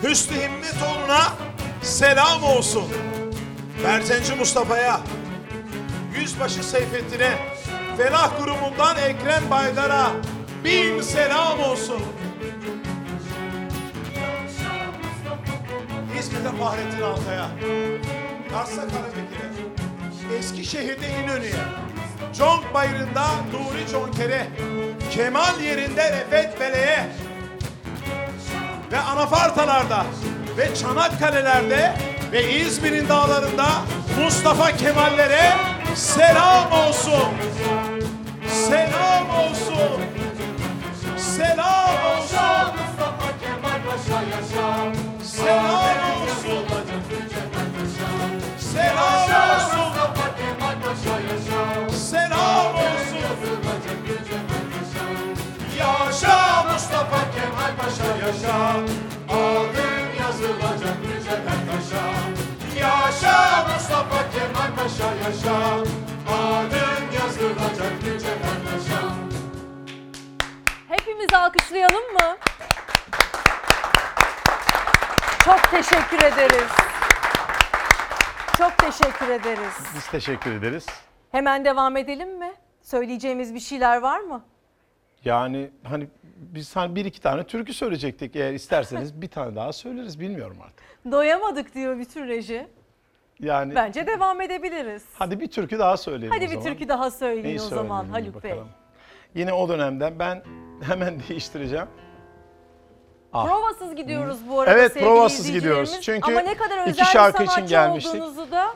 Hüsnü Himmetoğlu'na selam olsun. Berzenci Mustafa'ya, Yüzbaşı Seyfettin'e, Felah grubundan Ekrem Baydar'a bin selam olsun. İzmir'de Fahrettin Altay'a, Kars'ta Karabekir'e, Eskişehir'de İnönü'ye, Conk Bayırı'nda Nuri Conker'e, Kemal yerinde Refet Bele'ye ve Anafartalar'da ve Çanakkale'lerde ve İzmir'in dağlarında Mustafa Kemal'lere selam olsun. Mustafa Kemal Paşa yaşa. Adın yazılacak mücevher taşa. Hepimiz alkışlayalım mı? Çok teşekkür ederiz. Çok teşekkür ederiz. Biz teşekkür ederiz. Hemen devam edelim mi? Söyleyeceğimiz bir şeyler var mı? Yani hani biz hani bir iki tane türkü söyleyecektik. Eğer isterseniz bir tane daha söyleriz bilmiyorum artık. Doyamadık diyor bütün reji. Yani Bence devam edebiliriz. hadi bir türkü daha söyleyelim Hadi o bir zaman. türkü daha söyleyin Neyi o zaman söyleyelim Haluk Bey. bakalım. Yine o dönemden ben *laughs* hemen değiştireceğim. Ah. Provasız gidiyoruz bu arada Evet, sevgili provasız izleyicilerimiz. gidiyoruz. Çünkü Ama ne kadar iki özel şarkı bir için sanatçı gelmiştik. olduğunuzu da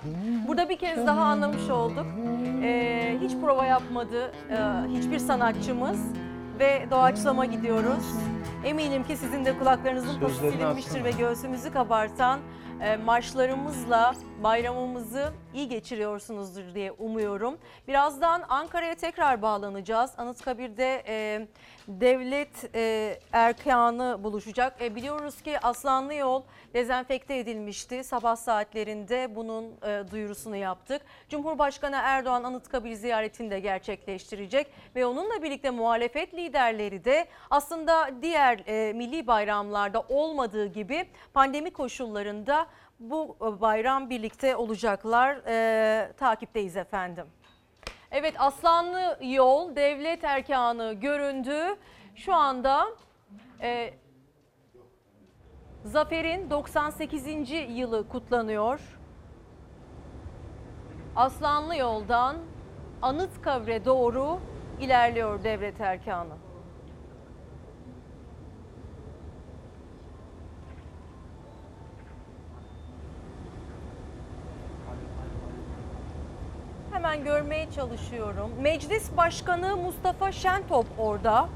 burada bir kez daha anlamış olduk. Ee, hiç prova yapmadı e, hiçbir sanatçımız ve doğaçlama gidiyoruz. Eminim ki sizin de kulaklarınızın Sözlerini silinmiştir atsana. ve göğsümüzü kabartan marşlarımızla bayramımızı iyi geçiriyorsunuzdur diye umuyorum. Birazdan Ankara'ya tekrar bağlanacağız. Anıtkabir'de e, devlet e, erkanı buluşacak. E, biliyoruz ki Aslanlı Yol dezenfekte edilmişti. Sabah saatlerinde bunun e, duyurusunu yaptık. Cumhurbaşkanı Erdoğan Anıtkabir ziyaretini de gerçekleştirecek ve onunla birlikte muhalefet liderleri de aslında diğer e, milli bayramlarda olmadığı gibi pandemi koşullarında bu e, bayram birlikte olacaklar. E, takipteyiz efendim. Evet Aslanlı Yol devlet erkanı göründü. Şu anda e, Zafer'in 98. yılı kutlanıyor. Aslanlı Yol'dan Anıtkabir'e doğru ilerliyor devlet erkanı. Hemen görmeye çalışıyorum. Meclis Başkanı Mustafa Şentop orada.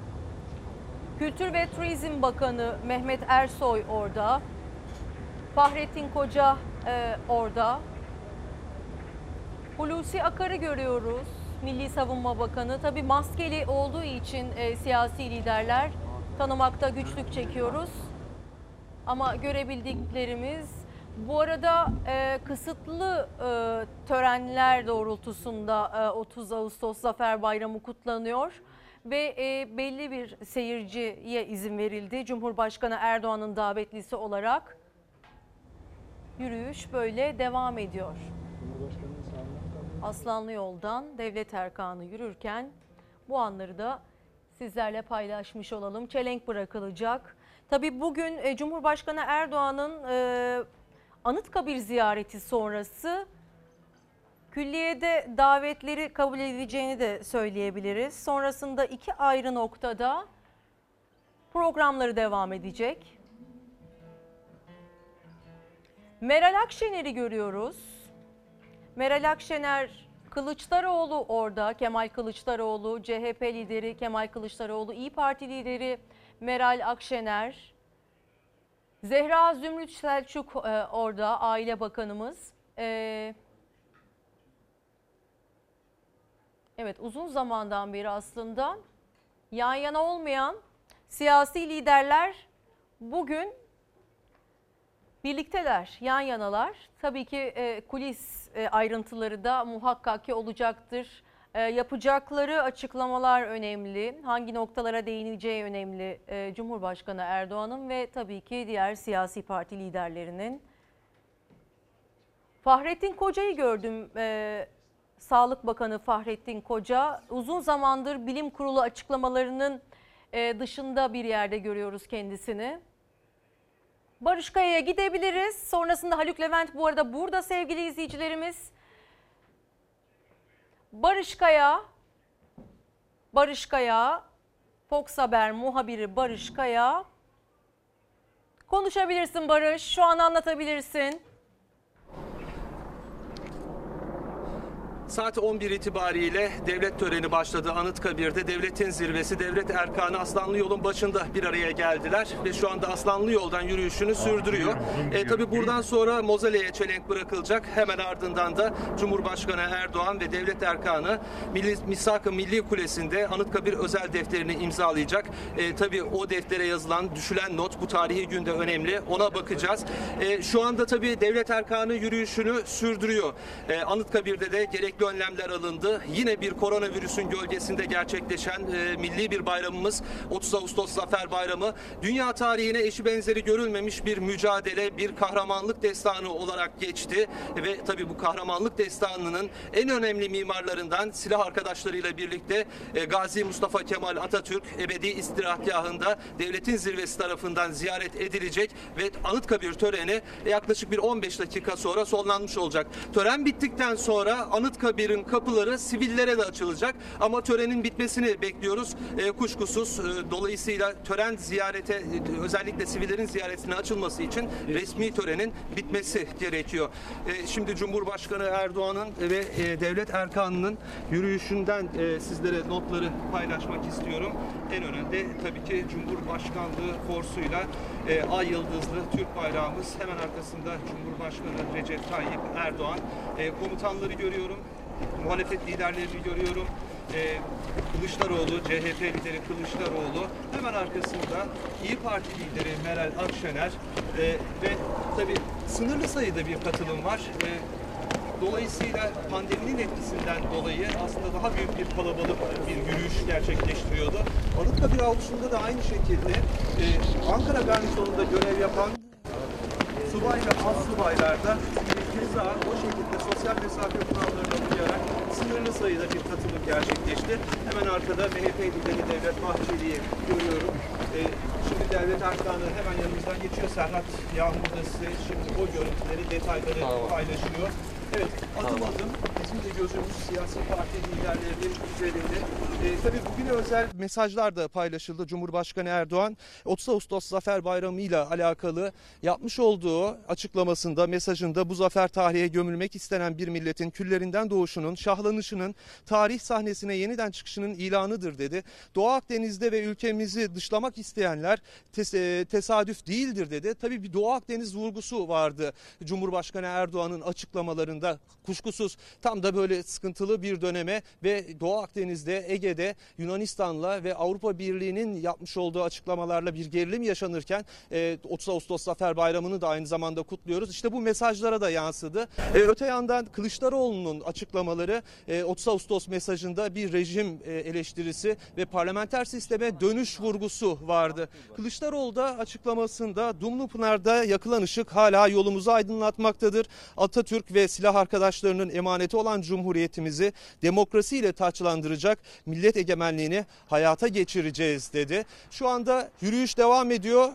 Kültür ve Turizm Bakanı Mehmet Ersoy orada. Fahrettin Koca e, orada. Hulusi Akar'ı görüyoruz. Milli Savunma Bakanı. Tabii maskeli olduğu için e, siyasi liderler tanımakta güçlük çekiyoruz. Ama görebildiklerimiz bu arada e, kısıtlı e, törenler doğrultusunda e, 30 Ağustos Zafer Bayramı kutlanıyor ve e, belli bir seyirciye izin verildi. Cumhurbaşkanı Erdoğan'ın davetlisi olarak yürüyüş böyle devam ediyor. Aslanlı yoldan Devlet Erkanı yürürken bu anları da sizlerle paylaşmış olalım. Çelenk bırakılacak. Tabii bugün e, Cumhurbaşkanı Erdoğan'ın e, Anıtkabir ziyareti sonrası külliyede davetleri kabul edileceğini de söyleyebiliriz. Sonrasında iki ayrı noktada programları devam edecek. Meral Akşener'i görüyoruz. Meral Akşener Kılıçdaroğlu orada, Kemal Kılıçdaroğlu, CHP lideri Kemal Kılıçdaroğlu, İyi Parti lideri Meral Akşener, Zehra Zümrüt Selçuk e, orada, Aile Bakanımız. E, evet uzun zamandan beri aslında yan yana olmayan siyasi liderler bugün birlikteler, yan yanalar. Tabii ki e, kulis e, ayrıntıları da muhakkak ki olacaktır. E, yapacakları açıklamalar önemli. Hangi noktalara değineceği önemli e, Cumhurbaşkanı Erdoğan'ın ve tabii ki diğer siyasi parti liderlerinin. Fahrettin Koca'yı gördüm. E, Sağlık Bakanı Fahrettin Koca uzun zamandır bilim kurulu açıklamalarının e, dışında bir yerde görüyoruz kendisini. Barış Kaya'ya gidebiliriz. Sonrasında Haluk Levent bu arada burada sevgili izleyicilerimiz. Barış Kaya, Barış Kaya, Fox Haber muhabiri Barış Kaya. Konuşabilirsin Barış, şu an anlatabilirsin. Saat 11 itibariyle devlet töreni başladı Anıtkabir'de. Devletin zirvesi, devlet erkanı Aslanlı Yol'un başında bir araya geldiler ve şu anda Aslanlı Yol'dan yürüyüşünü sürdürüyor. E, tabii buradan sonra Mozele'ye çelenk bırakılacak. Hemen ardından da Cumhurbaşkanı Erdoğan ve devlet erkanı Milli, Misak-ı Milli Kulesi'nde Anıtkabir özel defterini imzalayacak. E, tabii o deftere yazılan, düşülen not bu tarihi günde önemli. Ona bakacağız. E, şu anda tabii devlet erkanı yürüyüşünü sürdürüyor. E, Anıtkabir'de de gerekli önlemler alındı. Yine bir koronavirüsün gölgesinde gerçekleşen e, milli bir bayramımız 30 Ağustos Zafer Bayramı. Dünya tarihine eşi benzeri görülmemiş bir mücadele, bir kahramanlık destanı olarak geçti. Ve tabii bu kahramanlık destanının en önemli mimarlarından silah arkadaşlarıyla birlikte e, Gazi Mustafa Kemal Atatürk ebedi istirahatgahında devletin zirvesi tarafından ziyaret edilecek ve Anıtkabir töreni yaklaşık bir 15 dakika sonra sonlanmış olacak. Tören bittikten sonra Anıtkabir'in kapıları sivillere de açılacak ama törenin bitmesini bekliyoruz. E, kuşkusuz e, dolayısıyla tören ziyarete özellikle sivillerin ziyaretine açılması için resmi törenin bitmesi gerekiyor. E, şimdi Cumhurbaşkanı Erdoğan'ın ve e, devlet erkanının yürüyüşünden e, sizlere notları paylaşmak istiyorum. En önemli tabii ki Cumhurbaşkanlığı forsuyla e, ay yıldızlı Türk bayrağımız hemen arkasında Cumhurbaşkanı Recep Tayyip Erdoğan. E, komutanları görüyorum, muhalefet liderlerini görüyorum. E, Kılıçdaroğlu, CHP lideri Kılıçdaroğlu, hemen arkasında İyi Parti lideri Meral Akşener e, ve tabii sınırlı sayıda bir katılım var. E, Dolayısıyla pandeminin etkisinden dolayı aslında daha büyük bir kalabalık bir yürüyüş gerçekleştiriyordu. Anıtkabir avlusunda da aynı şekilde e, Ankara Garnizonu'nda görev yapan subay ve az subaylar da keza o şekilde sosyal mesafe kurallarına sınırlı sayıda bir katılım gerçekleşti. Hemen arkada MHP lideri Devlet Bahçeli'yi görüyorum. E, şimdi Devlet Erkanı hemen yanımızdan geçiyor. Serhat Yağmur da size şimdi o görüntüleri, detayları paylaşıyor. Evet, adım adım bizim de gözümüz siyasi parti liderlerinin üzerinde. E, tabii bugüne özel mesajlar da paylaşıldı. Cumhurbaşkanı Erdoğan 30 Ağustos Zafer Bayramı ile alakalı yapmış olduğu açıklamasında, mesajında bu zafer tarihe gömülmek istenen bir milletin küllerinden doğuşunun, şahlanışının, tarih sahnesine yeniden çıkışının ilanıdır dedi. Doğu Akdeniz'de ve ülkemizi dışlamak isteyenler tes- e, tesadüf değildir dedi. Tabii bir Doğu Akdeniz vurgusu vardı Cumhurbaşkanı Erdoğan'ın açıklamalarında. Kuşkusuz tam da böyle sıkıntılı bir döneme ve Doğu Akdeniz'de, Ege'de Yunanistan'la ve Avrupa Birliği'nin yapmış olduğu açıklamalarla bir gerilim yaşanırken e, 30 Ağustos Zafer Bayramı'nı da aynı zamanda kutluyoruz. İşte bu mesajlara da yansıdı. E, öte yandan Kılıçdaroğlu'nun açıklamaları e, 30 Ağustos mesajında bir rejim e, eleştirisi ve parlamenter sisteme dönüş vurgusu vardı. Kılıçdaroğlu da açıklamasında Dumlupınar'da yakılan ışık hala yolumuzu aydınlatmaktadır. Atatürk ve silah arkadaşlarının emaneti olan cumhuriyetimizi demokrasiyle taçlandıracak millet egemenliğini hayata geçireceğiz dedi. Şu anda yürüyüş devam ediyor.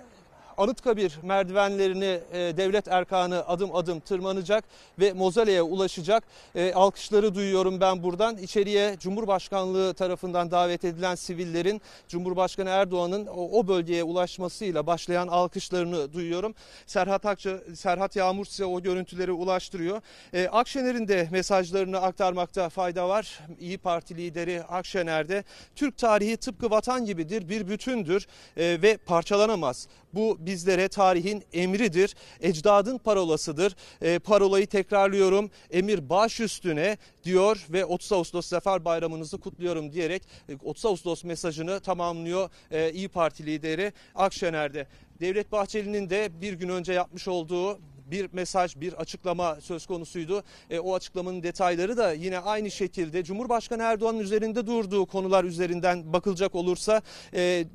Anıtkabir merdivenlerini e, devlet erkanı adım adım tırmanacak ve mozoleye ulaşacak. E, alkışları duyuyorum ben buradan. İçeriye Cumhurbaşkanlığı tarafından davet edilen sivillerin Cumhurbaşkanı Erdoğan'ın o, o bölgeye ulaşmasıyla başlayan alkışlarını duyuyorum. Serhat Akça, Serhat Yağmur size o görüntüleri ulaştırıyor. E, Akşener'in de mesajlarını aktarmakta fayda var. İyi Parti lideri Akşener'de Türk tarihi tıpkı vatan gibidir, bir bütündür e, ve parçalanamaz. Bu bizlere tarihin emridir, ecdadın parolasıdır. E, parolayı tekrarlıyorum, emir baş üstüne diyor ve 30 Ağustos Zafer Bayramınızı kutluyorum diyerek e, 30 Ağustos mesajını tamamlıyor e, İyi Parti lideri Akşener'de. Devlet Bahçeli'nin de bir gün önce yapmış olduğu bir mesaj, bir açıklama söz konusuydu. E, o açıklamanın detayları da yine aynı şekilde Cumhurbaşkanı Erdoğan'ın üzerinde durduğu konular üzerinden bakılacak olursa e,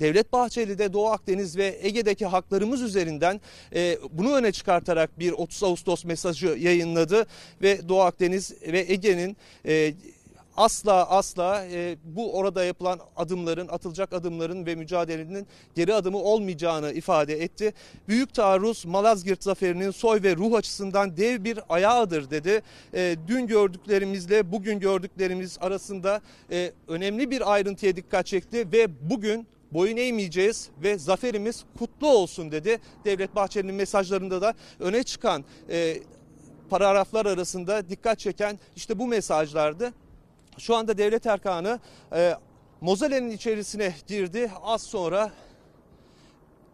Devlet Bahçeli de Doğu Akdeniz ve Ege'deki haklarımız üzerinden e, bunu öne çıkartarak bir 30 Ağustos mesajı yayınladı ve Doğu Akdeniz ve Ege'nin e, asla asla e, bu orada yapılan adımların, atılacak adımların ve mücadelenin geri adımı olmayacağını ifade etti. Büyük taarruz Malazgirt zaferinin soy ve ruh açısından dev bir ayağıdır dedi. E, dün gördüklerimizle bugün gördüklerimiz arasında e, önemli bir ayrıntıya dikkat çekti ve bugün boyun eğmeyeceğiz ve zaferimiz kutlu olsun dedi. Devlet Bahçeli'nin mesajlarında da öne çıkan e, paragraflar arasında dikkat çeken işte bu mesajlardı. Şu anda devlet erkanı e, mozolenin içerisine girdi. Az sonra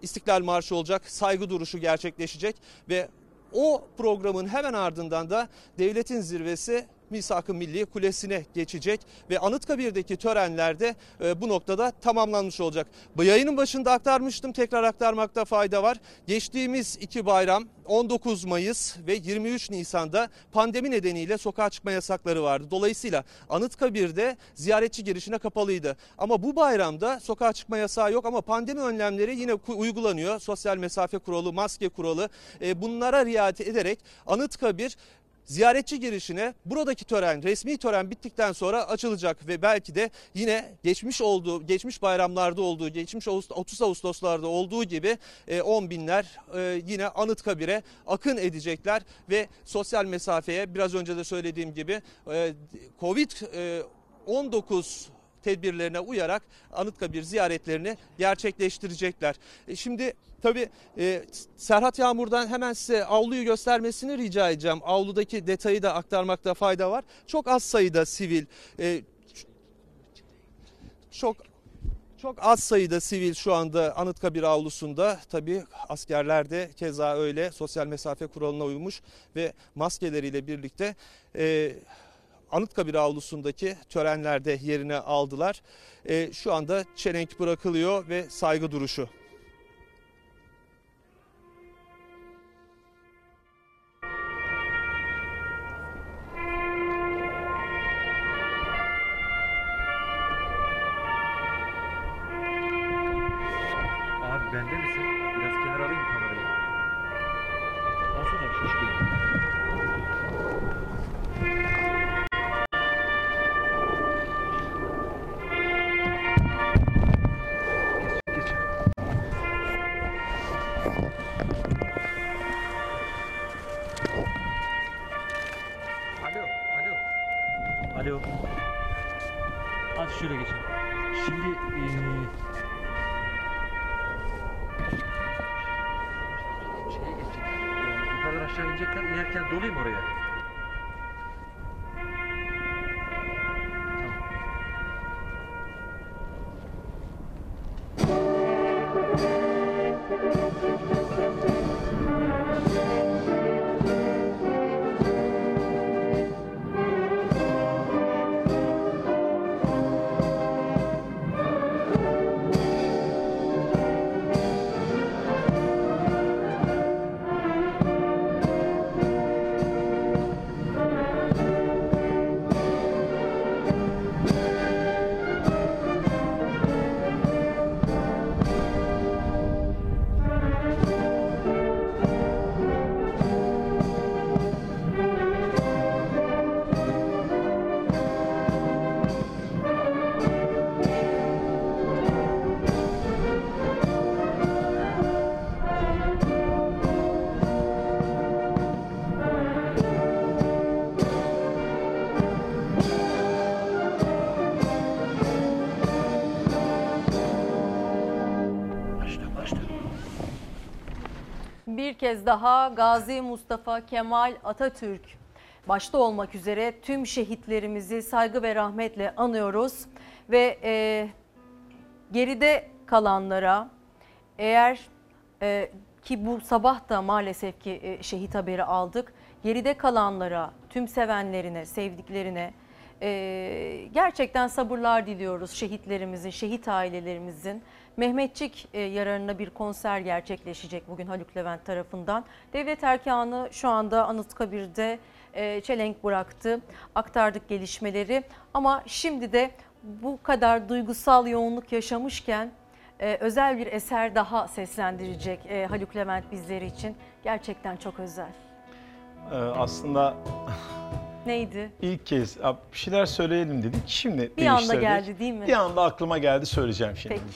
İstiklal Marşı olacak, saygı duruşu gerçekleşecek ve o programın hemen ardından da devletin zirvesi Misak-ı Milli Kulesi'ne geçecek ve Anıtkabir'deki törenlerde e, bu noktada tamamlanmış olacak. Bu yayının başında aktarmıştım tekrar aktarmakta fayda var. Geçtiğimiz iki bayram 19 Mayıs ve 23 Nisan'da pandemi nedeniyle sokağa çıkma yasakları vardı. Dolayısıyla Anıtkabir'de ziyaretçi girişine kapalıydı. Ama bu bayramda sokağa çıkma yasağı yok ama pandemi önlemleri yine uygulanıyor. Sosyal mesafe kuralı, maske kuralı e, bunlara riayet ederek Anıtkabir ziyaretçi girişine buradaki tören, resmi tören bittikten sonra açılacak ve belki de yine geçmiş olduğu, geçmiş bayramlarda olduğu, geçmiş 30 Ağustoslarda olduğu gibi 10 binler e, yine Anıtkabir'e akın edecekler ve sosyal mesafeye biraz önce de söylediğim gibi e, Covid 19 tedbirlerine uyarak Anıtkabir ziyaretlerini gerçekleştirecekler. E şimdi tabii e, Serhat Yağmur'dan hemen size avluyu göstermesini rica edeceğim. Avludaki detayı da aktarmakta fayda var. Çok az sayıda sivil, e, çok çok az sayıda sivil şu anda Anıtkabir avlusunda. Tabii askerler de keza öyle sosyal mesafe kuralına uymuş ve maskeleriyle birlikte e, Anıtkabir avlusundaki törenlerde yerine aldılar. E, şu anda çelenk bırakılıyor ve saygı duruşu. Bir kez daha Gazi Mustafa Kemal Atatürk başta olmak üzere tüm şehitlerimizi saygı ve rahmetle anıyoruz ve e, geride kalanlara eğer e, ki bu sabah da maalesef ki e, şehit haberi aldık. Geride kalanlara, tüm sevenlerine, sevdiklerine e, gerçekten sabırlar diliyoruz şehitlerimizin, şehit ailelerimizin. Mehmetçik e, yararına bir konser gerçekleşecek bugün Haluk Levent tarafından. Devlet erkanı şu anda Anıtkabir'de e, çelenk bıraktı. Aktardık gelişmeleri ama şimdi de bu kadar duygusal yoğunluk yaşamışken e, özel bir eser daha seslendirecek Haluk Levent bizleri için. Gerçekten çok özel. Aslında *laughs* Neydi? ilk kez "Abi bir şeyler söyleyelim dedik. Şimdi Bir anda değiştirdik. geldi değil mi? Bir anda aklıma geldi söyleyeceğim şimdi Peki. bir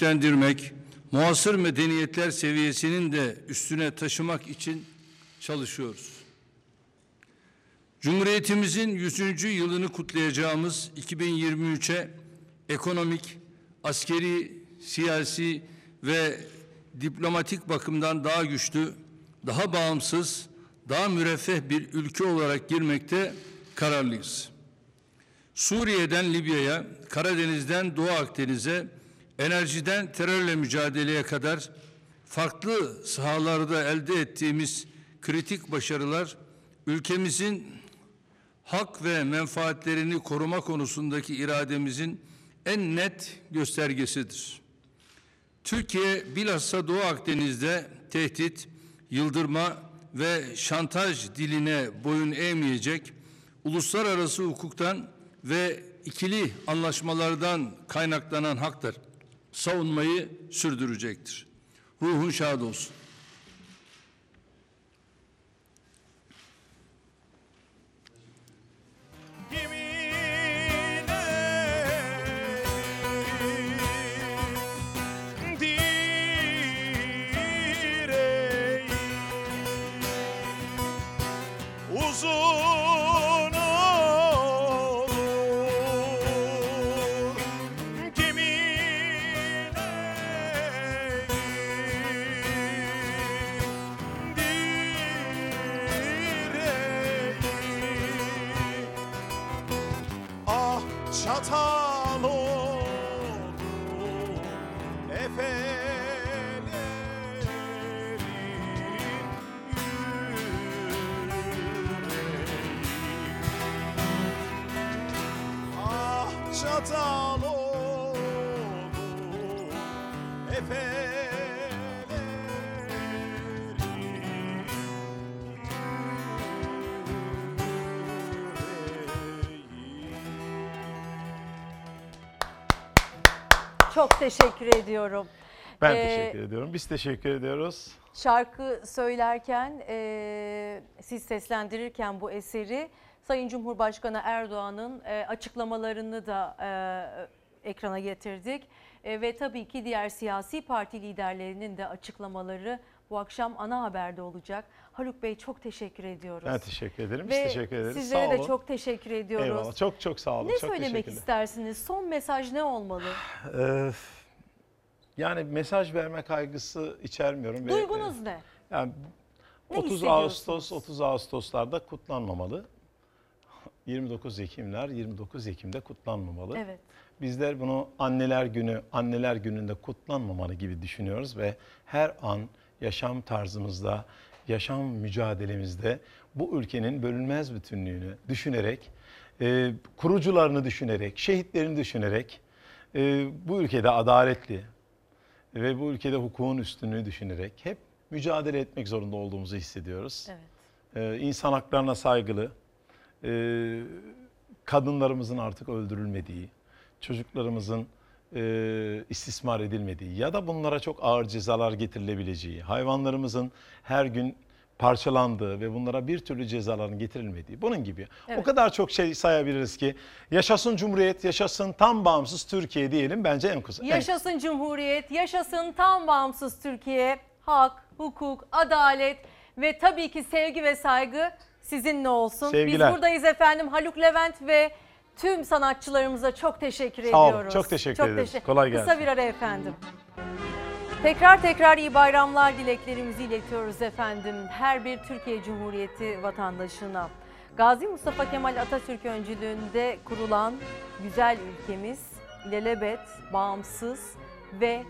güçlendirmek, muasır medeniyetler seviyesinin de üstüne taşımak için çalışıyoruz. Cumhuriyetimizin 100. yılını kutlayacağımız 2023'e ekonomik, askeri, siyasi ve diplomatik bakımdan daha güçlü, daha bağımsız, daha müreffeh bir ülke olarak girmekte kararlıyız. Suriye'den Libya'ya, Karadeniz'den Doğu Akdeniz'e, enerjiden terörle mücadeleye kadar farklı sahalarda elde ettiğimiz kritik başarılar ülkemizin hak ve menfaatlerini koruma konusundaki irademizin en net göstergesidir. Türkiye bilhassa Doğu Akdeniz'de tehdit, yıldırma ve şantaj diline boyun eğmeyecek, uluslararası hukuktan ve ikili anlaşmalardan kaynaklanan haklar savunmayı sürdürecektir. Ruhun şad olsun. Çok teşekkür ediyorum. Ben Ee, teşekkür ediyorum. Biz teşekkür ediyoruz. Şarkı söylerken, e, siz seslendirirken bu eseri Sayın Cumhurbaşkanı Erdoğan'ın e, açıklamalarını da e, ekrana getirdik. E, ve tabii ki diğer siyasi parti liderlerinin de açıklamaları bu akşam ana haberde olacak. Haluk Bey çok teşekkür ediyoruz. Ben teşekkür ederim. Ve Biz teşekkür ederiz. Sizlere Sağ de olun. çok teşekkür ediyoruz. Eyvallah. Çok çok sağ olun. Ne çok söylemek istersiniz? Son mesaj ne olmalı? Ee, yani mesaj verme kaygısı içermiyorum. ve, Duygunuz ne? Yani Ne 30 hissediyorsunuz? Ağustos 30 Ağustos'larda kutlanmamalı. 29 Ekimler 29 Ekim'de kutlanmamalı. Evet. Bizler bunu anneler günü, anneler gününde kutlanmamalı gibi düşünüyoruz ve her an yaşam tarzımızda, yaşam mücadelemizde bu ülkenin bölünmez bütünlüğünü düşünerek, e, kurucularını düşünerek, şehitlerini düşünerek, e, bu ülkede adaletli ve bu ülkede hukukun üstünlüğü düşünerek hep mücadele etmek zorunda olduğumuzu hissediyoruz. Evet. Ee, insan haklarına saygılı, e, kadınlarımızın artık öldürülmediği, çocuklarımızın e, istismar edilmediği ya da bunlara çok ağır cezalar getirilebileceği, hayvanlarımızın her gün parçalandığı ve bunlara bir türlü cezaların getirilmediği bunun gibi. Evet. O kadar çok şey sayabiliriz ki yaşasın Cumhuriyet, yaşasın tam bağımsız Türkiye diyelim bence en kısa. en- Yaşasın Cumhuriyet, yaşasın tam bağımsız Türkiye, hak, hukuk, adalet ve tabii ki sevgi ve saygı sizinle olsun. Sevgiler. Biz buradayız efendim. Haluk Levent ve tüm sanatçılarımıza çok teşekkür Sağ olun, ediyoruz. çok teşekkür ederiz. Kolay Kısa gelsin. bir ara efendim. Tekrar tekrar iyi bayramlar dileklerimizi iletiyoruz efendim her bir Türkiye Cumhuriyeti vatandaşına. Gazi Mustafa Kemal Atatürk öncülüğünde kurulan güzel ülkemiz ilelebet, bağımsız ve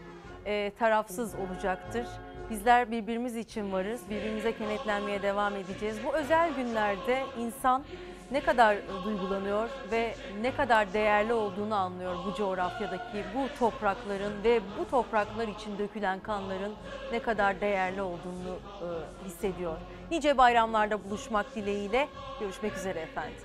e, tarafsız olacaktır. Bizler birbirimiz için varız, birbirimize kenetlenmeye devam edeceğiz. Bu özel günlerde insan ne kadar duygulanıyor ve ne kadar değerli olduğunu anlıyor bu coğrafyadaki bu toprakların ve bu topraklar için dökülen kanların ne kadar değerli olduğunu e, hissediyor. Nice bayramlarda buluşmak dileğiyle görüşmek üzere efendim.